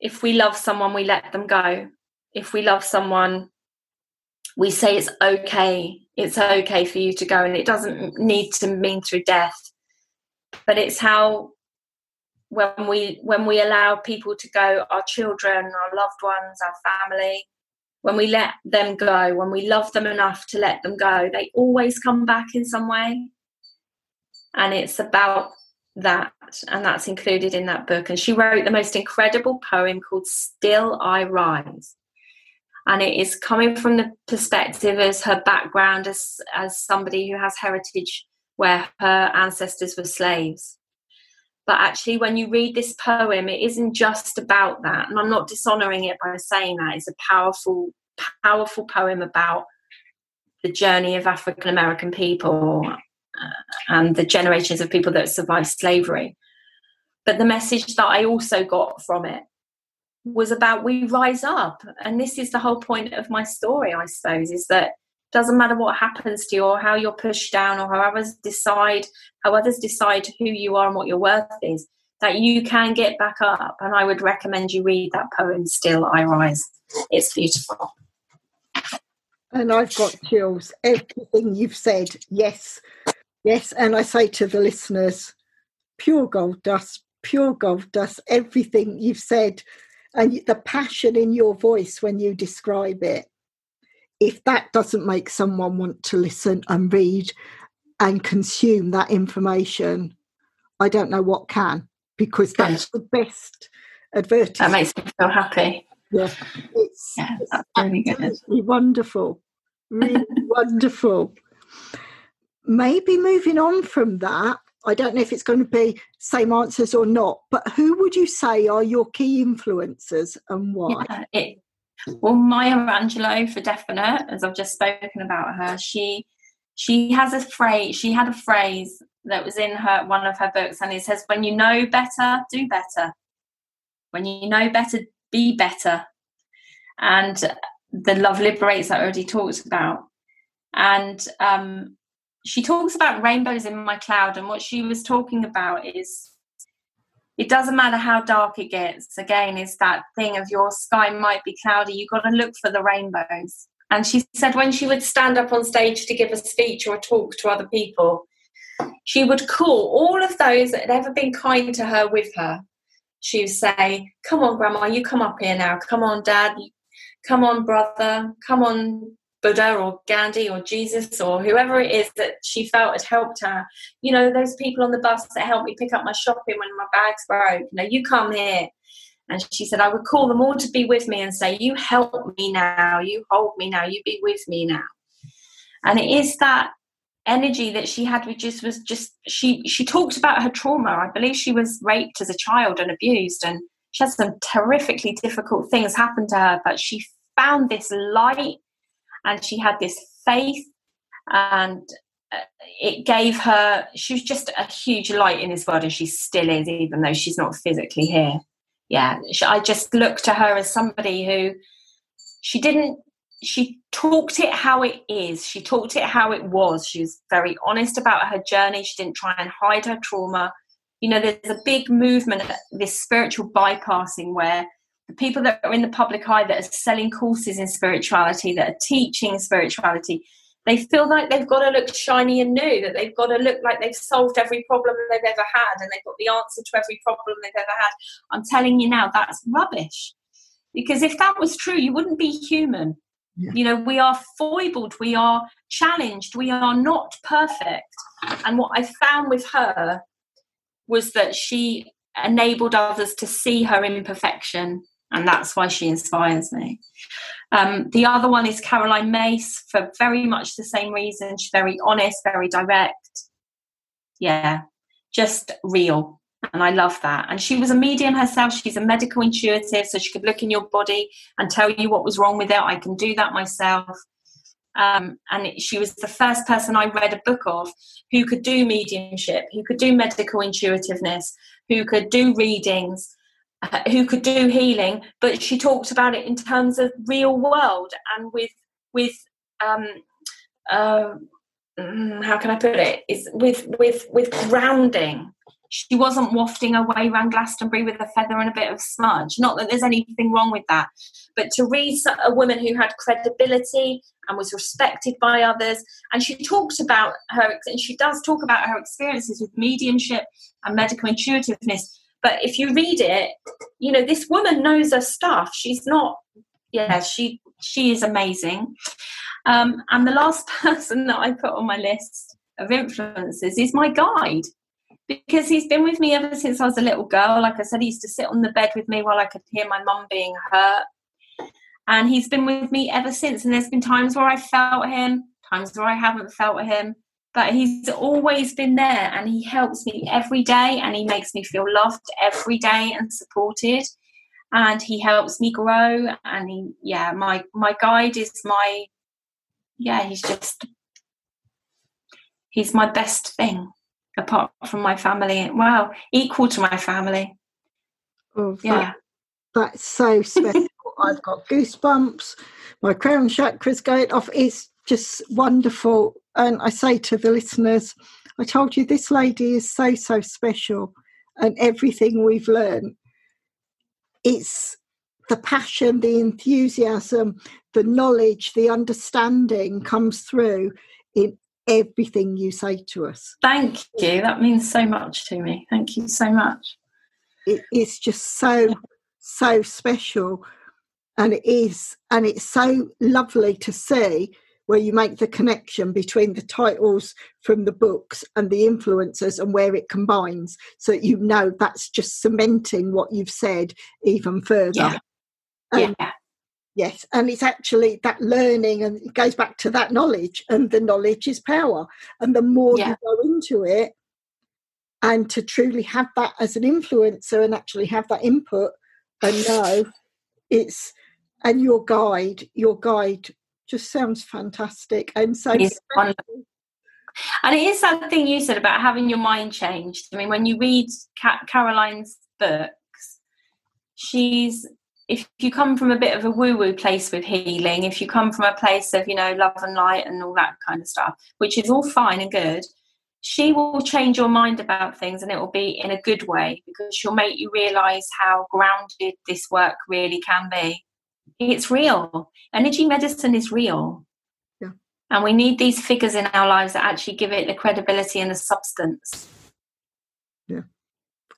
if we love someone, we let them go. If we love someone, we say it's okay. It's okay for you to go, and it doesn't need to mean through death. But it's how when we when we allow people to go our children our loved ones our family when we let them go when we love them enough to let them go they always come back in some way. And it's about that and that's included in that book. And she wrote the most incredible poem called still i rise. And it is coming from the perspective as her background as as somebody who has heritage where her ancestors were slaves but actually when you read this poem it isn't just about that. And i'm not dishonoring it by saying that. It's a powerful powerful poem about the journey of african american people uh, and the generations of people that survived slavery. But the message that i also got from it was about we rise up. And this is the whole point of my story i suppose is that doesn't matter what happens to you or how you're pushed down or how others decide how others decide who you are and what your worth is that you can get back up. And i would recommend you read that poem still i rise. It's beautiful. And i've got chills. Everything you've said yes. Yes and i say to the listeners pure gold dust pure gold dust everything you've said and the passion in your voice when you describe it if that doesn't make someone want to listen and read and consume that information, I don't know what can, because that's the best advertisement. That makes me feel happy. Yeah, it's, yeah, that's really good. wonderful, really wonderful. Maybe moving on from that, I don't know if it's going to be same answers or not, but who would you say are your key influencers and why? Yeah, it, well, Maya Angelou, for definite, as I've just spoken about her, she she has a phrase. She had a phrase that was in her one of her books, and it says, "When you know better, do better. When you know better, be better." And the love liberates I already talked about, and um, she talks about rainbows in my cloud, and what she was talking about is it doesn't matter how dark it gets. Again, is that thing of your sky might be cloudy. You've got to look for the rainbows. And she said when she would stand up on stage to give a speech or a talk to other people, she would call all of those that had ever been kind to her with her. She would say, Come on, Grandma, you come up here now. Come on, Dad. Come on, brother. Come on, Buddha or Gandhi or Jesus or whoever it is that she felt had helped her. You know, those people on the bus that helped me pick up my shopping when my bags broke. You know, you come here. And she said, I would call them all to be with me and say, You help me now, you hold me now, you be with me now. And it is that energy that she had, which just was just she she talked about her trauma. I believe she was raped as a child and abused, and she had some terrifically difficult things happen to her, but she found this light and she had this faith and uh, it gave her she was just a huge light in this world and she still is even though she's not physically here. Yeah i just look to her as somebody who she didn't she talked it how it is. She talked it how it was. She was very honest about her journey. She didn't try and hide her trauma. You know there's a big movement this spiritual bypassing where people that are in the public eye that are selling courses in spirituality, that are teaching spirituality, they feel like they've got to look shiny and new, that they've got to look like they've solved every problem they've ever had and they've got the answer to every problem they've ever had. I'm telling you now, that's rubbish. Because if that was true, you wouldn't be human. Yeah. You know, we are foibled, we are challenged, we are not perfect. And what I found with her was that she enabled others to see her imperfection and that's why she inspires me. Um, the other one is Caroline Myss for very much the same reason. She's very honest, very direct. Yeah, just real. And I love that. And she was a medium herself. She's a medical intuitive, so she could look in your body and tell you what was wrong with it. I can do that myself. Um, and she was the first person I read a book of who could do mediumship, who could do medical intuitiveness, who could do readings, who could do healing, but she talked about it in terms of real world and with with um, uh, mm, how can I put it? Is with with with grounding. She wasn't wafting her way around Glastonbury with a feather and a bit of smudge. Not that there's anything wrong with that, but to read a woman who had credibility and was respected by others, and she talked about her, and she does talk about her experiences with mediumship and medical intuitiveness but if you read it, you know, this woman knows her stuff. She's not, yeah, she she is amazing. Um, and the last person that I put on my list of influences is my guide because he's been with me ever since I was a little girl. Like I said, he used to sit on the bed with me while I could hear my mum being hurt. And he's been with me ever since. And there's been times where I felt him, times where I haven't felt him. But he's always been there and he helps me every day and he makes me feel loved every day and supported. And he helps me grow and he yeah my my guide is my yeah he's just he's my best thing apart from my family. Well equal to my family. Oh, yeah. that's so special. I've got goosebumps. My crown chakra's going off. It's just wonderful and i say to the listeners i told you this lady is so so special and everything we've learned it's the passion, the enthusiasm, the knowledge, the understanding comes through in everything you say to us. Thank you. That means so much to me. Thank you so much. It is just so, so special. And it is, and it's so lovely to see where you make the connection between the titles from the books and the influencers and where it combines so that you know that's just cementing what you've said even further. Yeah. Um, yeah. Yes, and it's actually that learning, and it goes back to that knowledge, and the knowledge is power. And the more yeah. you go into it, and to truly have that as an influencer and actually have that input and know it's and your guide, your guide just sounds fantastic. And so and it is something you said about having your mind changed. I mean when you read caroline's books she's if you come from a bit of a woo woo place with healing if you come from a place of you know love and light and all that kind of stuff which is all fine and good she will change your mind about things and it will be in a good way because she'll make you realize how grounded this work really can be it's real. Energy medicine is real. Yeah. And we need these figures in our lives that actually give it the credibility and the substance. Yeah.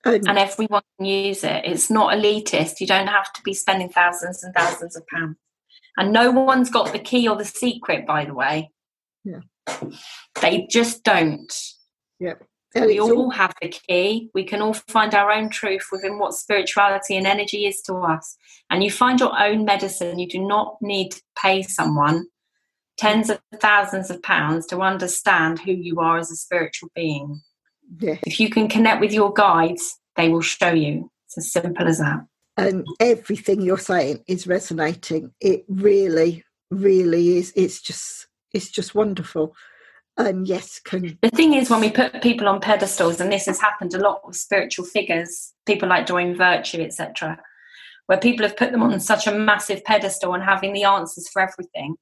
And, and everyone can use it. It's not elitist. You don't have to be spending thousands and thousands of pounds. And no one's got the key or the secret, by the way. Yeah. They just don't. Yeah. We all, have the key. We can all find our own truth within what spirituality and energy is to us. And you find your own medicine. You do not need to pay someone tens of thousands of pounds to understand who you are as a spiritual being. Yeah. If you can connect with your guides, they will show you. It's as simple as that. And everything you're saying is resonating. It really, really is. It's just, it's just wonderful um, yes, can. The thing is, when we put people on pedestals, and this has happened a lot with spiritual figures, people like Doreen Virtue, etc., where people have put them on such a massive pedestal and having the answers for everything.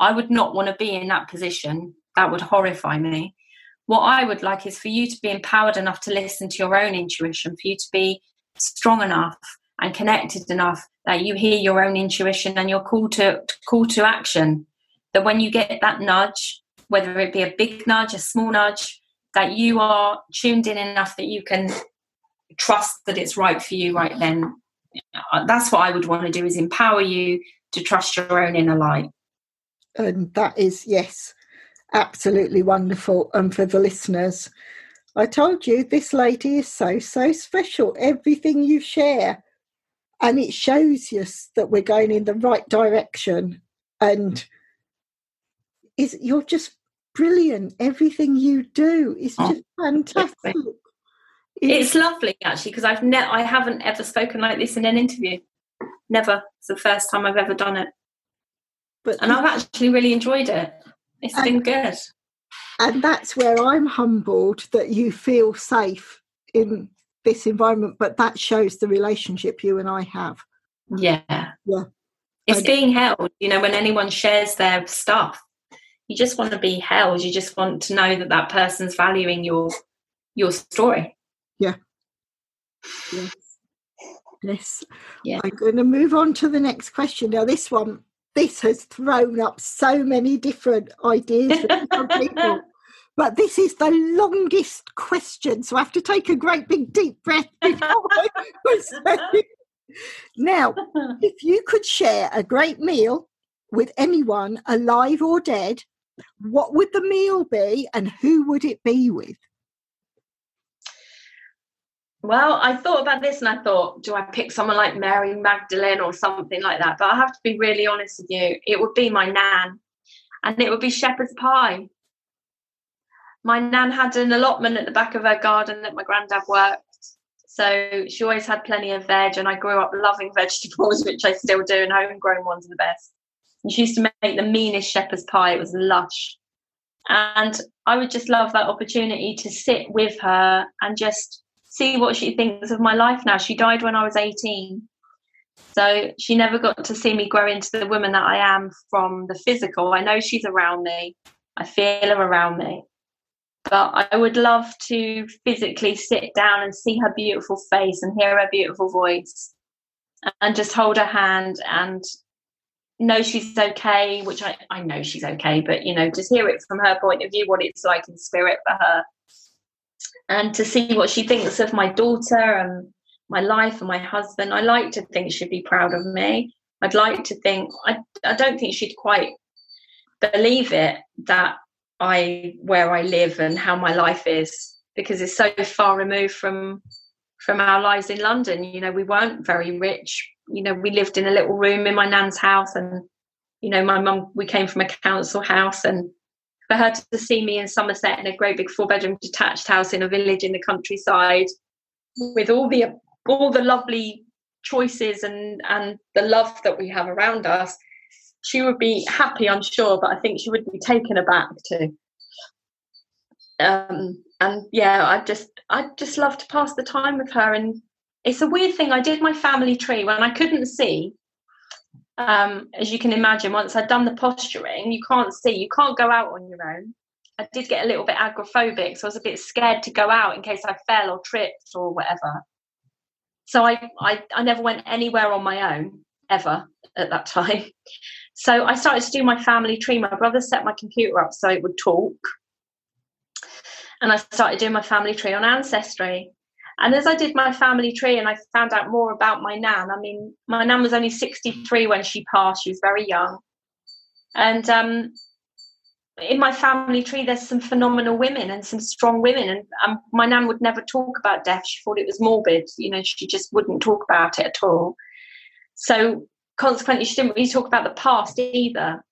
I would not want to be in that position. That would horrify me. What I would like is for you to be empowered enough to listen to your own intuition, for you to be strong enough and connected enough that you hear your own intuition and you're called to call to action. That when you get that nudge, whether it be a big nudge, a small nudge, that you are tuned in enough that you can trust that it's right for you right then. Uh, that's what I would want to do is empower you to trust your own inner light. And that is, yes, absolutely wonderful. And for the listeners, I told you this lady is so, so special. Everything you share, and it shows us that we're going in the right direction. And is you're just brilliant. Everything you do is oh, just fantastic. It's, it's lovely actually because I've ne- I haven't ever spoken like this in an interview. Never. It's the first time I've ever done it. But and I've actually really enjoyed it. It's and, been good. And that's where I'm humbled that you feel safe in this environment, but that shows the relationship you and I have. Yeah. Yeah. It's being held, you know, when anyone shares their stuff, you just want to be held. You just want to know that that person's valuing your your story. Yeah. Yes. Yes. Yeah. i'm going to move on to the next question. Now this one this has thrown up so many different ideas from people but this is the longest question so i have to take a great big deep breath now if you could share a great meal with anyone alive or dead what would the meal be and who would it be with? Well, I thought about this and I thought, do I pick someone like Mary Magdalene or something like that? But I have to be really honest with you. It would be my nan and it would be shepherd's pie. my nan had an allotment at the back of her garden that my granddad worked. So she always had plenty of veg, and I grew up loving vegetables, which I still do, and homegrown ones are the best. And she used to make the meanest shepherd's pie, it was lush. And I would just love that opportunity to sit with her and just see what she thinks of my life now. She died when I was 18. So she never got to see me grow into the woman that I am from the physical. I know she's around me, I feel her around me. But I would love to physically sit down and see her beautiful face and hear her beautiful voice and just hold her hand and know she's okay, which I, I know she's okay, but you know, just hear it from her point of view, what it's like in spirit for her. And to see what she thinks of my daughter and my life and my husband. I like to think she'd be proud of me. I'd like to think I I don't think she'd quite believe it that I where I live and how my life is because it's so far removed from from our lives in London. You know, we weren't very rich. You know, we lived in a little room in my nan's house, and you know, my mum. We came from a council house, and for her to see me in Somerset in a great big four bedroom detached house in a village in the countryside, with all the all the lovely choices and and the love that we have around us, she would be happy, I'm sure, but I think she would be taken aback too. Um, and yeah, I just I just love to pass the time with her. And it's a weird thing. I did my family tree when I couldn't see. Um, as you can imagine, once I'd done the posturing, you can't see, you can't go out on your own. I did get a little bit agoraphobic, so I was a bit scared to go out in case I fell or tripped or whatever. So I, I, I never went anywhere on my own ever at that time. So I started to do my family tree. My brother set my computer up so it would talk and I started doing my family tree on Ancestry. And as I did my family tree and I found out more about my nan, I mean, my nan was only 63 when she passed, she was very young. And um, in my family tree, there's some phenomenal women and some strong women. And um, my nan would never talk about death. She thought it was morbid. You know, she just wouldn't talk about it at all. So consequently, she didn't really talk about the past either.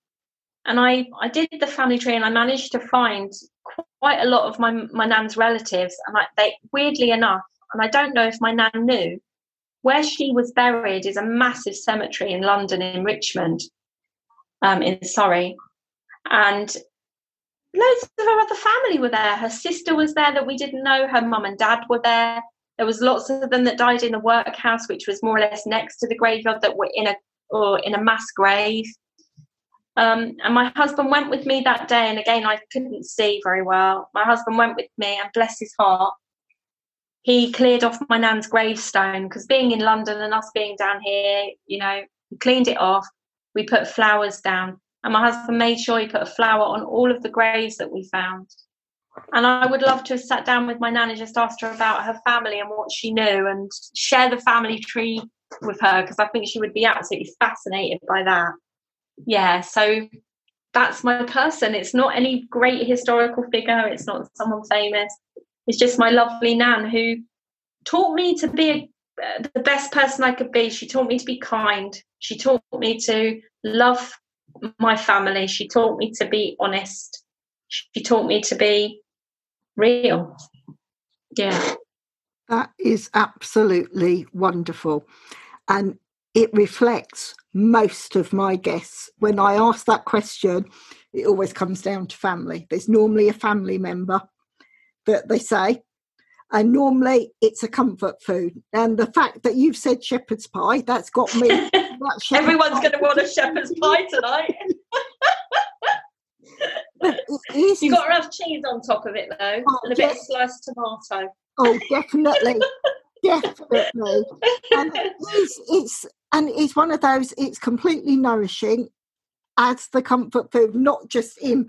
And I, I did the family tree and I managed to find quite a lot of my my nan's relatives, and I, they weirdly enough, and I don't know if my nan knew, where she was buried is a massive cemetery in London, in Richmond, um, in Surrey, and loads of her other family were there. Her sister was there that we didn't know. Her mum and dad were there. There was lots of them that died in the workhouse, which was more or less next to the graveyard, that were in a or in a mass grave. Um, and my husband went with me that day. And again, I couldn't see very well. My husband went with me, and bless his heart, he cleared off my nan's gravestone because being in London and us being down here, you know, he cleaned it off. We put flowers down. And my husband made sure he put a flower on all of the graves that we found. And I would love to have sat down with my nan and just asked her about her family and what she knew and share the family tree with her because I think she would be absolutely fascinated by that yeah, so that's my person. It's not any great historical figure, it's not someone famous. It's just my lovely Nan who taught me to be a, uh, the best person I could be. She taught me to be kind. She taught me to love my family. She taught me to be honest. She taught me to be real. Yeah. That is absolutely wonderful. And it reflects most of my guests. When I ask that question, it always comes down to family. There's normally a family member that they say, and normally it's a comfort food. And the fact that you've said shepherd's pie, that's got me. Everyone's going to want a shepherd's pie tonight. You've got to have cheese on top of it though, oh, and a bit of sliced tomato. Oh, definitely. definitely. And it's, it's and it's one of those it's completely nourishing as the comfort food not just in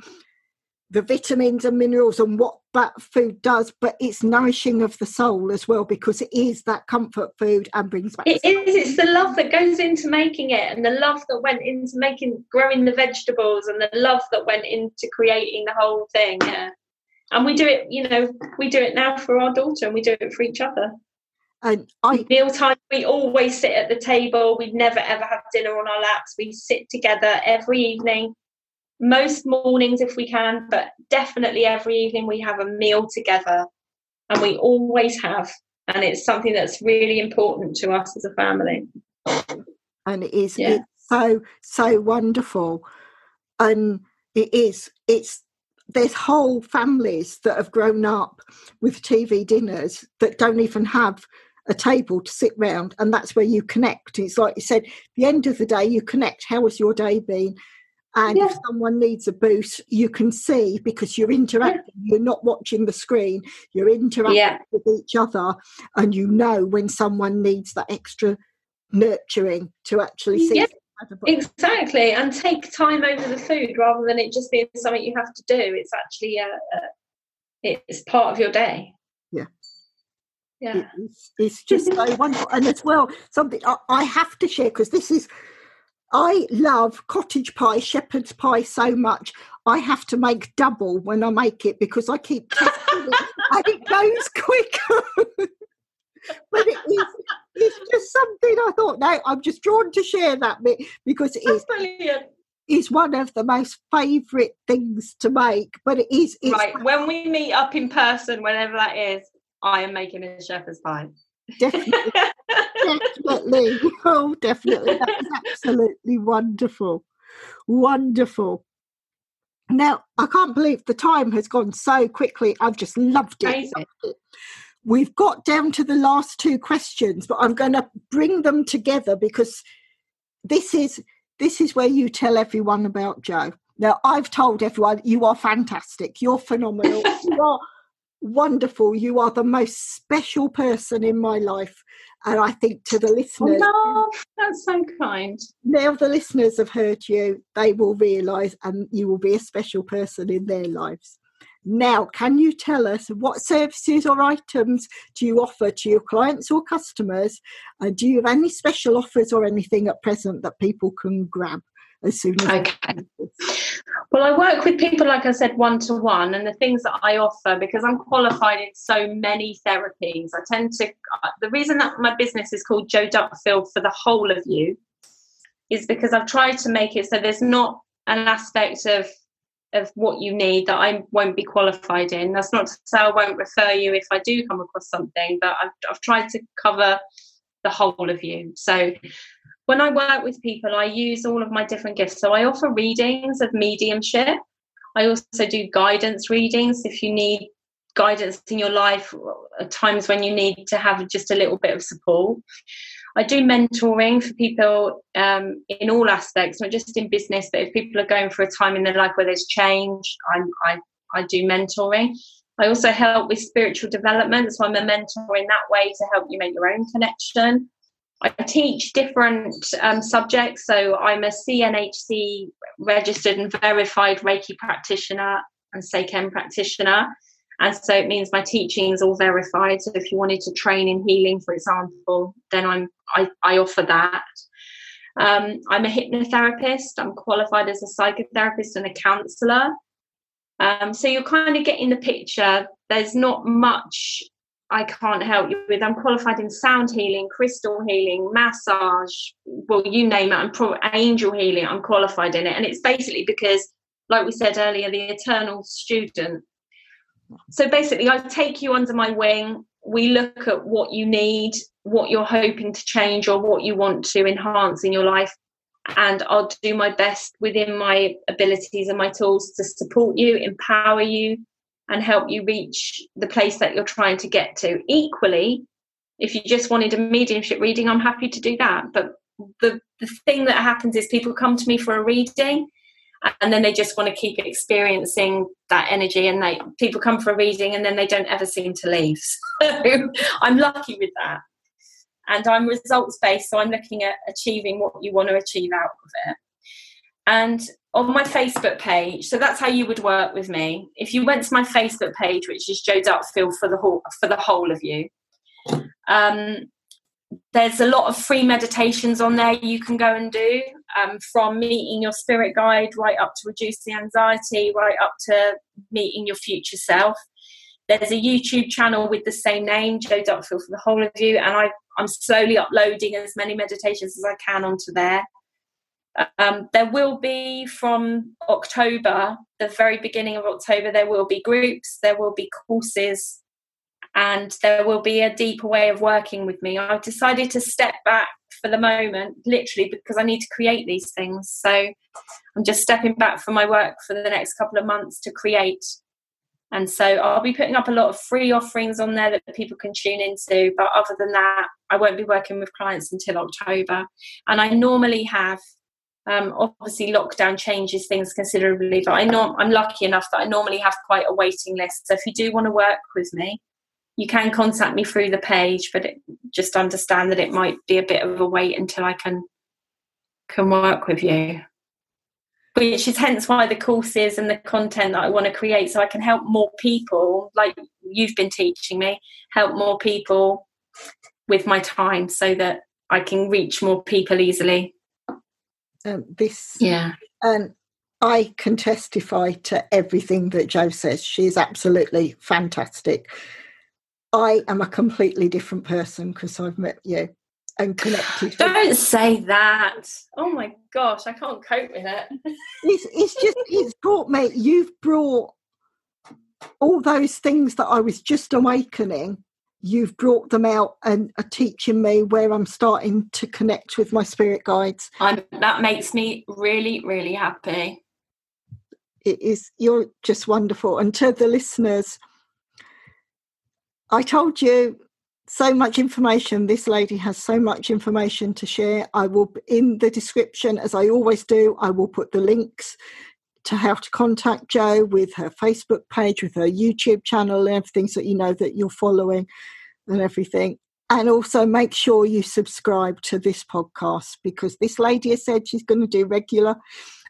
the vitamins and minerals and what that food does, but it's nourishing of the soul as well because it is that comfort food and brings back. It is. It's the love that goes into making it, and the love that went into making growing the vegetables, and the love that went into creating the whole thing. Yeah, and we do it. You know, we do it now for our daughter, and we do it for each other. And I meal time, we always sit at the table. We never ever have dinner on our laps. We sit together every evening. Most mornings if we can, but definitely every evening we have a meal together, and we always have, and it's something that's really important to us as a family. And it is yeah. it's so so wonderful, and it is it's there's whole families that have grown up with TV dinners that don't even have a table to sit round, and that's where you connect. It's like you said, the end of the day, you connect. How has your day been? And yeah. if someone needs a boost, you can see because you're interacting. Yeah. You're not watching the screen. You're interacting yeah. with each other, and you know when someone needs that extra nurturing to actually see. Exactly, and take time over the food rather than it just being something you have to do. It's actually a, a it's part of your day. Yeah, yeah. It's, it's just so wonderful, and as well, something I, I have to share because this is. I love cottage pie, shepherd's pie so much. I have to make double when I make it because I keep testing it and it goes quicker. but it is it's just something I thought now I'm just drawn to share that bit because it is brilliant. Is one of the most favourite things to make, but it is right. When we meet up in person, whenever that is, I am making a shepherd's pie. Definitely, definitely, oh, definitely. That is absolutely wonderful, wonderful. Now, I can't believe the time has gone so quickly. I've just loved it. We've got down to the last two questions, but I'm going to bring them together because this is this is where you tell everyone about Jo. Now, I've told everyone you are fantastic, you're phenomenal, you are wonderful, you are the most special person in my life. And I think to the oh, listeners, oh, no, that's so kind. Now the listeners have heard you, they will realise, and you will be a special person in their lives. Now, can you tell us what services or items do you offer to your clients or customers? And do you have any special offers or anything at present that people can grab as soon as? Okay. Well, I work with people, like I said, one to one, and the things that I offer because I'm qualified in so many therapies. I tend to, uh, the reason that my business is called Jo Dupfield for the whole of you is because I've tried to make it so there's not an aspect of of what you need that I won't be qualified in. That's not to say I won't refer you if I do come across something, but I've, I've tried to cover the whole of you. So when I work with people, I use all of my different gifts. So I offer readings of mediumship. I also do guidance readings if you need guidance in your life at times when you need to have just a little bit of support. I do mentoring for people um, in all aspects, not just in business, but if people are going for a time in their life where there's change, I'm, I, I do mentoring. I also help with spiritual development, so I'm a mentor in that way to help you make your own connection. I teach different um, subjects, so I'm a CNHC registered and verified Reiki practitioner and Seichem practitioner. And so it means my teaching is all verified. So if you wanted to train in healing, for example, then I'm I, I offer that. Um, I'm a hypnotherapist. I'm qualified as a psychotherapist and a counsellor. Um, so you're kind of getting the picture. There's not much I can't help you with. I'm qualified in sound healing, crystal healing, massage. Well, you name it. I'm pro- angel healing. I'm qualified in it, and it's basically because, like we said earlier, the eternal student so basically, I take you under my wing. We look at what you need, what you're hoping to change, or what you want to enhance in your life. And I'll do my best within my abilities and my tools to support you, empower you, and help you reach the place that you're trying to get to. Equally, if you just wanted a mediumship reading, I'm happy to do that. But the, the thing that happens is people come to me for a reading and then they just want to keep experiencing that energy and they people come for a reading and then they don't ever seem to leave so i'm lucky with that and i'm results based so i'm looking at achieving what you want to achieve out of it and on my facebook page so that's how you would work with me. If you went to my facebook page which is Jo dupfield for the whole for the whole of you um, there's a lot of free meditations on there you can go and do um, from meeting your spirit guide right up to reduce the anxiety right up to meeting your future self. There's a youtube channel with the same name Jo dupfield for the whole of you and I, i'm slowly uploading as many meditations as i can onto there Um, there will be from October, the very beginning of October, there will be groups, there will be courses, and there will be a deeper way of working with me. I've decided to step back for the moment, literally because I need to create these things. So I'm just stepping back from my work for the next couple of months to create. And so I'll be putting up a lot of free offerings on there that people can tune into. But other than that, I won't be working with clients until October. And I normally have um, obviously, lockdown changes things considerably, but I know I'm lucky enough that I normally have quite a waiting list. So if you do want to work with me, you can contact me through the page, but it, just understand that it might be a bit of a wait until I can can work with you. Which is hence why the courses and the content that I want to create, so I can help more people, like you've been teaching me, help more people with my time, so that I can reach more people easily. Um, this, yeah, and I can testify to everything that Jo says. She is absolutely fantastic. I am a completely different person because I've met you and connected. Don't say that. Oh my gosh, I can't cope with it. it's, it's just, it's brought me, you've brought all those things that I was just awakening, you've brought them out and are teaching me where I'm starting to connect with my spirit guides. I'm, that makes me really, really happy. It is, you're just wonderful. And to the listeners, I told you so much information. This lady has so much information to share. I will, in the description, as I always do, I will put the links to how to contact Jo with her Facebook page, with her YouTube channel, and everything so you know that you're following and everything. And also make sure you subscribe to this podcast because this lady has said she's going to do regular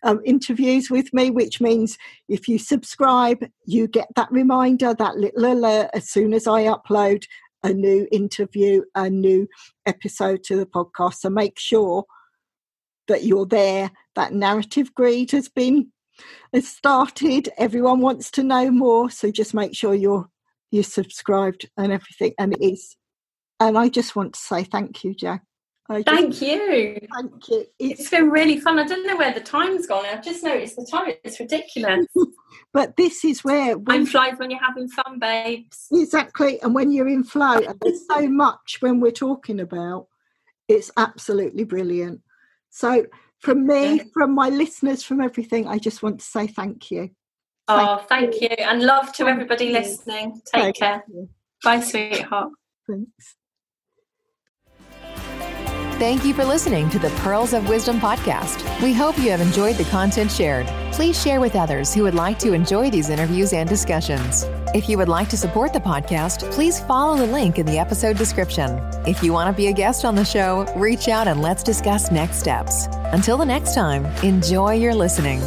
um, interviews with me, which means if you subscribe, you get that reminder, that little alert as soon as I upload a new interview, a new episode to the podcast. So make sure that you're there. That narrative greed has been has started. Everyone wants to know more, so just make sure you're you're subscribed and everything. And it is. And I just want to say thank you, Jack. Thank you. Thank you. It's, it's been really fun. I don't know where the time's gone. I've just noticed the time. It's ridiculous. but this is where time flies when you're having fun, babes. Exactly. And when you're in flow, and there's so much when we're talking about, it's absolutely brilliant. So from me, from my listeners, from everything, I just want to say thank you. Oh, thank you. And love to thank everybody you. listening. Take thank care. You. Bye, sweetheart. Thanks. Thank you for listening to the Pearls of Wisdom podcast. We hope you have enjoyed the content shared. Please share with others who would like to enjoy these interviews and discussions. If you would like to support the podcast, please follow the link in the episode description. If you want to be a guest on the show, reach out and let's discuss next steps. Until the next time, enjoy your listening.